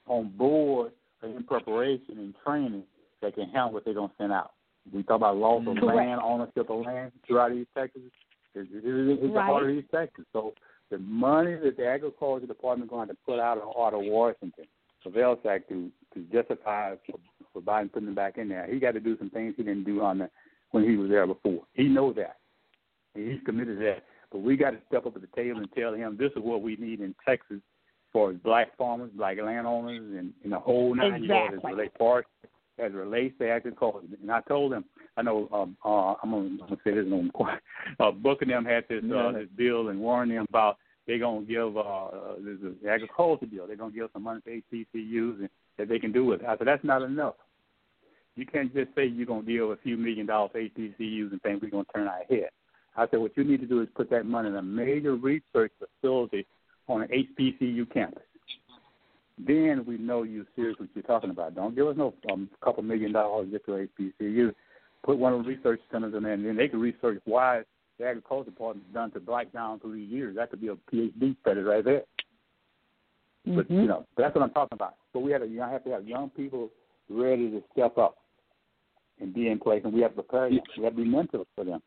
on board in preparation and training that can handle what they're going to send out. We talk about loss of mm-hmm. Correct. land, ownership of land throughout East Texas. It's, it's, it's the heart of East Texas. So the money that the agriculture department is going to put out of, out of Washington for Vilsack to to justify for, for Biden putting them back in there, he got to do some things he didn't do on the when he was there before. He knows that. And he's committed to that. But we got to step up at the table and tell him this is what we need in Texas for black farmers, black landowners, and, and the whole nine yards as Exactly. relates parts as it relates to agriculture. And I told them, I know um, uh, I'm gonna, I'm gonna say this name quiet. Uh, Book of them had this uh, this bill and warned them about they're gonna give uh, uh this is the agriculture bill. They're gonna give some money to HBCUs and that they can do with it. I said that's not enough. You can't just say you're gonna give a few million dollars to HBCUs and think we're gonna turn our head. I said what you need to do is put that money in a major research facility on an HBCU campus. Then we know you're serious what you're talking about. Don't give us no um, couple million dollars just to HBCU. Put one of the research centers in there, and then they can research why the agriculture department done to black down through these years. That could be a PhD study right there. But Mhm. you know, that's what I'm talking about. But we have to, you have to have young people ready to step up and be in place, and we have to prepare them. We have to be mentors for them.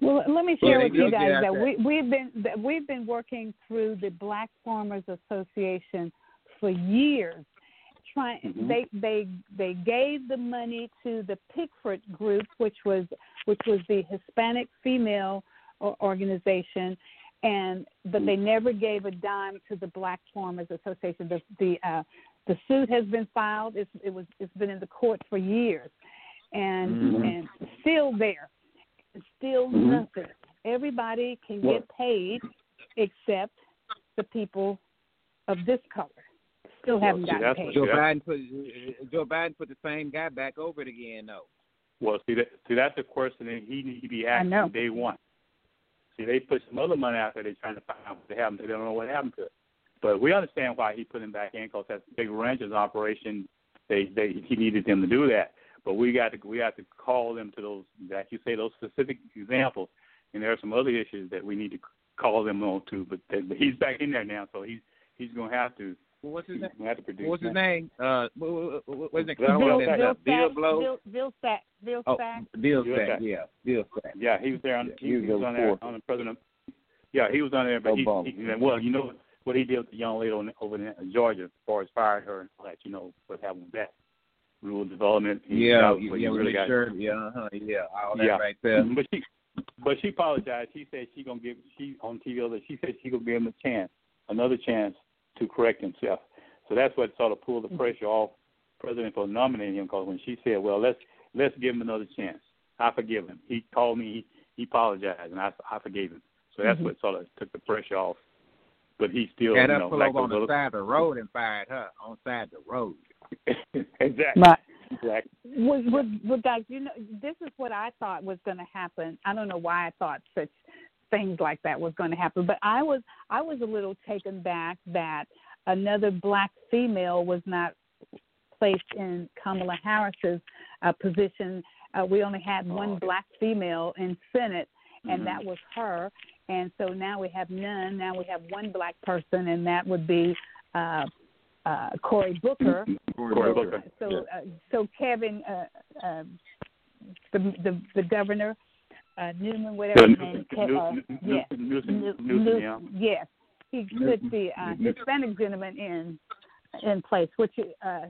Well, let me share with you guys out that we, we've been that we've been working through the Black Farmers Association for years. Trying Mhm. they they they gave the money to the Pickford Group, which was which was the Hispanic female organization, and but they never gave a dime to the Black Farmers Association. The the uh, the suit has been filed. It's, it was it's been in the court for years, and Mhm. and still there still Mhm. nothing. Everybody can Well- get paid except the people of this color. Still haven't see, gotten that's paid. Joe Biden put Joe Biden put the same guy back over it again though. Well, see that see that's a question that he needs to be I asked know. day one. See, they put some other money out there. They're trying to find out what happened. They don't know what happened to it. But we understand why he put him back in because that's big ranches operation. They they he needed them to do that. But we got to we have to call them to those like you say those specific examples. And there are some other issues that we need to call them on to. But, but he's back in there now, so he's he's going to have to Well, what's his name? going to have to produce. What's his that. name? Uh, what, what, what, what's his Bill- name? Bill, Bill Bill, Bill, Bill Sack, Blow. Bill, Bill Sack, Bill Oh, Sack. Bill Bill Sack. Sack. Yeah, Bill Sack. Yeah, he was there on Yeah, he, he was he was there on there before. on the president. Yeah, he was on there, but he, Obama. he well, you know what he did with the young lady on, over in Georgia as far as fired her and all that. You know what happened with that rule development. Yeah, yeah, he yeah, really got- sure. Yeah, uh-huh, yeah, all that Yeah. right there. But she, but she apologized. She said she gonna give she on TV. other- She said she gonna give him a chance, another chance to correct himself. So that's what sort of pulled the pressure off President for nominating him. Because when she said, "Well, let's let's give him another chance," I forgive him. He called me. He, he apologized, and I I forgave him. So that's Mhm. what sort of took the pressure off. But he still, Had you know, pull like over on the side of the road and fired her on side of the road. exactly. Right. Exactly. With, with, with guys, you know, this is what I thought was going to happen. I don't know why I thought such things like that was going to happen, but I was I was a little taken back that another black female was not placed in Kamala Harris's uh, position. Uh, we only had one black female in Senate, and Mhm. that was her. And so now we have none. Now we have one black person, and that would be uh, uh, Cory Booker. Cory Booker. So, yeah. uh, so Kevin, uh, uh, the the, the governor uh, Newman, whatever his name, uh, yes, yes, he put the uh, Hispanic gentleman in in place, which uh,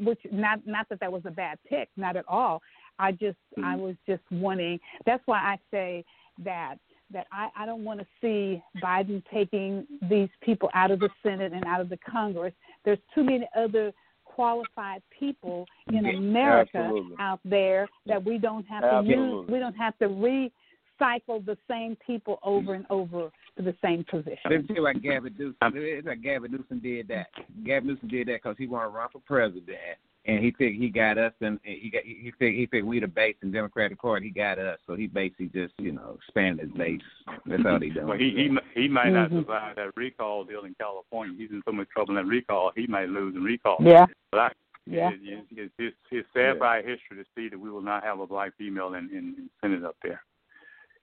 which not not that that was a bad pick, not at all. I just mm-hmm. I was just wanting. That's why I say that that I, I don't want to see Biden taking these people out of the Senate and out of the Congress. There's too many other qualified people in America Absolutely. out there that we don't have Absolutely. to use. We don't have to recycle the same people over and over to the same position. Let me tell you why Gavin Newsom. It's like Gavin Newsom did that. Gavin Newsom did that because he wanted to run for president, and he think he got us, and he got he think he think we the base in Democratic Party. He got us, so he basically just you know expanded his base. That's all he doing. Well, he he he might not mm-hmm. survive that recall deal in California. He's in so much trouble in that recall. He might lose in recall. Yeah. But I, yeah. It, it, it's, it's sad yeah. by history to see that we will not have a black female in, in, in Senate up there.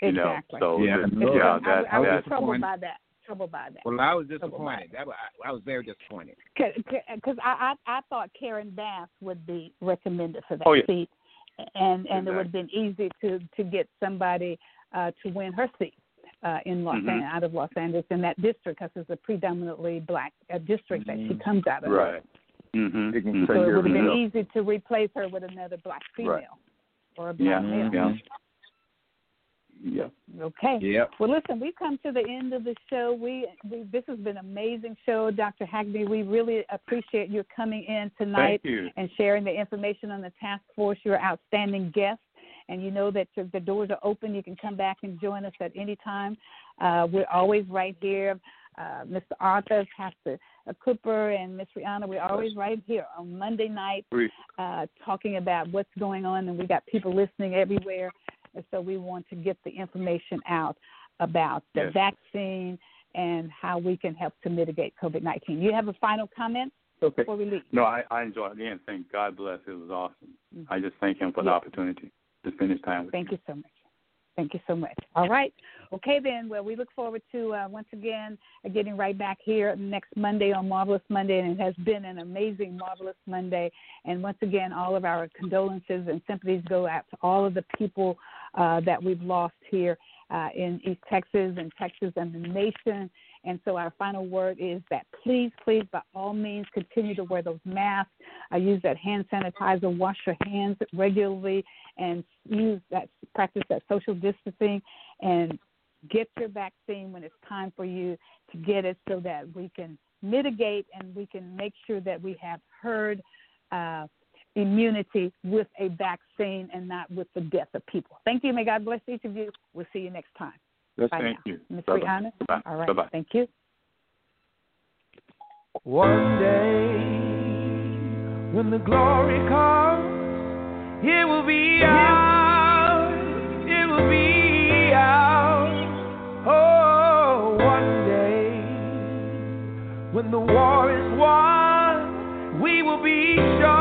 You exactly. know, so yeah, yeah, that, I, I was troubled by that trouble by that. Well, I was disappointed. That was, I was very disappointed. Because I, I I thought Karen Bass would be recommended for that oh, yeah. seat, and and exactly. it would have been easy to to get somebody uh, to win her seat. Uh, in Los mm-hmm. Angeles, out of Los Angeles, in that district, because it's a predominantly black uh, district that she Mm-hmm. comes out of. Right. Mm-hmm. mm-hmm. So it would have been easy to replace her with another black female right. or a black yeah. male. Yeah. Yeah. Okay. Yep. Well, listen, we've come to the end of the show. We, we this has been an amazing show, Dr. Hackney. We really appreciate you coming in tonight and sharing the information on the task force. You're an outstanding guest, and you know that the doors are open. You can come back and join us at any time. Uh, we're always right here. Uh, Mr. Arthur, Pastor Cooper, and Miss Rihanna, we're always right here on Monday night uh, talking about what's going on, and we got people listening everywhere. And so we want to get the information out about the yes. vaccine and how we can help to mitigate COVID 19. You have a final comment okay. before we leave? No, I, I enjoyed it. Again, thank God bless. It was awesome. Mm-hmm. I just thank Him for the opportunity to spend His time with Thank you. you so much. Thank you so much. All right. Okay, then. Well, we look forward to uh, once again uh, getting right back here next Monday on Marvelous Monday, and it has been an amazing Marvelous Monday. And once again, all of our condolences and sympathies go out to all of the people uh, that we've lost here uh, in East Texas and Texas and the nation. And so our final word is that please, please, by all means, continue to wear those masks. Uh, use that hand sanitizer. Wash your hands regularly, and use that practice that social distancing. And get your vaccine when it's time for you to get it, so that we can mitigate and we can make sure that we have herd uh, immunity with a vaccine and not with the death of people. Thank you. May God bless each of you. We'll see you next time. Yes, Bye thank now. you. Ms. Bye-bye. Rihanna? Bye-bye. All right. Bye-bye. Thank you. One day, when the glory comes, it will be ours. It will be ours. Oh, one day, when the war is won, we will be sure.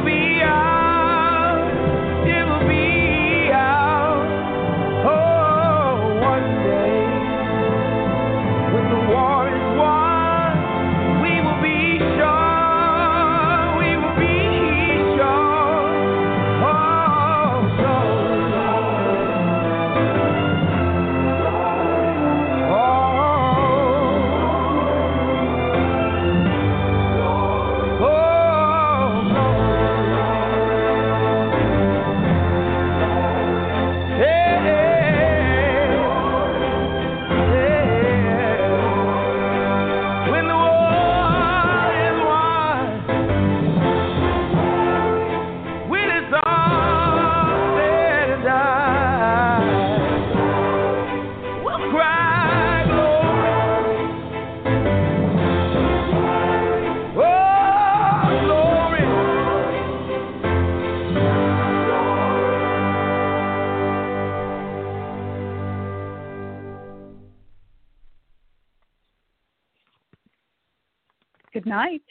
night.